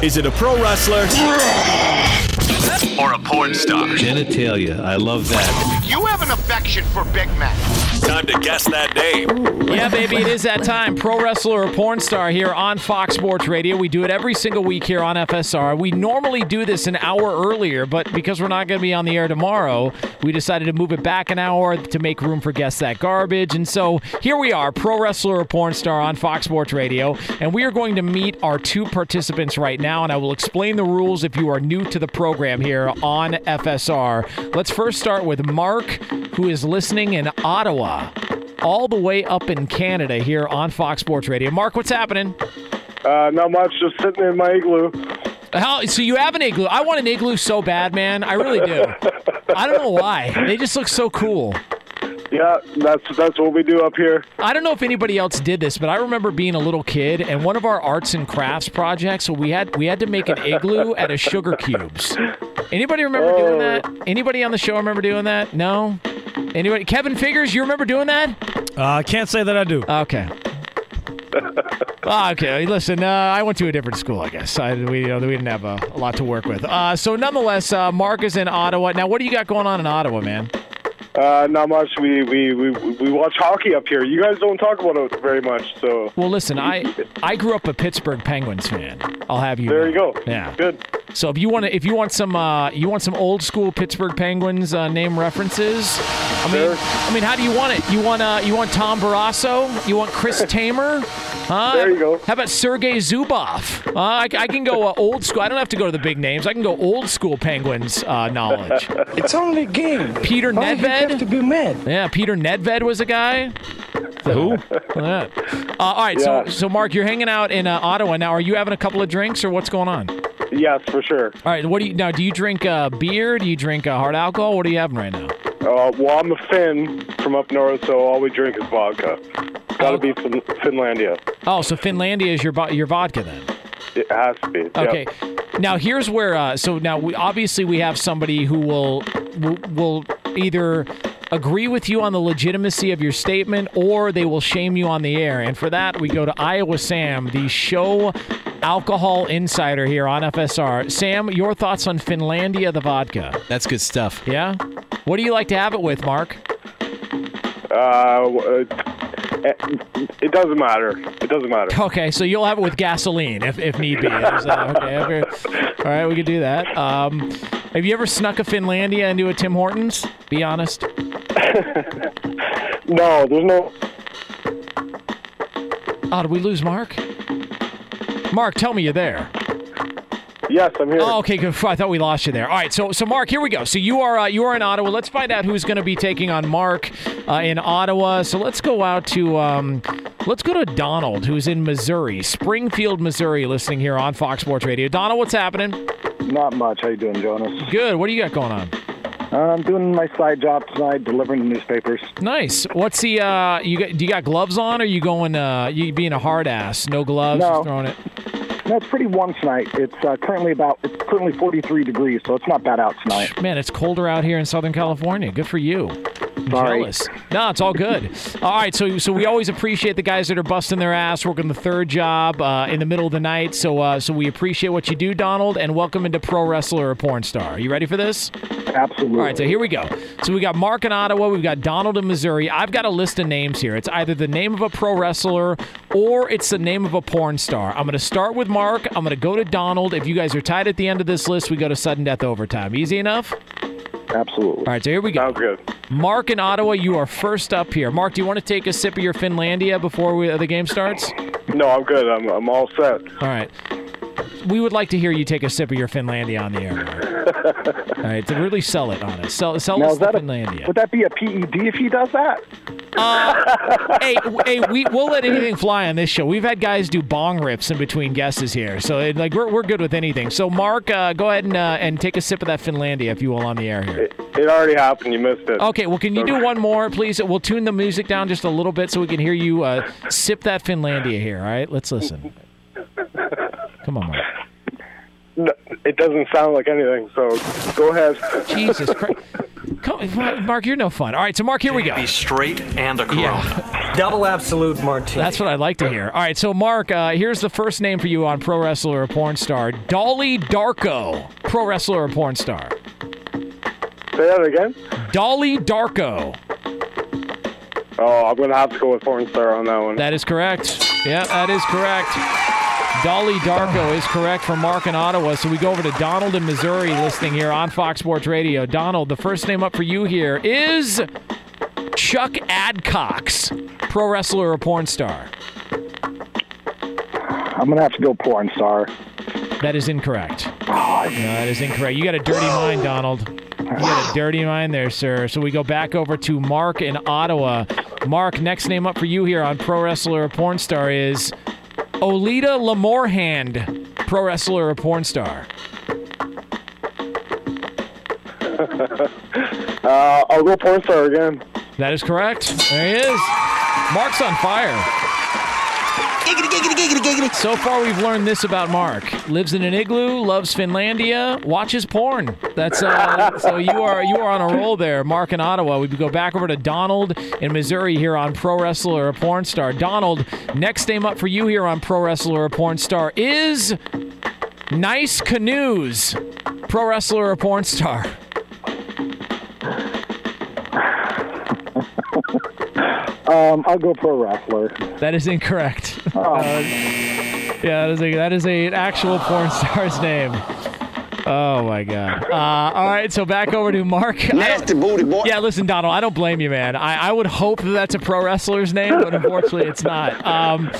Is it a pro wrestler or a porn star? Genitalia. I love that. You have an affection for Big Mac. Time to guess that name. Yeah, baby, it is that time. Pro wrestler or porn star here on Fox Sports Radio. We do it every single week here on FSR. We normally do this an hour earlier, but because we're not going to be on the air tomorrow, we decided to move it back an hour to make room for Guess That Garbage. And so here we are, pro wrestler or porn star on Fox Sports Radio. And we are going to meet our two participants right now, and I will explain the rules if you are new to the program here on FSR. Let's first start with Mark, who is listening in Ottawa, all the way up in Canada here on Fox Sports Radio. Mark, what's happening? Uh, not much, just sitting in my igloo. How, so you have an igloo? I want an igloo so bad, man. I really do. I don't know why. They just look so cool. Yeah, that's that's what we do up here. I don't know if anybody else did this, but I remember being a little kid and one of our arts and crafts projects. So we had we had to make an igloo out of sugar cubes. Anybody remember doing that? Anybody on the show remember doing that? No. Anybody? Kevin Figures, you remember doing that? Uh, I can't say that I do. Okay. Ah, okay, listen. Uh, I went to a different school, I guess. I, we, you know, we didn't have a, a lot to work with. Uh, so, nonetheless, uh, Mark is in Ottawa. Now, what do you got going on in Ottawa, man? Uh, not much. We, we we we watch hockey up here. You guys don't talk about it very much, so. Well, listen, I I grew up a Pittsburgh Penguins fan. I'll have you. There you go. Yeah. Good. So if you want to, if you want some, uh, you want some old school Pittsburgh Penguins uh, name references. I mean, I mean, how do you want it? You want uh, you want Tom Barrasso? You want Chris Tamer? Huh? There you go. How about Sergei Zubov? Uh, I, I can go uh, old school. I don't have to go to the big names. I can go old school Penguins uh, knowledge. It's only a game. Peter Why you Nedved. to be mad? Yeah, Peter Nedved was a guy. Who? yeah. Uh, all right, Yeah. so so Mark, you're hanging out in uh, Ottawa now. Are you having a couple of drinks or what's going on? Yes, for sure. All right, what do you now? Do you drink uh, beer? Do you drink uh, hard alcohol? What are you having right now? Uh, well, I'm a Finn from up north, so all we drink is vodka. Got to be fin- Finlandia. Oh, so Finlandia is your your vodka then? It has to be. yep. Okay. Now here's where. Uh, so now we obviously we have somebody who will will, will either agree with you on the legitimacy of your statement or they will shame you on the air. And for that, we go to Iowa Sam, the show alcohol insider here on FSR. Sam, your thoughts on Finlandia the vodka? That's good stuff. Yeah. What do you like to have it with, Mark? Uh, uh, it doesn't matter. It doesn't matter. Okay, so you'll have it with gasoline if, if need be. Is that okay? Okay. All right, we can do that. Um, have you ever snuck a Finlandia into a Tim Hortons? Be honest. No, there's no. Oh, did we lose Mark? Mark, tell me you're there. Yes, I'm here. Oh, okay, good. I thought we lost you there. All right, so so Mark, here we go. So you are uh, you are in Ottawa. Let's find out who's going to be taking on Mark uh, in Ottawa. So let's go out to um, let's go to Donald, who's in Missouri, Springfield, Missouri, listening here on Fox Sports Radio. Donald, what's happening? Not much. How you doing, Jonas? Good. What do you got going on? Uh, I'm doing my side job tonight, delivering the newspapers. Nice. What's the uh you got do you got gloves on or you going uh you being a hard ass, no gloves, No. just throwing it? No, it's pretty warm tonight. It's uh, currently about it's currently 43 degrees, so it's not bad out tonight. Man, it's colder out here in Southern California. Good for you. I'm Sorry. jealous. No, it's all good. All right, so so we always appreciate the guys that are busting their ass, working the third job uh, in the middle of the night. So uh, so we appreciate what you do, Donald, and welcome into Pro Wrestler or Porn Star. Are you ready for this? Absolutely. All right, so here we go. So we got Mark in Ottawa, we've got Donald in Missouri. I've got a list of names here. It's either the name of a pro wrestler or it's the name of a porn star. I'm going to start with Mark. I'm going to go to Donald. If you guys are tied at the end of this list, we go to sudden death overtime. Easy enough? Absolutely. All right, so here we go. Sounds good. Mark in Ottawa, you are first up here. Mark, do you want to take a sip of your Finlandia before we, the game starts? No, I'm good. I'm, I'm all set. All right. We would like to hear you take a sip of your Finlandia on the air. Mark. All right, to really sell it on us. Sell, sell Now, us is the that a- Finlandia. Would that be a PED if he does that? Uh, hey, hey, we we'll let anything fly on this show. We've had guys do bong rips in between guesses here, so it, like we're, we're good with anything. So, Mark, uh, go ahead and uh, and take a sip of that Finlandia, if you will, on the air here. It already happened. You missed it. Okay, well, can you do one more, please? We'll tune the music down just a little bit so we can hear you uh, sip that Finlandia here. All right, let's listen. Come on, Mark. No, it doesn't sound like anything. So go ahead. Jesus Christ. Come, Mark, you're no fun. All right, so Mark, here we go. Be straight and a Corona. Double absolute martini. That's what I'd like to hear. All right, so Mark, uh, here's the first name for you on Pro Wrestler or Porn Star Dolly Darko, Pro Wrestler or Porn Star. Say that again. Dolly Darko. Oh, I'm gonna have to go with porn star on that one. That is correct. Yeah, that is correct. Dolly Darko is correct for Mark in Ottawa. So we go over to Donald in Missouri listening here on Fox Sports Radio. Donald, the first name up for you here is Chuck Adcox, pro wrestler or porn star. I'm gonna have to go porn star. That is incorrect. Oh, no, that is incorrect. You got a dirty mind, Donald. You got a dirty mind there, sir. So we go back over to Mark in Ottawa. Mark, next name up for you here on Pro Wrestler or Porn Star is Olita Lamorhand, Pro Wrestler or Porn Star. uh, I'll go porn star again. That is correct. There he is. Mark's on fire. So far, we've learned this about Mark: lives in an igloo, loves Finlandia, watches porn. That's uh, so you are you are on a roll there, Mark in Ottawa. We go back over to Donald in Missouri here on Pro Wrestler or Porn Star. Donald, next name up for you here on Pro Wrestler or Porn Star is Nice Canoes, Pro Wrestler or Porn Star. Um, I'll go pro wrestler. That is incorrect. Uh, yeah, that is a that is a an actual porn star's name. Oh my god! Uh, all right, so back over to Mark. Nasty booty boy. Yeah, listen, Donald, I don't blame you, man. I, I would hope that that's a pro wrestler's name, but unfortunately, it's not. Um,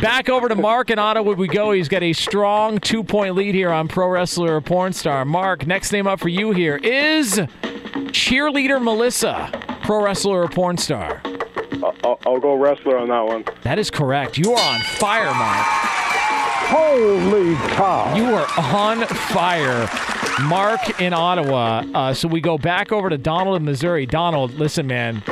back over to Mark and Ottawa would we go. He's got a strong two point lead here on pro wrestler or porn star. Mark, next name up for you here is cheerleader Melissa, pro wrestler or porn star. I'll, I'll, go wrestler on that one. That is correct. You are on fire, Mark. Holy cow! You are on fire. Mark in Ottawa. Uh, so we go back over to Donald in Missouri. Donald, listen, man.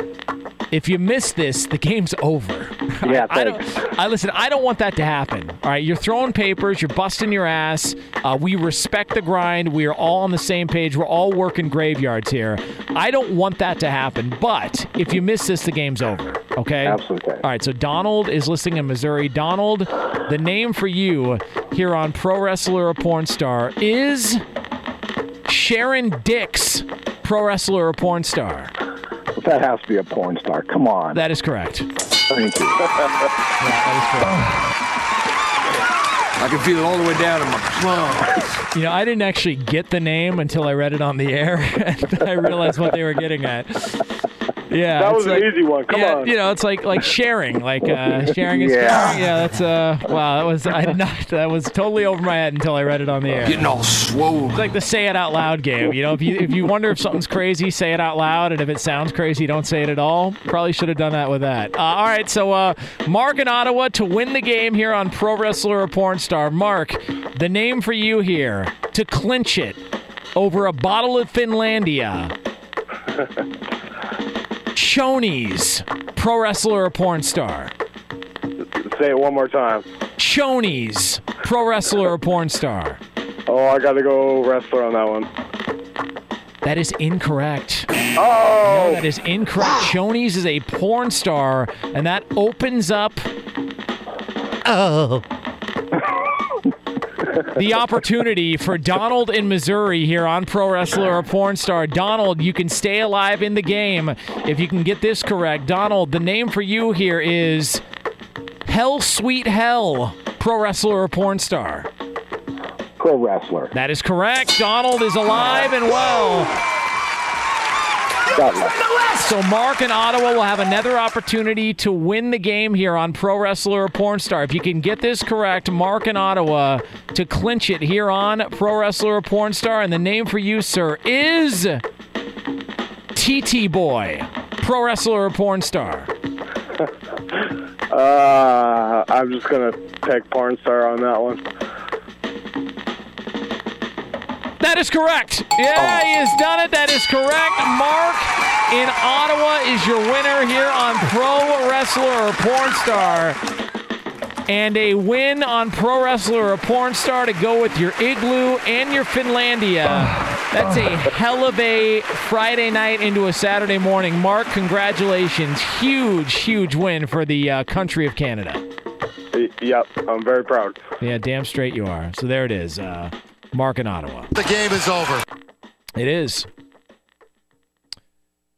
If you miss this, the game's over. Yeah, I don't. I listen. I don't want that to happen. All right, you're throwing papers. You're busting your ass. Uh, we respect the grind. We are all on the same page. We're all working graveyards here. I don't want that to happen. But if you miss this, the game's over. Okay. Absolutely. All right. So Donald is listening in Missouri. Donald, the name for you here on Pro Wrestler or Porn Star is Sharon Dix, Pro Wrestler or Porn Star. That has to be a porn star. Come on. That is correct. Thank you. I can feel it all the way down in my plums. You know, I didn't actually get the name until I read it on the air, and I realized what they were getting at. Yeah, That it's was an easy one. Come yeah, on. You know, it's like like sharing, like uh, sharing is Yeah. caring. Yeah, that's uh, wow. That was I did not. That was totally over my head until I read it on the air. Getting all swole. It's like the say it out loud game. You know, if you if you wonder if something's crazy, say it out loud, and if it sounds crazy, don't say it at all. Probably should have done that with that. Uh, all right, so uh, Mark in Ottawa to win the game here on Pro Wrestler or Porn Star. Mark, the name for you here to clinch it over a bottle of Finlandia. Chonies, pro wrestler or porn star. Say it one more time. Chonies, pro wrestler or porn star. Oh, I got to go wrestler on that one. That is incorrect. Oh! No, that is incorrect. Ah! Shoney's is a porn star, and that opens up. Oh. The opportunity for Donald in Missouri here on Pro Wrestler or Porn Star. Donald, you can stay alive in the game if you can get this correct. Donald, the name for you here is Hell Sweet Hell, Pro Wrestler or Porn Star. Pro wrestler. That is correct. Donald is alive and well. So Mark and Ottawa will have another opportunity to win the game here on Pro Wrestler or Porn Star. If you can get this correct, Mark and Ottawa to clinch it here on Pro Wrestler or Porn Star. And the name for you, sir, is TT Boy, Pro Wrestler or Porn Star. Uh, I'm just gonna pick porn star on that one. That is correct. Yeah, he has done it. That is correct. Mark in Ottawa is your winner here on Pro Wrestler or Porn Star. And a win on Pro Wrestler or Porn Star to go with your Igloo and your Finlandia. That's a hell of a Friday night into a Saturday morning. Mark, congratulations. Huge, huge win for the uh, country of Canada. Yep, I'm very proud. Yeah, damn straight you are. So there it is. Uh, Mark in Ottawa. The game is over. It is.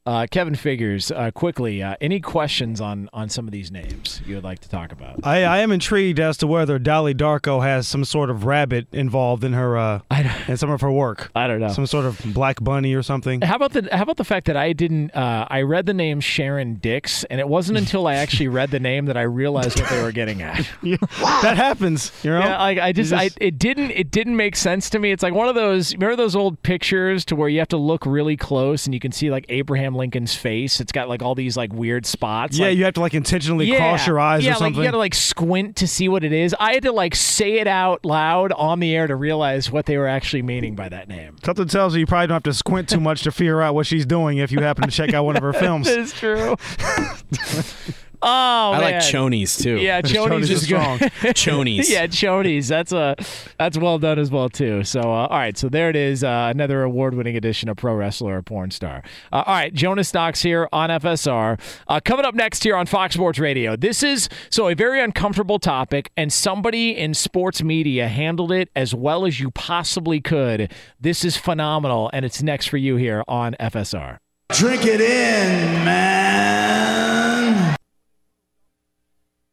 Uh, Kevin figures uh, quickly. Uh, any questions on on some of these names you would like to talk about? I, I am intrigued as to whether Dolly Darko has some sort of rabbit involved in her uh, in some of her work. I don't know. Some sort of black bunny or something. How about the How about the fact that I didn't? Uh, I read the name Sharon Dix, and it wasn't until I actually read the name that I realized what they were getting at. that happens. You know. Yeah, like I You just, I it didn't it didn't make sense to me. It's like one of those remember those old pictures to where you have to look really close and you can see like Abraham Lincoln's face. It's got like all these like weird spots. yeah, like, you have to like intentionally cross your eyes yeah, or something. like you gotta like squint to see what it is. I had to like say it out loud on the air to realize what they were actually meaning by that name. Something tells you you probably don't have to squint too much to figure out what she's doing if you happen to check out one of her films. that is true. Oh, I like man. chonies too. Yeah, chonies, is good. Chonies. yeah, chonies. That's a that's well done as well too. So uh, all right, so there it is. Uh, another award-winning edition of Pro Wrestler or Porn Star. Uh, all right, Jonas Knox here on FSR. Uh, coming up next here on Fox Sports Radio. This is so a very uncomfortable topic, and somebody in sports media handled it as well as you possibly could. This is phenomenal, and it's next for you here on FSR. Drink it in, man.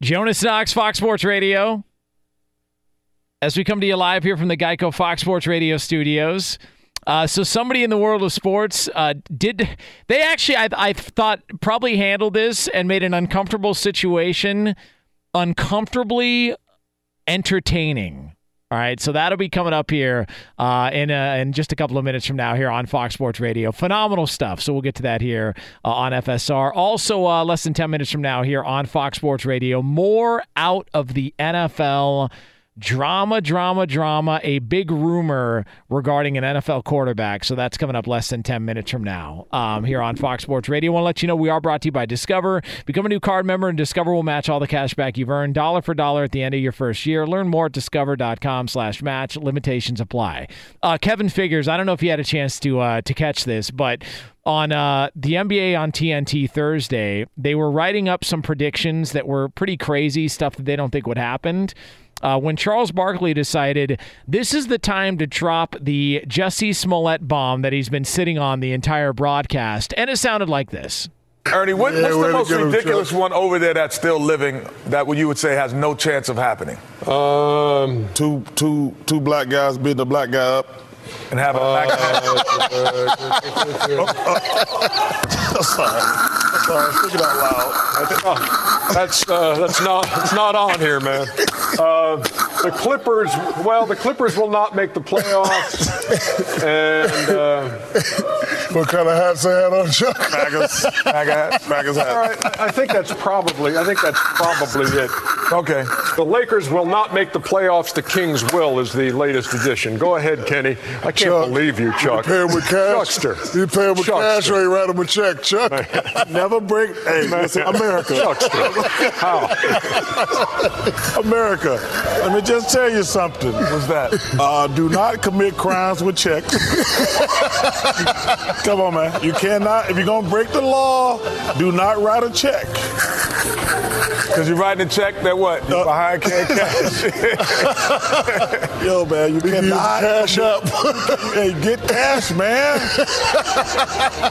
Jonas Knox, Fox Sports Radio. As we come to you live here from the Geico Fox Sports Radio studios. Uh, so somebody in the world of sports uh, did they actually I, I thought probably handled this and made an uncomfortable situation uncomfortably entertaining. All right, so that'll be coming up here uh, in uh, in just a couple of minutes from now here on Fox Sports Radio. Phenomenal stuff. So we'll get to that here uh, on FSR. Also, uh, less than ten minutes from now here on Fox Sports Radio. More out of the NFL. Drama, drama, drama. A big rumor regarding an NFL quarterback. So that's coming up less than 10 minutes from now um, here on Fox Sports Radio. I want to let you know we are brought to you by Discover. Become a new card member, and Discover will match all the cash back you've earned dollar for dollar at the end of your first year. Learn more at discover.com slash match. Limitations apply. Uh, Kevin figures, I don't know if you had a chance to, uh, to catch this, but on uh, the NBA on TNT Thursday, they were writing up some predictions that were pretty crazy, stuff that they don't think would happen. Uh, when Charles Barkley decided this is the time to drop the Jussie Smollett bomb that he's been sitting on the entire broadcast, and it sounded like this. Ernie, what, Yeah, what's the most ridiculous one over there that's still living that you would say has no chance of happening? Um, two, two, two black guys beating a black guy up. And have a black I'm sorry. I'm sorry. It out loud. That's uh, that's not it's not on here, man. Uh, the Clippers, well, the Clippers will not make the playoffs. And uh, what kind of hats they had on, Chuck? Magas, Magas, Magas hat. all right, I I think that's probably I think that's probably it. Okay. The Lakers will not make the playoffs. The Kings will is the latest edition. Go ahead, Kenny. I can't Chuck, believe you, Chuck. You pay him with cash. Chuckster. You pay him with Chuckster. cash or you write him a check, Chuck. Never break. Hey, America. Chuckster. How? America. Let me just tell you something. What's that? Uh, do not commit crimes with checks. Come on, man. You cannot. If you're gonna break the law, do not write a check. Because you're writing a check that what? Uh, You're behind can't cash. Yo, man, you cannot cash up. hey, get cash, man.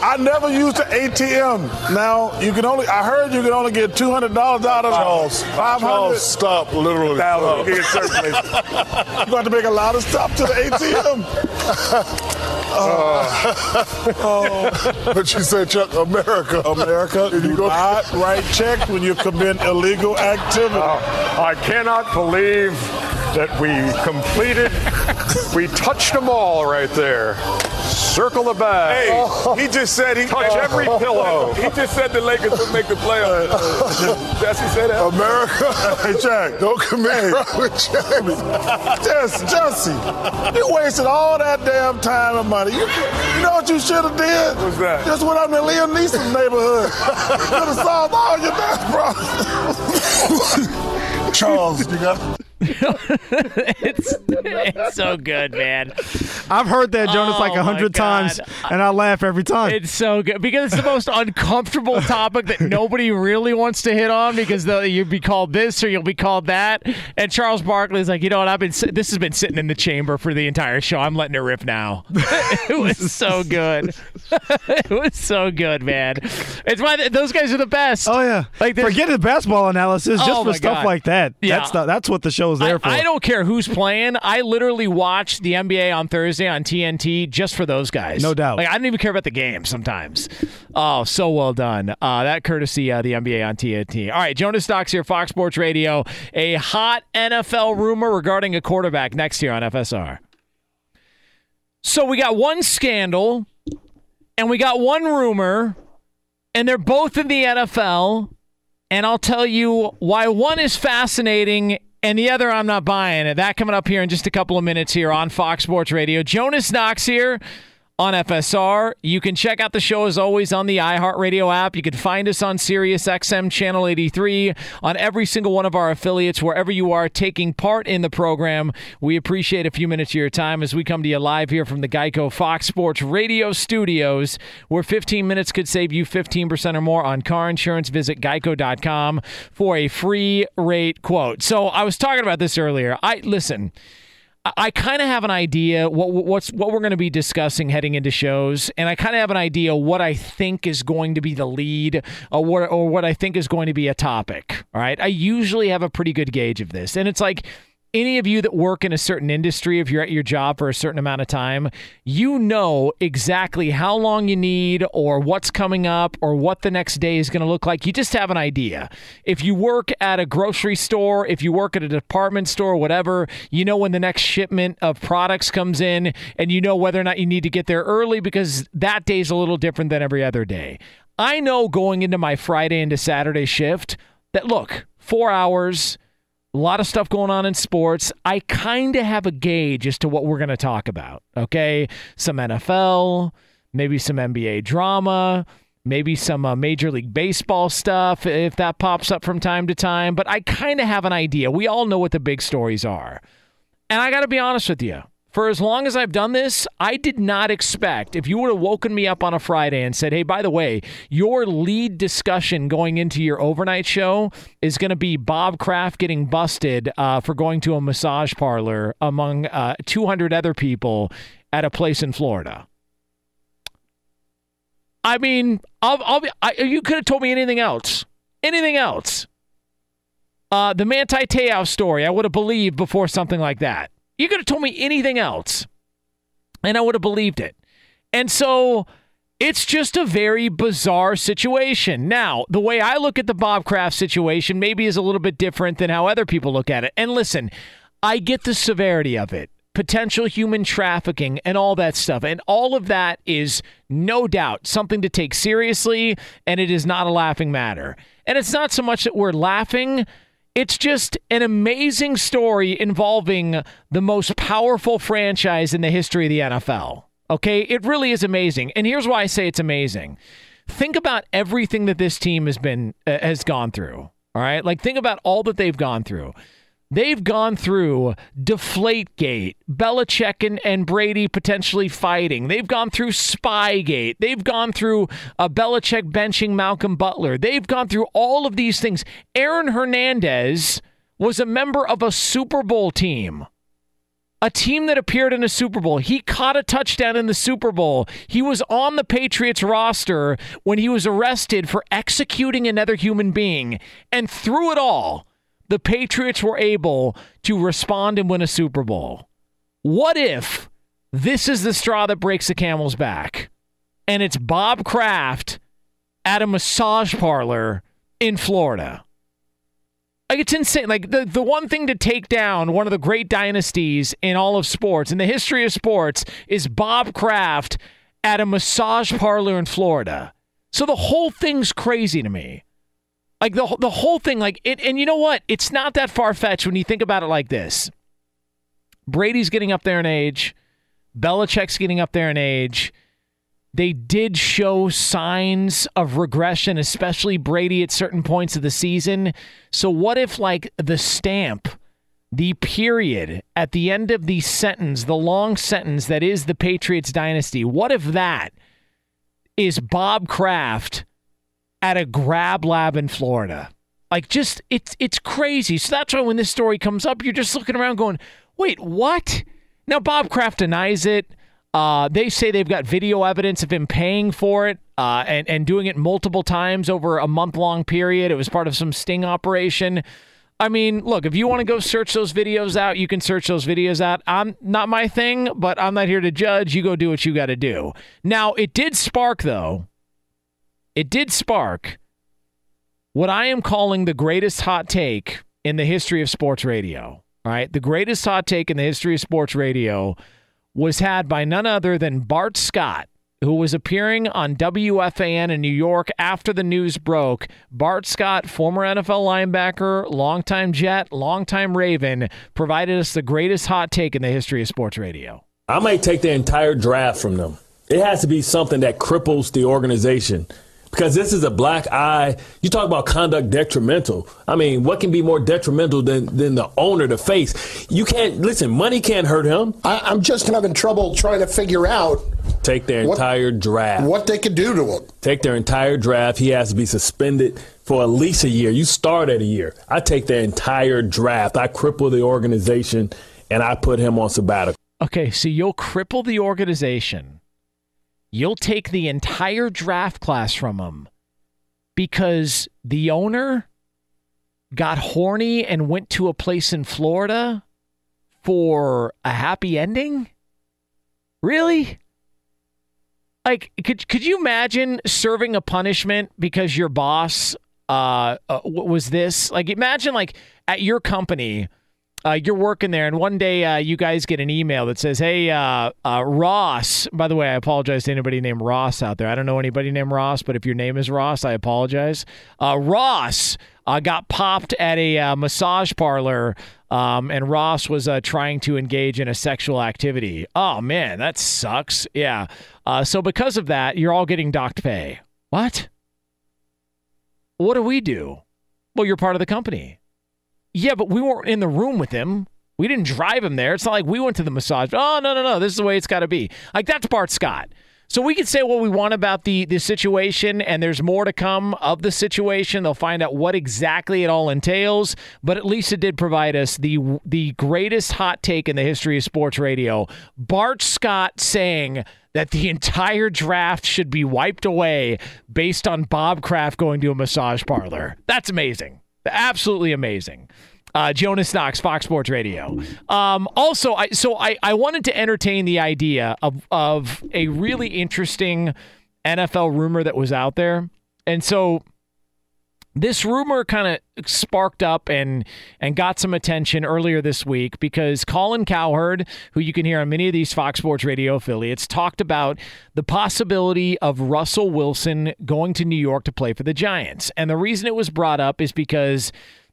I never used the ATM. Now you can only. I heard you can only get two hundred dollars out of Charles, Five hundred. Stop, literally. Thousand. Stop. Get circulated. You got to make a lot of stop to the ATM. oh, but you said, Chuck, America. America, you do not write checks when you commit illegal activity. Oh. I cannot believe that we completed, we touched them all right there. Circle the bag. Hey, he just said he touch every pillow. He just said the Lakers would make the playoffs. Jussie said that. America. Hey, Jack, don't commit with Jussie. Jussie, you wasted all that damn time and money. You, you know what you should have did? What's that? Just went up in Liam Neeson's neighborhood. Could have solved all your damn problems. Charles, you got. It's, it's so good, man. I've heard that Jonas Oh, like a oh hundred times, and I laugh every time. It's so good because it's the most uncomfortable topic that nobody really wants to hit on because you'll be called this or you'll be called that. And Charles Barkley's like, you know what? I've been this has been sitting in the chamber for the entire show. I'm letting it rip now. it was so good. it was so good, man. It's why th- those guys are the best. Oh yeah, Like forget the basketball analysis, just Oh, for stuff God. like that. Yeah. That's the, that's what the show there I, for. I don't care who's playing. I literally watch the NBA on Thursday on TNT just for those guys. No doubt. Like I don't even care about the game sometimes. Oh, so well done. Uh, that courtesy uh, the NBA on TNT. All right, Jonas Knox here, Fox Sports Radio. A hot NFL rumor regarding a quarterback next year on FSR. So we got one scandal, and we got one rumor, and they're both in the NFL. And I'll tell you why one is fascinating and the other I'm not buying. That coming up here in just a couple of minutes here on Fox Sports Radio. Jonas Knox here on FSR. You can check out the show as always on the iHeartRadio app. You can find us on SiriusXM Channel 83 on every single one of our affiliates, wherever you are taking part in the program. We appreciate a few minutes of your time as we come to you live here from the Geico Fox Sports Radio studios, where 15 minutes could save you 15% or more on car insurance. Visit geico.com for a free rate quote. So I was talking about this earlier. I listen. I- kind of have an idea what what's what we're going to be discussing heading into shows, and I kind of have an idea what I think is going to be the lead, or what or what I think is going to be a topic. All right, I usually have a pretty good gauge of this, and it's like any of you that work in a certain industry, if you're at your job for a certain amount of time, you know exactly how long you need or what's coming up or what the next day is going to look like. You just have an idea. If you work at a grocery store, if you work at a department store, whatever, you know when the next shipment of products comes in and you know whether or not you need to get there early because that day's a little different than every other day. I know going into my Friday into Saturday shift that look, 4 hours a lot of stuff going on in sports. I kind of have a gauge as to what we're going to talk about. Okay. Some NFL, maybe some NBA drama, maybe some uh, Major League Baseball stuff if that pops up from time to time. But I kind of have an idea. We all know what the big stories are. And I got to be honest with you. For as long as I've done this, I did not expect if you would have woken me up on a Friday and said, hey, by the way, your lead discussion going into your overnight show is going to be Bob Kraft getting busted uh, for going to a massage parlor among uh, 200 other people at a place in Florida. I mean, I'll, I'll be, I, you could have told me anything else. Anything else. Uh, the Manti Te'o story, I would have believed before something like that. You could have told me anything else, and I would have believed it. And so it's just a very bizarre situation. Now, the way I look at the Bob Kraft situation maybe is a little bit different than how other people look at it. And listen, I get the severity of it potential human trafficking and all that stuff. And all of that is no doubt something to take seriously, and it is not a laughing matter. And it's not so much that we're laughing It's just an amazing story involving the most powerful franchise in the history of the NFL. Okay, it really is amazing. And here's why I say it's amazing. Think about everything that this team has been uh, has gone through. All right? Like think about all that they've gone through. They've gone through Deflategate, Belichick and, and Brady potentially fighting. They've gone through Spygate. They've gone through uh, Belichick benching Malcolm Butler. They've gone through all of these things. Aaron Hernandez was a member of a Super Bowl team. A team that appeared in a Super Bowl. He caught a touchdown in the Super Bowl. He was on the Patriots roster when he was arrested for executing another human being. And through it all, the Patriots were able to respond and win a Super Bowl. What if this is the straw that breaks the camel's back and it's Bob Kraft at a massage parlor in Florida? Like it's insane. Like the, the one thing to take down one of the great dynasties in all of sports, in the history of sports, is Bob Kraft at a massage parlor in Florida. So the whole thing's crazy to me. Like the the whole thing, like it, and you know what? It's not that far fetched when you think about it like this. Brady's getting up there in age, Belichick's getting up there in age. They did show signs of regression, especially Brady at certain points of the season. So what if like the stamp, the period at the end of the sentence, the long sentence that is the Patriots dynasty, what if that is Bob Kraft? At a grab lab in Florida. Like just it's it's crazy. So that's why when this story comes up, you're just looking around going, "Wait, what?" Now Bob Kraft denies it. Uh, they say they've got video evidence of him paying for it uh, and and doing it multiple times over a month long period. It was part of some sting operation. I mean, look, if you want to go search those videos out, you can search those videos out. I'm not my thing, but I'm not here to judge. You go do what you got to do. Now, it did spark though it did spark what I am calling the greatest hot take in the history of sports radio. All right. The greatest hot take in the history of sports radio was had by none other than Bart Scott, who was appearing on WFAN in New York after the news broke. Bart Scott, former NFL linebacker, longtime Jet, longtime Raven, provided us the greatest hot take in the history of sports radio. I might take the entire draft from them. It has to be something that cripples the organization because this is a black eye. You talk about conduct detrimental. I mean, what can be more detrimental than, than the owner, to face? You can't, listen, money can't hurt him. I, am just having trouble trying to figure out. Take their what, entire draft. What they could do to him. Take their entire draft. He has to be suspended for at least a year. You start at a year. I take their entire draft. I cripple the organization and I put him on sabbatical. Okay, so you'll cripple the organization you'll take the entire draft class from them because the owner got horny and went to a place in Florida for a happy ending? Really? Like could could you imagine serving a punishment because your boss uh, uh was this? Like imagine like at your company uh, you're working there, and one day uh, you guys get an email that says, "Hey, uh, uh, Ross." By the way, I apologize to anybody named Ross out there. I don't know anybody named Ross, but if your name is Ross, I apologize. Uh, Ross uh, got popped at a massage parlor, um, and Ross was trying to engage in a sexual activity. Oh man, that sucks. Yeah. so because of that, you're all getting docked pay. What? What do we do? Well, you're part of the company. Yeah, but we weren't in the room with him. We didn't drive him there. It's not like we went to the massage. Oh, no, no, no. This is the way it's got to be. Like, that's Bart Scott. So we can say what we want about the, the situation, and there's more to come of the situation. They'll find out what exactly it all entails, but at least it did provide us the the greatest hot take in the history of sports radio. Bart Scott saying that the entire draft should be wiped away based on Bob Kraft going to a massage parlor. That's amazing. Absolutely amazing. Uh, Jonas Knox, Fox Sports Radio. Um, also, I so I, I wanted to entertain the idea of of a really interesting NFL rumor that was out there, and so this rumor kind of sparked up and and got some attention earlier this week because Colin Cowherd, who you can hear on many of these Fox Sports Radio affiliates, talked about the possibility of Russell Wilson going to New York to play for the Giants. And the reason it was brought up is because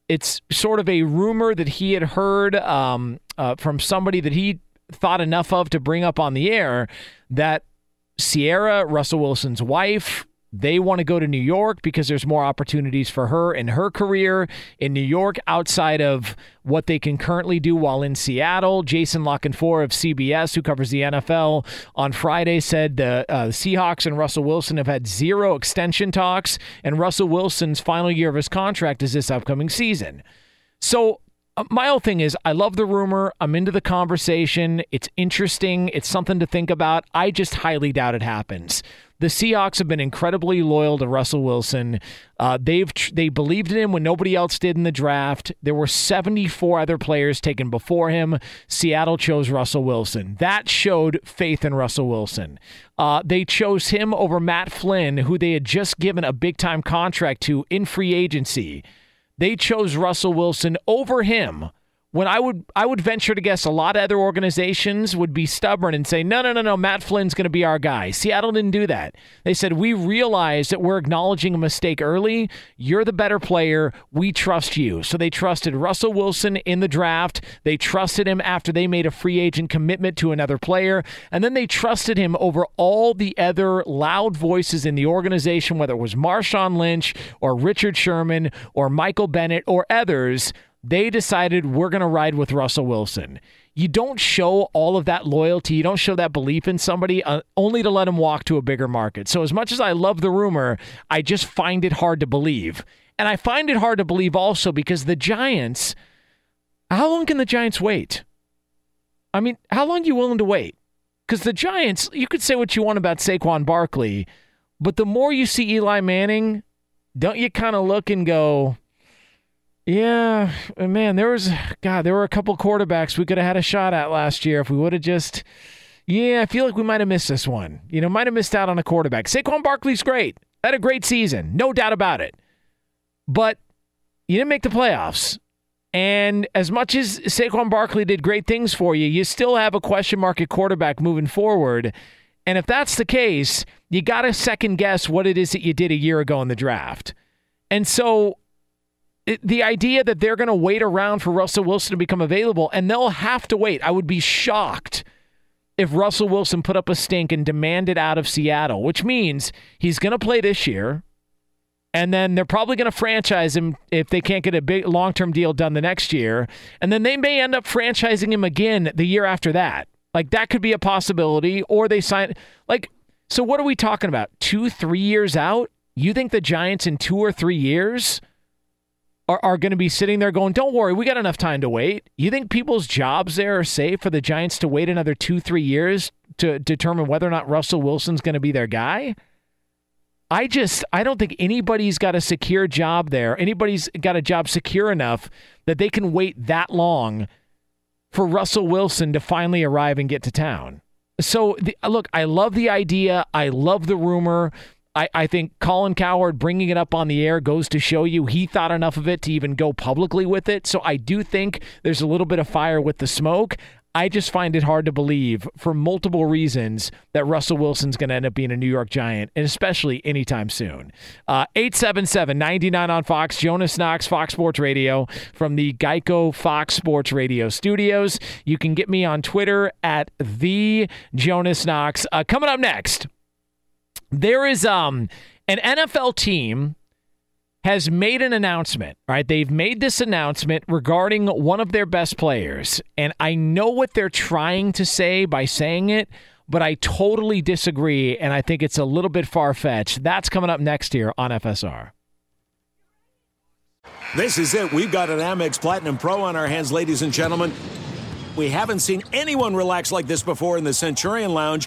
it's sort of a rumor that he had heard um, uh, from somebody that he thought enough of to bring up on the air that Ciara, Russell Wilson's wife, they want to go to New York because there's more opportunities for her in her career in New York outside of what they can currently do while in Seattle. Jason La Canfora of CBS, who covers the NFL, on Friday said the uh, Seahawks and Russell Wilson have had zero extension talks, and Russell Wilson's final year of his contract is this upcoming season. So uh, my whole thing is I love the rumor. I'm into the conversation. It's interesting. It's something to think about. I just highly doubt it happens. The Seahawks have been incredibly loyal to Russell Wilson. Uh, they've they believed in him when nobody else did in the draft. There were 74 other players taken before him. Seattle chose Russell Wilson. That showed faith in Russell Wilson. Uh, they chose him over Matt Flynn, who they had just given a big time contract to in free agency. They chose Russell Wilson over him when I would I would venture to guess a lot of other organizations would be stubborn and say no no no no Matt Flynn's going to be our guy. Seattle didn't do that. They said we realize that we're acknowledging a mistake early. You're the better player. We trust you. So they trusted Russell Wilson in the draft. They trusted him after they made a free agent commitment to another player, and then they trusted him over all the other loud voices in the organization whether it was Marshawn Lynch or Richard Sherman or Michael Bennett or others they decided we're going to ride with Russell Wilson. You don't show all of that loyalty, you don't show that belief in somebody uh, only to let him walk to a bigger market. So, as much as I love the rumor, I just find it hard to believe. And I find it hard to believe also because the Giants, how long can the Giants wait? I mean, how long are you willing to wait? Because the Giants, you could say what you want about Saquon Barkley, but the more you see Eli Manning, don't you kind of look and go, yeah, uh, man, there was God, there were a couple quarterbacks we could have had a shot at last year if we would have just Yeah, I feel like we might have missed this one. You know, might have missed out on a quarterback. Saquon Barkley's great. Had a great season, no doubt about it. But you didn't make the playoffs. And as much as Saquon Barkley did great things for you, you still have a question mark at quarterback moving forward. And if that's the case, you got to second guess what it is that you did a year ago in the draft. And so the idea that they're going to wait around for Russell Wilson to become available and they'll have to wait. I would be shocked if Russell Wilson put up a stink and demanded out of Seattle, which means he's going to play this year. And then they're probably going to franchise him if they can't get a big long term deal done the next year. And then they may end up franchising him again the year after that. Like that could be a possibility. Or they sign, like, so what are we talking about? Two, three years out? You think the Giants in two or three years? Are, are going to be sitting there going, don't worry, we got enough time to wait. You think people's jobs there are safe for the Giants to wait another two, three years to determine whether or not Russell Wilson's going to be their guy? I just, I don't think anybody's got a secure job there. Anybody's got a job secure enough that they can wait that long for Russell Wilson to finally arrive and get to town. So, the, look, I love the idea. I love the rumor. I, I think Colin Cowherd bringing it up on the air goes to show you he thought enough of it to even go publicly with it. So I do think there's a little bit of fire with the smoke. I just find it hard to believe for multiple reasons that Russell Wilson's going to end up being a New York Giant, and especially anytime soon. Uh, 877 99 on Fox, Jonas Knox, Fox Sports Radio from the Geico Fox Sports Radio studios. You can get me on Twitter at the Jonas Knox. Uh, coming up next. There is um an NFL team has made an announcement, right? They've made this announcement regarding one of their best players. And I know what they're trying to say by saying it, but I totally disagree. And I think it's a little bit far fetched. That's coming up next here on FSR. This is it. We've got an Amex Platinum Pro on our hands, ladies and gentlemen. We haven't seen anyone relax like this before in the Centurion Lounge.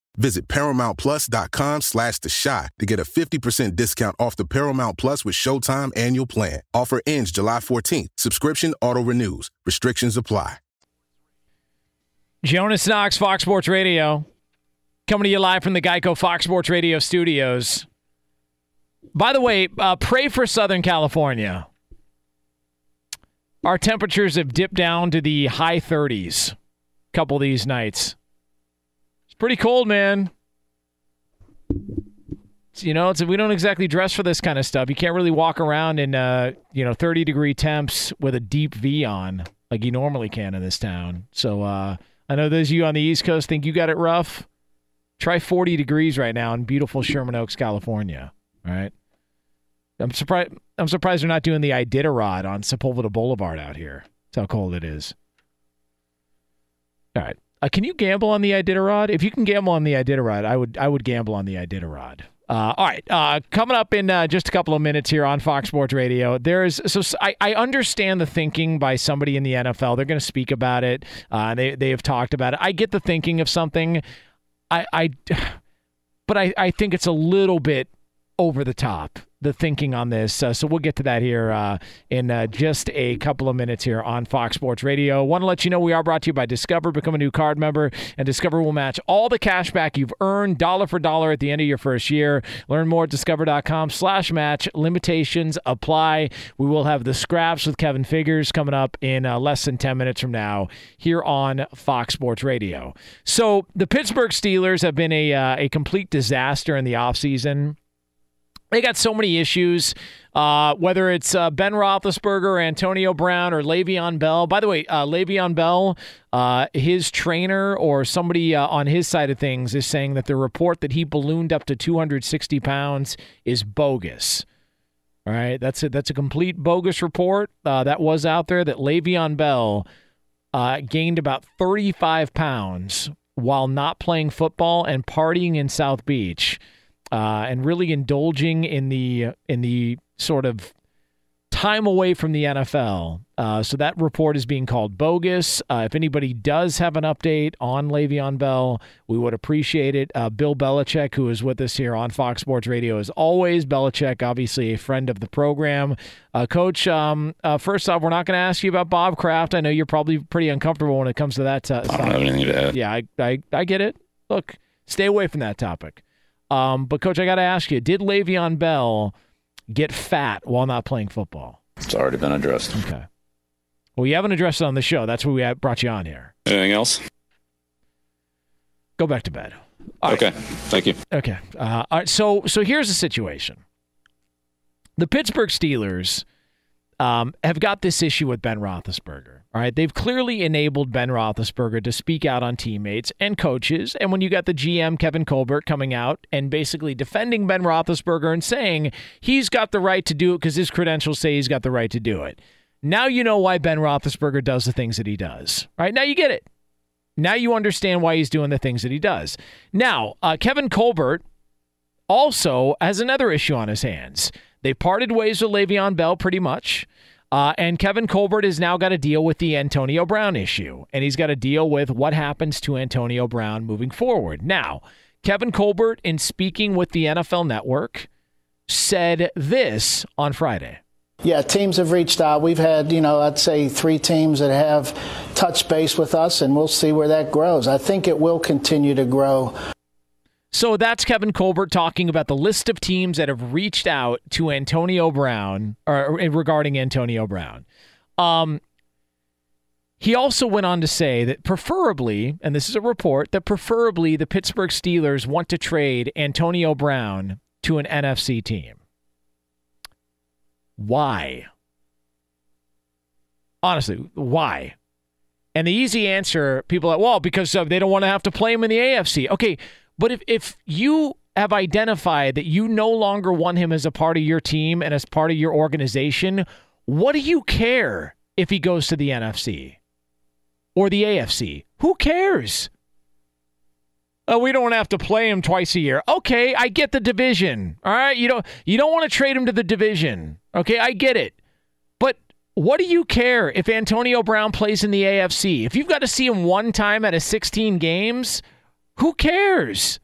Visit ParamountPlus.com slash The Shot to get a 50% discount off the Paramount Plus with Showtime annual plan. Offer ends July 14th. Subscription auto-renews. Restrictions apply. Jonas Knox, Fox Sports Radio, coming to you live from the Geico Fox Sports Radio studios. By the way, uh, pray for Southern California. Our temperatures have dipped down to the high 30s a couple these nights. Pretty cold, man. You know, it's, we don't exactly dress for this kind of stuff. You can't really walk around in, uh, you know, 30 degree temps with a deep V on like you normally can in this town. So, uh, I know those of you on the East Coast think you got it rough. Try 40 degrees right now in beautiful Sherman Oaks, California. All right. I'm surprised. I'm surprised they're not doing the Iditarod on Sepulveda Boulevard out here. That's how cold it is. All right. Uh, can you gamble on the Iditarod? If you can gamble on the Iditarod, I would. I would gamble on the Iditarod. Uh, all right, uh, coming up in uh, just a couple of minutes here on Fox Sports Radio. There's so I, I understand the thinking by somebody in the NFL. They're going to speak about it. Uh, they they have talked about it. I get the thinking of something. I I, but I I think it's a little bit over the top the thinking on this. Uh, so we'll get to that here uh, in uh, just a couple of minutes here on Fox Sports Radio. Want to let you know we are brought to you by Discover. Become a new card member, and Discover will match all the cash back you've earned dollar for dollar at the end of your first year. Learn more at discover.com/slash match. Limitations apply. We will have the scraps with Kevin Figures coming up in uh, less than 10 minutes from now here on Fox Sports Radio. So the Pittsburgh Steelers have been a uh, a complete disaster in the offseason they got so many issues. Uh, whether it's uh, Ben Roethlisberger, Antonio Brown, or Le'Veon Bell. By the way, uh, Le'Veon Bell, uh, his trainer or somebody uh, on his side of things is saying that the report that he ballooned up to 260 pounds is bogus. All right, that's a, that's a complete bogus report uh, that was out there that Le'Veon Bell gained about 35 pounds while not playing football and partying in South Beach uh, and really indulging in the in the sort of time away from the NFL. Uh, so that report is being called bogus. Uh, if anybody does have an update on Le'Veon Bell, we would appreciate it. Uh, Bill Belichick, who is with us here on Fox Sports Radio, as always. Belichick, obviously a friend of the program. Uh, Coach, um, uh, first off, we're not going to ask you about Bob Kraft. I know you're probably pretty uncomfortable when it comes to that. I don't have anything to add. Yeah, I, I, I get it. Look, stay away from that topic. Um, but coach, I got to ask you: Did Le'Veon Bell get fat while not playing football? It's already been addressed. Okay. Well, you haven't addressed it on the show. That's why we brought you on here. Anything else? Go back to bed. All okay. Right. Thank you. Okay. Uh, all right. So, so here's the situation. The Pittsburgh Steelers um, have got this issue with Ben Roethlisberger. All right, they've clearly enabled Ben Roethlisberger to speak out on teammates and coaches. And when you got the GM Kevin Colbert coming out and basically defending Ben Roethlisberger and saying he's got the right to do it because his credentials say he's got the right to do it. Now you know why Ben Roethlisberger does the things that he does. All right, now you get it. Now you understand why he's doing the things that he does. Now, uh, Kevin Colbert also has another issue on his hands. They parted ways with Le'Veon Bell pretty much. Uh, and Kevin Colbert has now got to deal with the Antonio Brown issue, and he's got to deal with what happens to Antonio Brown moving forward. Now, Kevin Colbert, in speaking with the NFL Network, said this on Friday. Yeah, teams have reached out. We've had, you know, I'd say three teams that have touched base with us, and we'll see where that grows. I think it will continue to grow. So that's Kevin Colbert talking about the list of teams that have reached out to Antonio Brown or regarding Antonio Brown. Um, he also went on to say that preferably, and this is a report, that preferably the Pittsburgh Steelers want to trade Antonio Brown to an NFC team. Why? Honestly, why? And the easy answer, people are well, because they don't want to have to play him in the AFC. Okay, but if, if you have identified that you no longer want him as a part of your team and as part of your organization, what do you care if he goes to the NFC or the AFC? Who cares? Oh, we don't have to play him twice a year. Okay, I get the division. All right, you don't you don't want to trade him to the division. Okay, I get it. But what do you care if Antonio Brown plays in the AFC? If you've got to see him one time out of 16 games, who cares?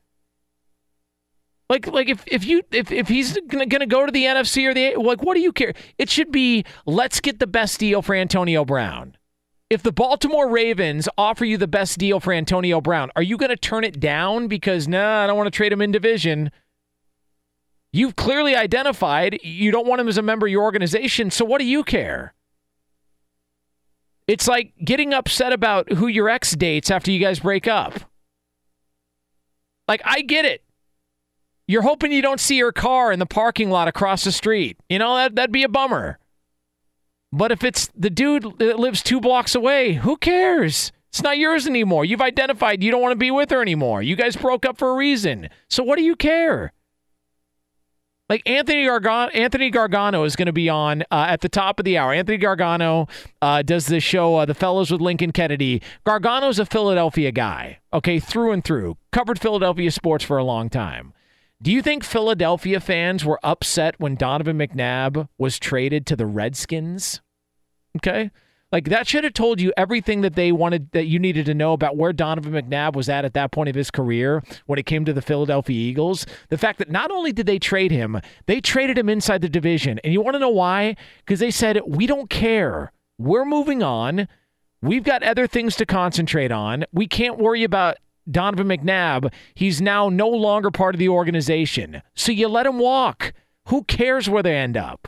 Like, like if, if you if, if he's gonna, gonna go to the NFC or the like, what do you care? It should be let's get the best deal for Antonio Brown. If the Baltimore Ravens offer you the best deal for Antonio Brown, are you going to turn it down because nah, I don't want to trade him in division? You've clearly identified you don't want him as a member of your organization, so what do you care? It's like getting upset about who your ex dates after you guys break up. Like, I get it. You're hoping you don't see her car in the parking lot across the street. You know, that, that'd be a bummer. But if it's the dude that lives two blocks away, who cares? It's not yours anymore. You've identified you don't want to be with her anymore. You guys broke up for a reason. So what do you care? Like Anthony Gargano, Anthony Gargano is going to be on uh, at the top of the hour. Anthony Gargano uh, does this show, uh, The Fellows with Lincoln Kennedy. Gargano's a Philadelphia guy, okay, through and through. Covered Philadelphia sports for a long time. Do you think Philadelphia fans were upset when Donovan McNabb was traded to the Redskins? Okay. Like that should have told you everything that they wanted that you needed to know about where Donovan McNabb was at at that point of his career when it came to the Philadelphia Eagles. The fact that not only did they trade him, they traded him inside the division. And you want to know why? Because they said, "We don't care. We're moving on. We've got other things to concentrate on. We can't worry about Donovan McNabb. He's now no longer part of the organization. So you let him walk. Who cares where they end up?"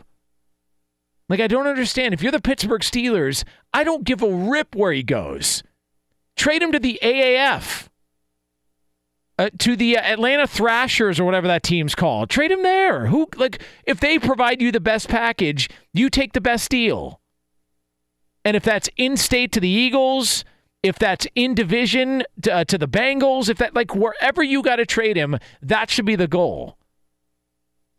Like, I don't understand. If you're the Pittsburgh Steelers, I don't give a rip where he goes. Trade him to the AAF, uh, to the Atlanta Thrashers or whatever that team's called. Trade him there. Who like if they provide you the best package, you take the best deal. And if that's in state to the Eagles, if that's in division to, uh, to the Bengals, if that like wherever you got to trade him, that should be the goal.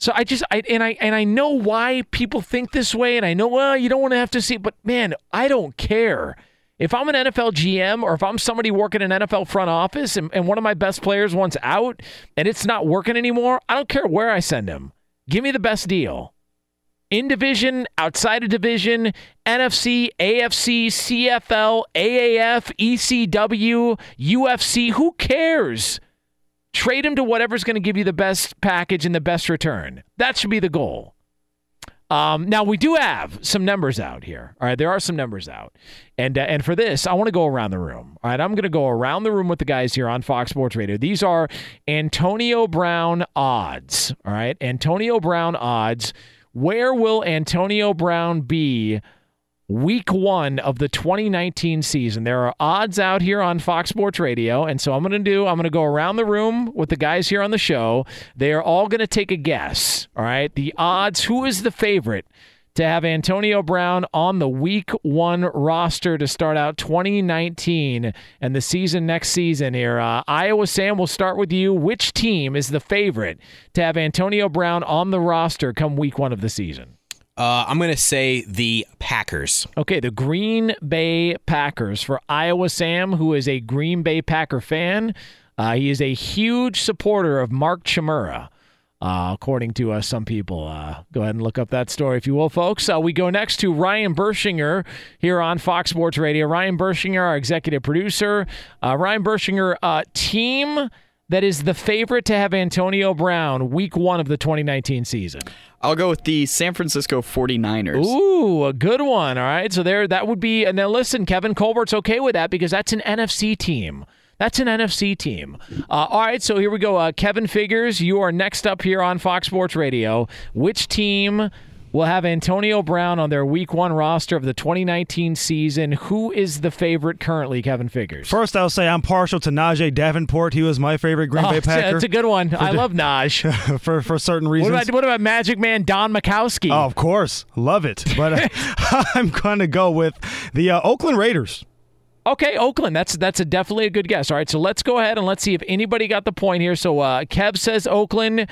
So I just I and I and I know why people think this way, and I know well you don't want to have to see, but man, I don't care. If I'm an NFL GM or if I'm somebody working in an NFL front office and, and one of my best players wants out and it's not working anymore, I don't care where I send him. Give me the best deal. In division, outside of division, NFC, AFC, CFL, AAF, ECW, UFC, who cares? Trade him to whatever's going to give you the best package and the best return. That should be the goal. Um, now we do have some numbers out here. All right, there are some numbers out, and uh, and for this, I want to go around the room. All right, I'm going to go around the room with the guys here on Fox Sports Radio. These are Antonio Brown odds. All right, Antonio Brown odds. Where will Antonio Brown be week one of the 2019 season. There are odds out here on Fox Sports Radio. And so I'm going to do, I'm going to go around the room with the guys here on the show. They are all going to take a guess. All right. The odds, who is the favorite? To have Antonio Brown on the week one roster to start out 2019 and the season next season here. Uh, Iowa Sam, we'll start with you. Which team is the favorite to have Antonio Brown on the roster come week one of the season? Uh, I'm going to say the Packers. Okay, the Green Bay Packers for Iowa Sam, who is a Green Bay Packer fan. Uh, he is a huge supporter of Mark Chmura. uh, according to uh, some people. Uh, go ahead and look up that story if you will, folks. Uh, we go next to Ryan Bershinger here on Fox Sports Radio. Ryan Bershinger, our executive producer. Ryan Bershinger, team that is the favorite to have Antonio Brown week one of the 2019 season. I'll go with the San Francisco 49ers. Ooh, a good one. All right. So there that would be and now listen, Kevin Colbert's okay with that because that's an NFC team. That's an NFC team. Uh, all right, so here we go. Uh, Kevin Figures, you are next up here on Fox Sports Radio. Which team will have Antonio Brown on their Week One roster of the 2019 season? Who is the favorite currently, Kevin Figures? First, I'll say I'm partial to Najee Davenport. He was my favorite Green Oh, Bay Packer. That's a good one. I love Naj. for for certain What reasons. about, what about Magic Man Don Majkowski? Oh, of course, love it. But uh, I'm gonna go with the uh, Oakland Raiders. Okay, Oakland. That's that's a definitely a good guess. All right, so let's go ahead and let's see if anybody got the point here. So uh, Kev says Oakland,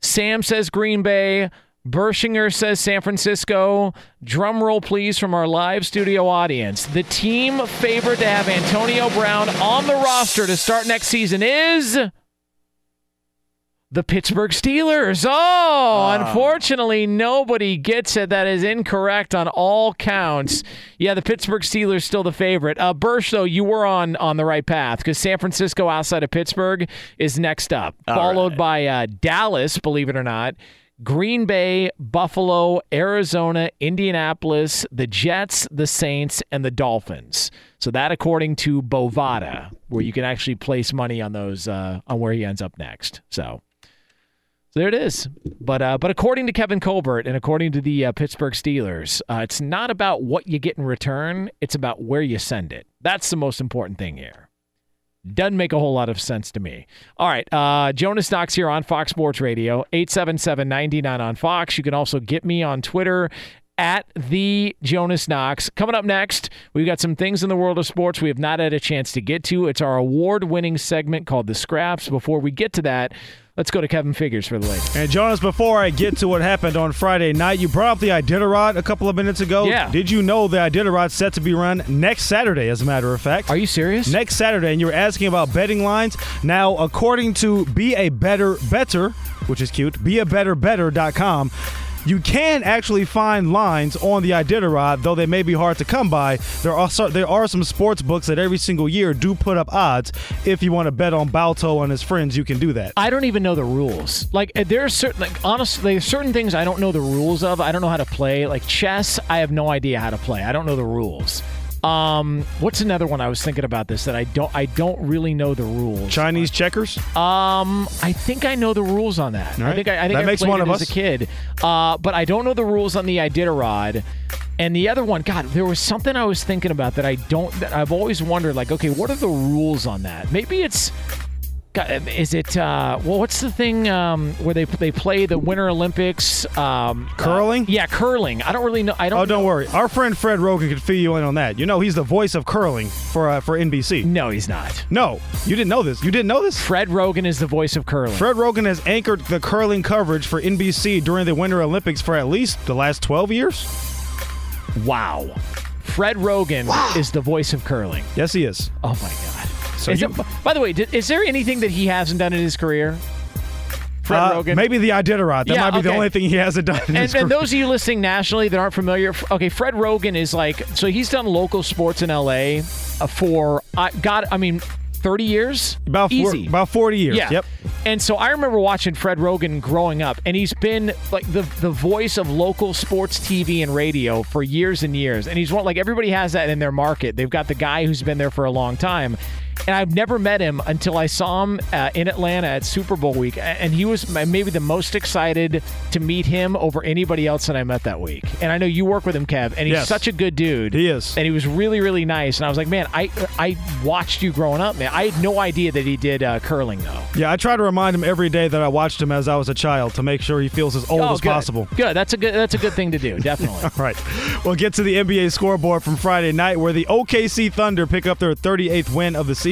Sam says Green Bay, Bershinger says San Francisco. Drum roll, please, from our live studio audience. The team favored to have Antonio Brown on the roster to start next season is. The Pittsburgh Steelers. Oh, unfortunately, nobody gets it. That is incorrect on all counts. Yeah, the Pittsburgh Steelers still the favorite. Uh, Bursch, though, you were on on the right path because San Francisco outside of Pittsburgh is next up, All followed by uh, Dallas. Believe it or not. Green Bay, Buffalo, Arizona, Indianapolis, the Jets, the Saints, and the Dolphins. So that, according to Bovada, where you can actually place money on those uh, on where he ends up next. So. So there it is. But uh, but according to Kevin Colbert and according to the uh, Pittsburgh Steelers, uh, it's not about what you get in return. It's about where you send it. That's the most important thing here. Doesn't make a whole lot of sense to me. All right, uh, Jonas Knox here on Fox Sports Radio, 877-99 on Fox. You can also get me on Twitter at the Jonas Knox. Coming up next, we've got some things in the world of sports we have not had a chance to get to. It's our award-winning segment called The Scraps. Before we get to that, let's go to Kevin Figures for the latest. And Jonas, before I get to what happened on Friday night, you brought up the Iditarod a couple of minutes ago. Yeah. Did you know the Iditarod's set to be run next Saturday, as a matter of fact? Are you serious? Next Saturday, and you were asking about betting lines. Now, according to Be a Better Better, which is cute, beabetterbetter.com, you can actually find lines on the Iditarod, though they may be hard to come by. There are there are some sports books that every single year do put up odds. If you want to bet on Balto and his friends, you can do that. I don't even know the rules. Like uh, there are certain, like honestly, certain things I don't know the rules of. I don't know how to play. Like chess, I have no idea how to play. I don't know the rules. Um, what's another one I was thinking about this that I don't I don't really know the rules. Chinese checkers. Um, I think I know the rules on that. All I think I, I think That I makes one of as us. a kid. Uh, but I don't know the rules on the Iditarod. And the other one, God, there was something I was thinking about that I don't. That I've always wondered, like, okay, what are the rules on that? Maybe it's. God, Is it uh, well? What's the thing um, where they they play the Winter Olympics? Um, Curling? yeah, curling. I don't really know. I don't. Oh, don't worry. Our friend Fred Roggin could fill you in on that. You know, he's the voice of curling for uh, for NBC. No, he's not. No, you didn't know this. You didn't know this. Fred Roggin is the voice of curling. Fred Roggin has anchored the curling coverage for NBC during the Winter Olympics for at least the last 12 years. Wow. Fred Roggin is the voice of curling. Yes, he is. Oh my god. So you- it- by the way, did, is there anything that he hasn't done in his career? Fred Uh, Roggin. Maybe the Iditarod. That Yeah, might be the only thing he hasn't done. In his And, and those of you listening nationally that aren't familiar, okay, Fred Roggin is like, so he's done local sports in LA uh, for, uh, God, I mean, 30 years? about four, Easy. about 40 years. Yeah. Yep. And so I remember watching Fred Roggin growing up, and he's been like the the voice of local sports TV and radio for years and years. And he's one like everybody has that in their market. They've got the guy who's been there for a long time. And I've never met him until I saw him uh, in Atlanta at Super Bowl week, and he was maybe the most excited to meet him over anybody else that I met that week. And I know you work with him, Kev, and he's Yes. such a good dude. He is. and he was really really nice. And I was like, man, I I watched you growing up, man. I had no idea that he did uh, curling though. Yeah, I try to remind him every day that I watched him as I was a child to make sure he feels as old Oh, as good. possible. Good. That's a good. That's a good thing to do. Definitely. All right. We'll get to the NBA scoreboard from Friday night where the OKC Thunder pick up their 38th win of the season.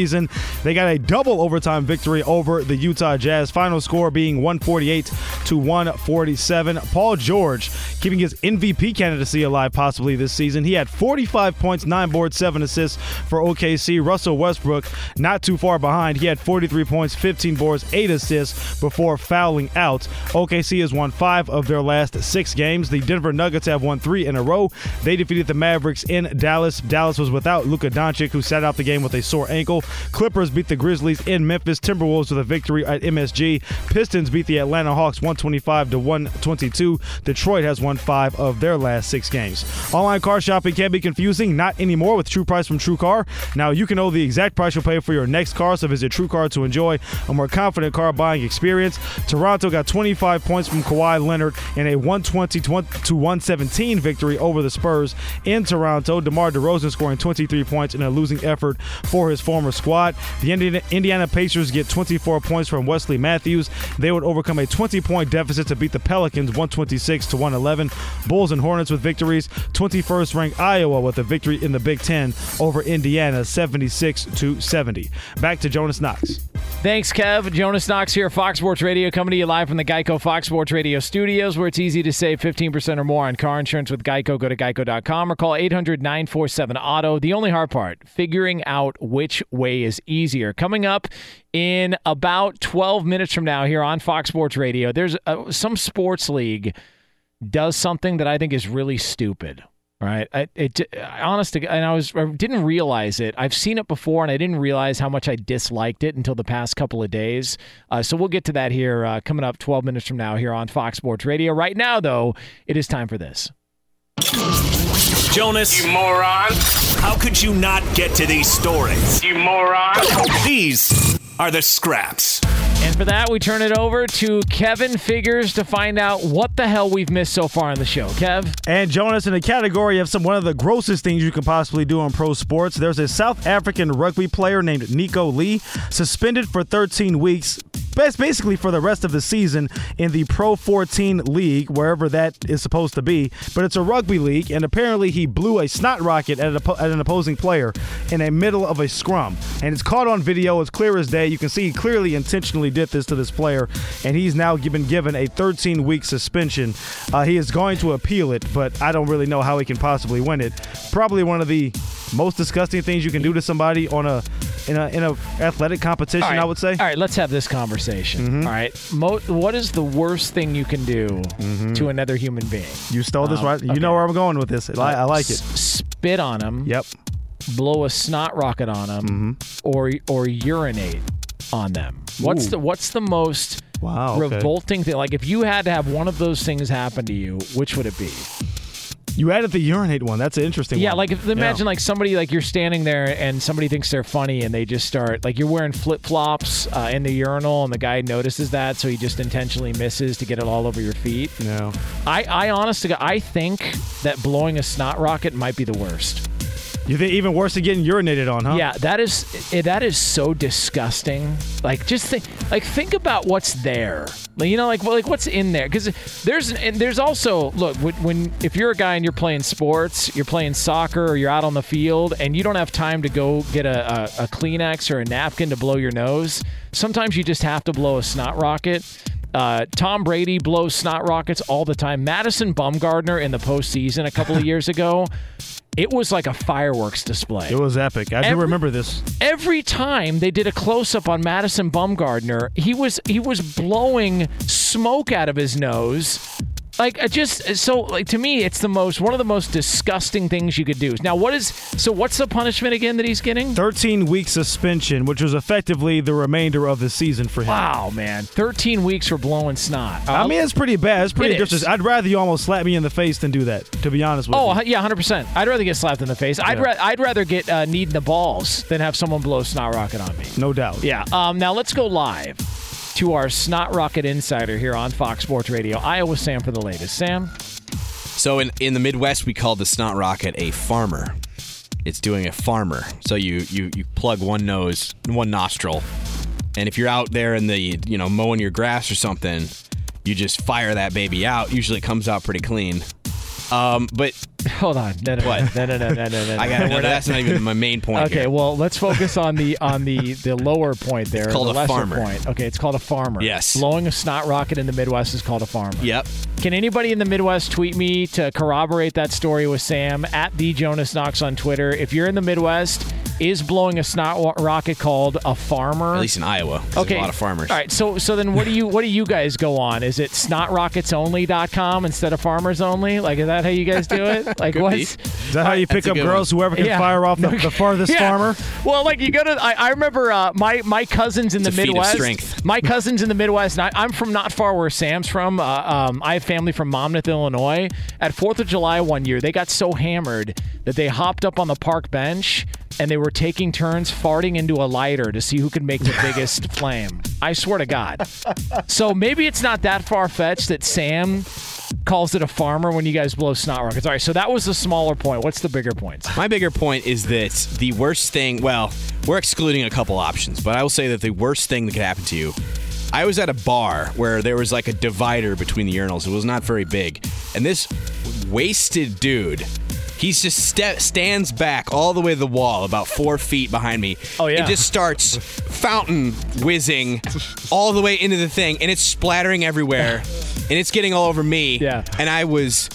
They got a double overtime victory over the Utah Jazz. Final score being 148 to 147. Paul George keeping his MVP candidacy alive possibly this season. He had 45 points, 9 boards, 7 assists for OKC. Russell Westbrook not too far behind. He had 43 points, 15 boards, eight assists before fouling out. OKC has won five of their last six games. The Denver Nuggets have won three in a row. They defeated the Mavericks in Dallas. Dallas was without Luka Doncic, who sat out the game with a sore ankle. Clippers beat the Grizzlies in Memphis. Timberwolves with a victory at MSG. Pistons beat the Atlanta Hawks 125 to 122. Detroit has won five of their last six games. Online car shopping can be confusing, not anymore with True Price from True Car. Now you can know the exact price you'll pay for your next car, so visit True Car to enjoy a more confident car buying experience. Toronto got 25 points from Kawhi Leonard in a 120 to 117 victory over the Spurs in Toronto. DeMar DeRozan scoring 23 points in a losing effort for his former squad. The Indiana Pacers get 24 points from Wesley Matthews. They would overcome a 20 point deficit to beat the Pelicans 126 to 111. Bulls and Hornets with victories. 21st ranked Iowa with a victory in the Big Ten over Indiana 76 to 70. Back to Jonas Knox. Thanks, Kev. Jonas Knox here, Fox Sports Radio, coming to you live from the Geico Fox Sports Radio studios, where it's easy to save 15% or more on car insurance with Geico. Go to geico.com or call 800 947 Auto. The only hard part, figuring out which way is easier. Coming up in about 12 minutes from now here on Fox Sports Radio, there's a, some sports league does something that I think is really stupid. Right. I, it, honest to, and I was, I didn't realize it. I've seen it before and I didn't realize how much I disliked it until the past couple of days. Uh, so we'll get to that here uh, coming up 12 minutes from now here on Fox Sports Radio. Right now, though, it is time for this. Jonas. You moron. How could you not get to these stories? You moron. These are the scraps. And for that, we turn it over to Kevin Figures to find out what the hell we've missed so far in the show. Kev? And Jonas, in the category of some one of the grossest things you can possibly do in pro sports, there's a South African rugby player named Nico Lee, suspended for 13 weeks best basically for the rest of the season in the Pro 14 league, wherever that is supposed to be. But it's a rugby league, and apparently he blew a snot rocket at, an opposing player in the middle of a scrum. And it's caught on video. It's clear as day. You can see he clearly intentionally did this to this player, and he's now been given a 13 week suspension. Uh, he is going to appeal it, but I don't really know how he can possibly win it. Probably one of the most disgusting things you can do to somebody on a in a in a athletic competition. Right. I would say. All right, let's have this conversation. Mm-hmm. All right, Mo- what is the worst thing you can do mm-hmm. to another human being? You stole this um, right. You okay. know where I'm going with this. I, I like it. S- spit on him. Yep. Blow a snot rocket on them, mm-hmm. or or urinate on them. What's Ooh. the what's the most wow, okay. revolting thing? Like if you had to have one of those things happen to you, which would it be? You added the urinate one. That's an interesting yeah, one. like if, imagine like somebody like you're standing there and somebody thinks they're funny and they just start like you're wearing flip flops uh, in the urinal and the guy notices that so he just intentionally misses to get it all over your feet. No, I I honestly I think that blowing a snot rocket might be the worst. You think even worse than getting urinated on, huh? Yeah, that is eh, that is so disgusting. Like just think, like think about what's there. Like, you know, like like what's in there? Because there's and there's also look when, when if you're a guy and you're playing sports, you're playing soccer or you're out on the field and you don't have time to go get a, a, a Kleenex or a napkin to blow your nose. Sometimes you just have to blow a snot rocket. Uh, Tom Brady blows snot rockets all the time. Madison Bumgarner in the postseason a couple of years ago it was like a fireworks display. It was epic. I every, do remember this. Every time they did a close up on Madison Bumgarner, he was he was blowing smoke out of his nose like I just so like to me it's the most one of the most disgusting things you could do. Now what is so what's the punishment again that he's getting? 13 week suspension which was effectively the remainder of the season for him. Wow man. 13 weeks for blowing snot. I mean it's pretty bad. It's pretty it i'd rather you almost slap me in the face than do that to be honest with oh you. Oh, yeah 100% i'd rather get slapped in the face. Yeah. I'd, ra- I'd rather get uh, kneed in the balls than have someone blow snot rocket on me. No doubt. Yeah. Um, now let's go live to our Snot Rocket Insider here on Fox Sports Radio. Iowa Sam for the latest. Sam? So in, in the Midwest, we call the Snot Rocket a farmer. It's doing a farmer. So you, you, you plug one nose, one nostril, and if you're out there in the, you know, mowing your grass or something, you just fire that baby out. Usually it comes out pretty clean. Um, but hold on, no, no, what? No, no, no, no, no, no. I got no, that's not even my main point. Okay, here. well, let's focus on the on the the lower point there. It's called the a farmer. Point. Okay, it's called a farmer. Yes, blowing a snot rocket in the Midwest is called a farmer. Yep. Can anybody in the Midwest tweet me to corroborate that story with Sam at the Jonas Knox on Twitter? If you're in the Midwest is blowing a snot rocket called a farmer. At least in Iowa. Okay. A lot of farmers. All right, so so then what do you what do you guys go on? Is it snotrocketsonly.com instead of farmers only? Like is that how you guys do it? Like what's that how you pick up girls? one. Whoever can Yeah. fire off the, the farthest Yeah. farmer? Well, like you go to, I, I remember uh, my my cousins in It's the a feat of Midwest. strength. My cousins in the Midwest. And I, I'm from not far where Sam's from. Uh, um, I have family from Monmouth, Illinois. At Fourth of July one year, they got so hammered that they hopped up on the park bench and they were taking turns farting into a lighter to see who could make the biggest flame. I swear to God. So maybe it's not that far fetched that Sam calls it a farmer when you guys blow snot rockets. All right, so that was the smaller point. What's the bigger point? My bigger point is that the worst thing, well, we're excluding a couple options, but I will say that the worst thing that could happen to you. I was at a bar where there was like a divider between the urinals. It was not very big. And this wasted dude, he's just sta stands back all the way to the wall, about four feet behind me. Oh, yeah. It just starts fountain whizzing all the way into the thing, and it's splattering everywhere, and it's getting all over me. Yeah. And I was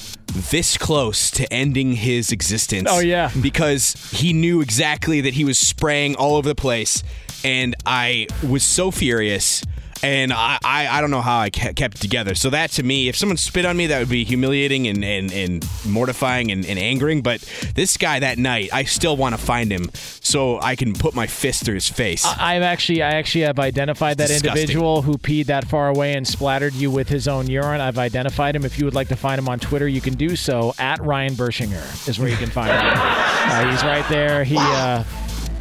this close to ending his existence. Oh, yeah. Because he knew exactly that he was spraying all over the place, and I was so furious. And I, I, I don't know how I kept it together. So that to me, if someone spit on me, that would be humiliating and, and, and mortifying and, and angering. But this guy that night, I still want to find him so I can put my fist through his face. I- I've actually, I actually have identified that Disgusting. individual who peed that far away and splattered you with his own urine. I've identified him. If you would like to find him on Twitter, you can do so at Ryan Bershinger is where you can find him. Uh, he's right there. He, uh,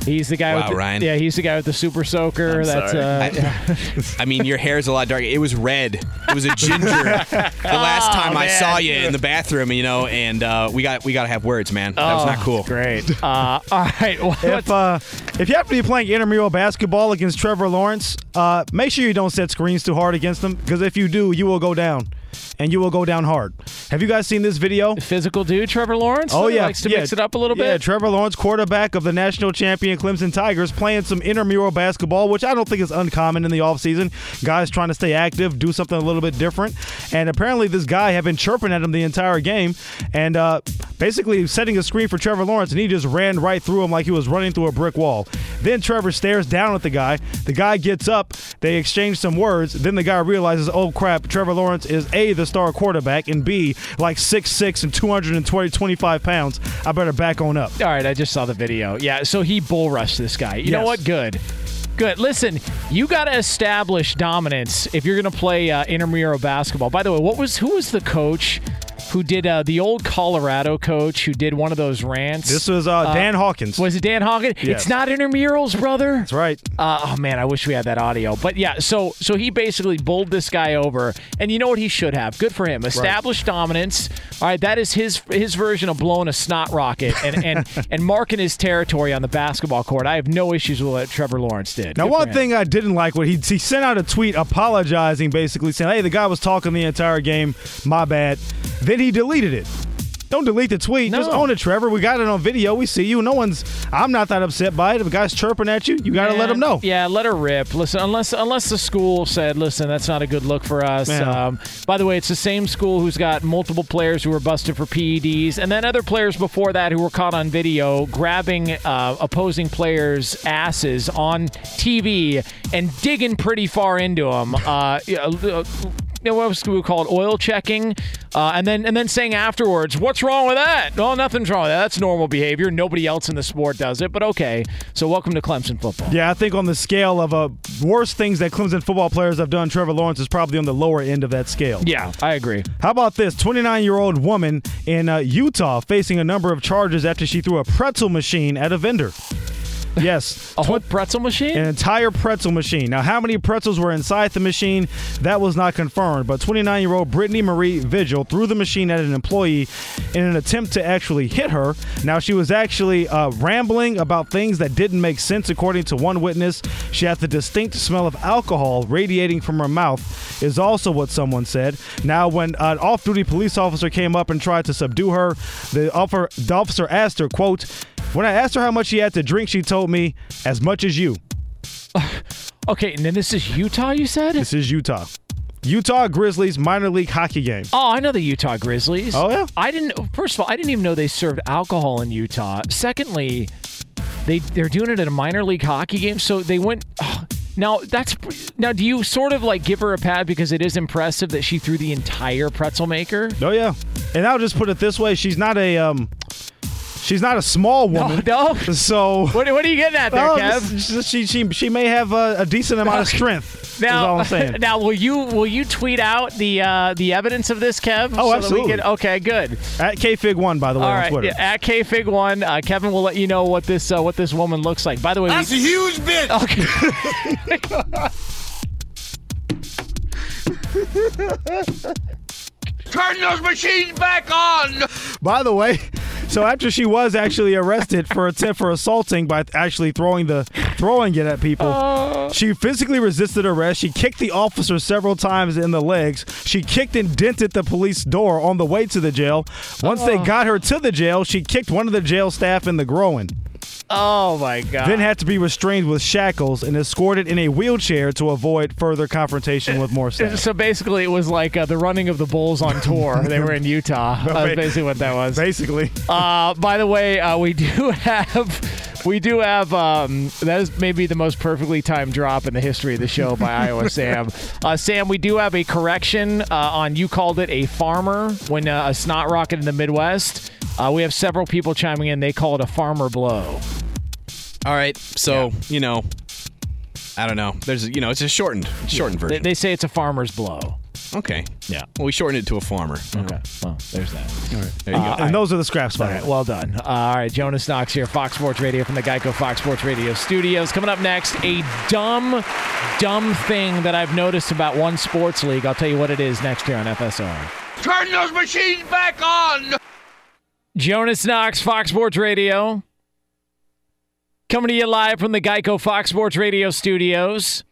he's the guy Wow, with the, Ryan. yeah, he's the guy with the super soaker. I'm That's sorry. uh, I mean, your hair's a lot darker. It was red. It was a ginger. the last time I Oh, man. saw you in the bathroom, you know, and uh, we got we got to have words, man. That was Oh, not cool. Great. Uh, all right. Well, If uh, if you happen to be playing intramural basketball against Trevor Lawrence, uh, make sure you don't set screens too hard against him because if you do, you will go down, and you will go down hard. Have you guys seen this video? Physical dude, Trevor Lawrence. Oh yeah, likes to yeah. mix it up a little Yeah, bit. Yeah, Trevor Lawrence, quarterback of the national champion Clemson Tigers, playing some intramural basketball, which I don't think is uncommon in the offseason. Guys trying to stay active, do something a little bit different. And apparently, this guy had been chirping at him the entire game, and uh, basically setting a screen for Trevor Lawrence, and he just ran right through him like he was running through a brick wall. Then Trevor stares down at the guy. The guy gets up. They exchange some words. Then the guy realizes, oh crap, Trevor Lawrence is a the star quarterback, and b like 6'6 and 220 25 pounds. I better back on up. All right, I just saw the video. Yeah, so he bull rushed this guy. You know what? Good. Good. Listen, you got to establish dominance if you're going to play uh, intramural basketball. By the way, what was who was the coach who did uh, the old Colorado coach who did one of those rants? This was uh, Dan Hawkins. Was it Dan Hawkins? Yes. It's not intramurals, brother. That's right. Uh, oh man, I wish we had that audio. But yeah, so so he basically bowled this guy over, and you know what he should have? Good for him. Established dominance. All right, that is his his version of blowing a snot rocket and and and marking his territory on the basketball court. I have no issues with what Trevor Lawrence did. Now, Good one thing I didn't like what he he sent out a tweet apologizing, basically saying, "Hey, the guy was talking the entire game. My bad." Then he deleted it. Don't delete the tweet. Just own it, Trevor. We got it on video. We see you. No one's. I'm not that upset by it. If a guy's chirping at you, you got to let him know. Yeah, let her rip. Listen, unless unless the school said, "Listen, that's not a good look for us." Um, by the way, it's the same school who's got multiple players who were busted for PEDs, and then other players before that who were caught on video grabbing uh, opposing players' asses on TV and digging pretty far into them. Uh, uh, you know, what was we call it oil checking, uh, and then and then saying afterwards, "What's wrong with that?" No, nothing's wrong with that. That's normal behavior. Nobody else in the sport does it, but okay. So welcome to Clemson football. Yeah, I think on the scale of uh, worst things that Clemson football players have done, Trevor Lawrence is probably on the lower end of that scale. Yeah, I agree. How about this 29 year old woman in uh, Utah facing a number of charges after she threw a pretzel machine at a vendor? Yes. A whole pretzel machine? An entire pretzel machine. Now, how many pretzels were inside the machine? That was not confirmed. But 29 year old Brittany Marie Vigil threw the machine at an employee in an attempt to actually hit her. Now, she was actually uh, rambling about things that didn't make sense, according to one witness. She had the distinct smell of alcohol radiating from her mouth, is also what someone said. Now, when an off duty police officer came up and tried to subdue her, the officer, the officer asked her, quote, when I asked her how much she had to drink, she told me, as much as you. Okay, and then this is Utah, you said? This is Utah. Utah Grizzlies minor league hockey game. Oh, I know the Utah Grizzlies. Oh, yeah? I didn't. First of all, I didn't even know they served alcohol in Utah. Secondly, They they're doing it at a minor league hockey game. So they went. now that's now. Do you sort of like give her a pad because it is impressive that she threw the entire pretzel maker? Oh yeah, and I'll just put it this way: she's not a um, she's not a small woman. No, So what, what are you getting at there, Well, Kev? just- She, she she may have a, a decent amount of strength. is all Now, I'm saying. now, will you will you tweet out the uh, the evidence of this, Kev? Oh, so absolutely. That we can, okay, good. At kfig1 by the way All on Twitter. yeah, at kfig one, uh, Kevin will let you know what this uh, what this woman looks like. By the way, That's we, a huge bitch. Turn those machines back on. By the way, so after she was actually arrested for attempt for assaulting by actually throwing the throwing it at people, oh. she physically resisted arrest. She kicked the officer several times in the legs. She kicked and dented the police door on the way to the jail. Once they Oh. got her to the jail, she kicked one of the jail staff in the groin. Oh my god. Then had to be restrained with shackles and escorted in a wheelchair to avoid further confrontation with more staff. so basically, it was like uh, the running of the Bulls on tour. they were in Utah. That's basically what that was. Basically. Uh, by the way, uh, we do have we do have um, that is maybe the most perfectly timed drop in the history of the show by Iowa Sam. Uh, Sam, we do have a correction uh, on you called it a farmer when uh, a snot rocket in the Midwest. Uh, we have several people chiming in. They call it a farmer blow. All right, so you know, I don't know. There's you know, it's a shortened, shortened They, version. they say it's a farmer's blow. okay. Yeah. Well, we shortened it to a farmer. Okay. Well, there's that. All right. There you Uh, go. and those are the scraps, by right, well done. Uh, all right, Jonas Knox here, Fox Sports Radio from the Geico Fox Sports Radio studios. Coming up next, a dumb, dumb thing that I've noticed about one sports league. I'll tell you what it is next here on FSR. Turn those machines back on. Jonas Knox, Fox Sports Radio. Coming to you live from the Geico Fox Sports Radio studios.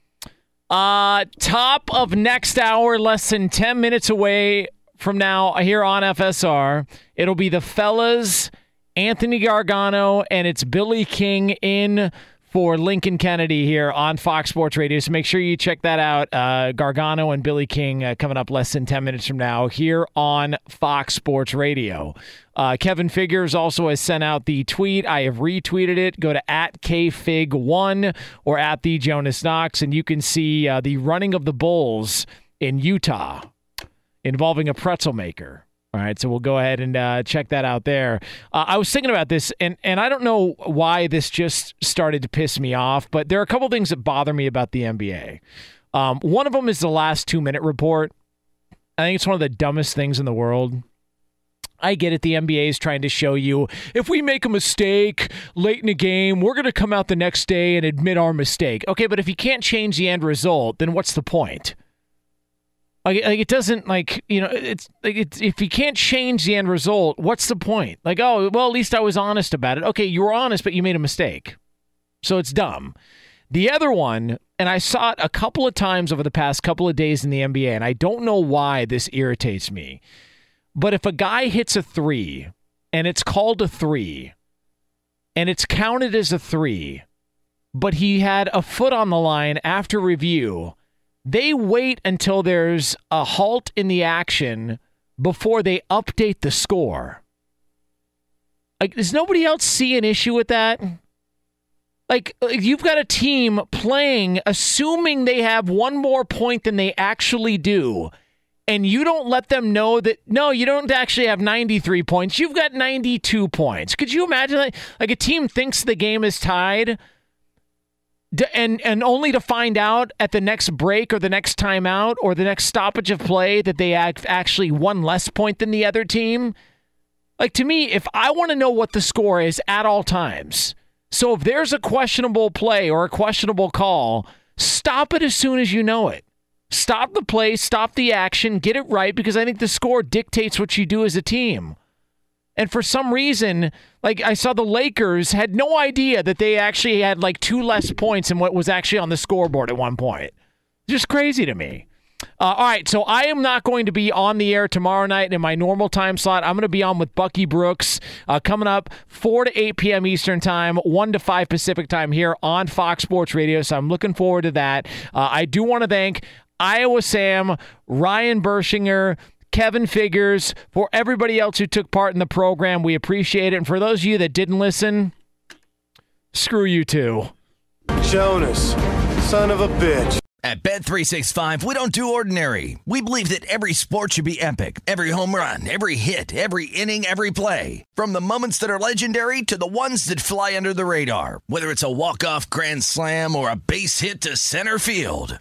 Uh, top of next hour, less than 10 minutes away from now here on FSR. It'll be the fellas, Anthony Gargano, and it's Billy King in for Lincoln Kennedy here on Fox Sports Radio. So make sure you check that out. Uh, Gargano and Billy King uh, coming up less than 10 minutes from now here on Fox Sports Radio. Uh, Kevin Figures also has sent out the tweet. I have retweeted it. Go to at KFig1 or at the Jonas Knox, and you can see uh, the running of the Bulls in Utah involving a pretzel maker. All right, so we'll go ahead and uh, check that out there. Uh, I was thinking about this, and, and I don't know why this just started to piss me off, but there are a couple things that bother me about the NBA. Um, one of them is the last two minute report. I think it's one of the dumbest things in the world. I get it. The NBA is trying to show you if we make a mistake late in a game, we're going to come out the next day and admit our mistake. Okay, but if you can't change the end result, then what's the point? Like, like it doesn't like you know it's like it's if you can't change the end result, what's the point? Like oh well, at least I was honest about it. Okay, you were honest, but you made a mistake, so it's dumb. The other one, and I saw it a couple of times over the past couple of days in the NBA, and I don't know why this irritates me. But if a guy hits a three and it's called a three and it's counted as a three, but he had a foot on the line after review, they wait until there's a halt in the action before they update the score. Like, does nobody else see an issue with that? Like, like, you've got a team playing, assuming they have one more point than they actually do and you don't let them know that no, you don't actually have 93 points. You've got 92 points. Could you imagine that? Like a team thinks the game is tied and and only to find out at the next break or the next timeout or the next stoppage of play that they act actually one less point than the other team. Like to me, if I want to know what the score is at all times, so if there's a questionable play or a questionable call, stop it as soon as you know it. Stop the play, stop the action, get it right because I think the score dictates what you do as a team. And for some reason, like I saw the Lakers had no idea that they actually had like two less points than what was actually on the scoreboard at one point. Just crazy to me. Uh, all right, so I am not going to be on the air tomorrow night in my normal time slot. I'm going to be on with Bucky Brooks uh, coming up 4 to 8 p.m. Eastern Time, 1 to 5 Pacific Time here on Fox Sports Radio. So I'm looking forward to that. Uh, I do want to thank Iowa Sam, Ryan Bershinger, Kevin Figures, for everybody else who took part in the program. We appreciate it. And for those of you that didn't listen, Screw you too. Jonas, son of a bitch. At Bet365, we don't do ordinary. We believe that every sport should be epic. Every home run, every hit, every inning, every play. From the moments that are legendary to the ones that fly under the radar. Whether it's a walk-off grand slam or a base hit to center field.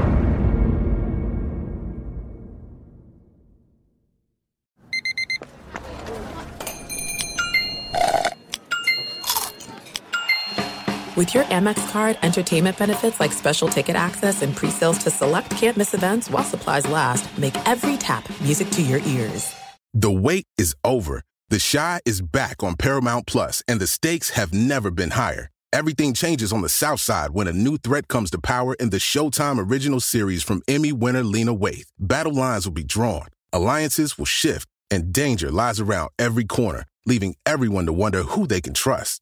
With your Amex card, entertainment benefits like special ticket access and pre-sales to select campus events while supplies last, make every tap music to your ears. The wait is over. The Chi is back on Paramount Plus, and the stakes have never been higher. Everything changes on the South Side when a new threat comes to power in the Showtime original series from Emmy winner Lena Waithe. Battle lines will be drawn, alliances will shift, and danger lies around every corner, leaving everyone to wonder who they can trust.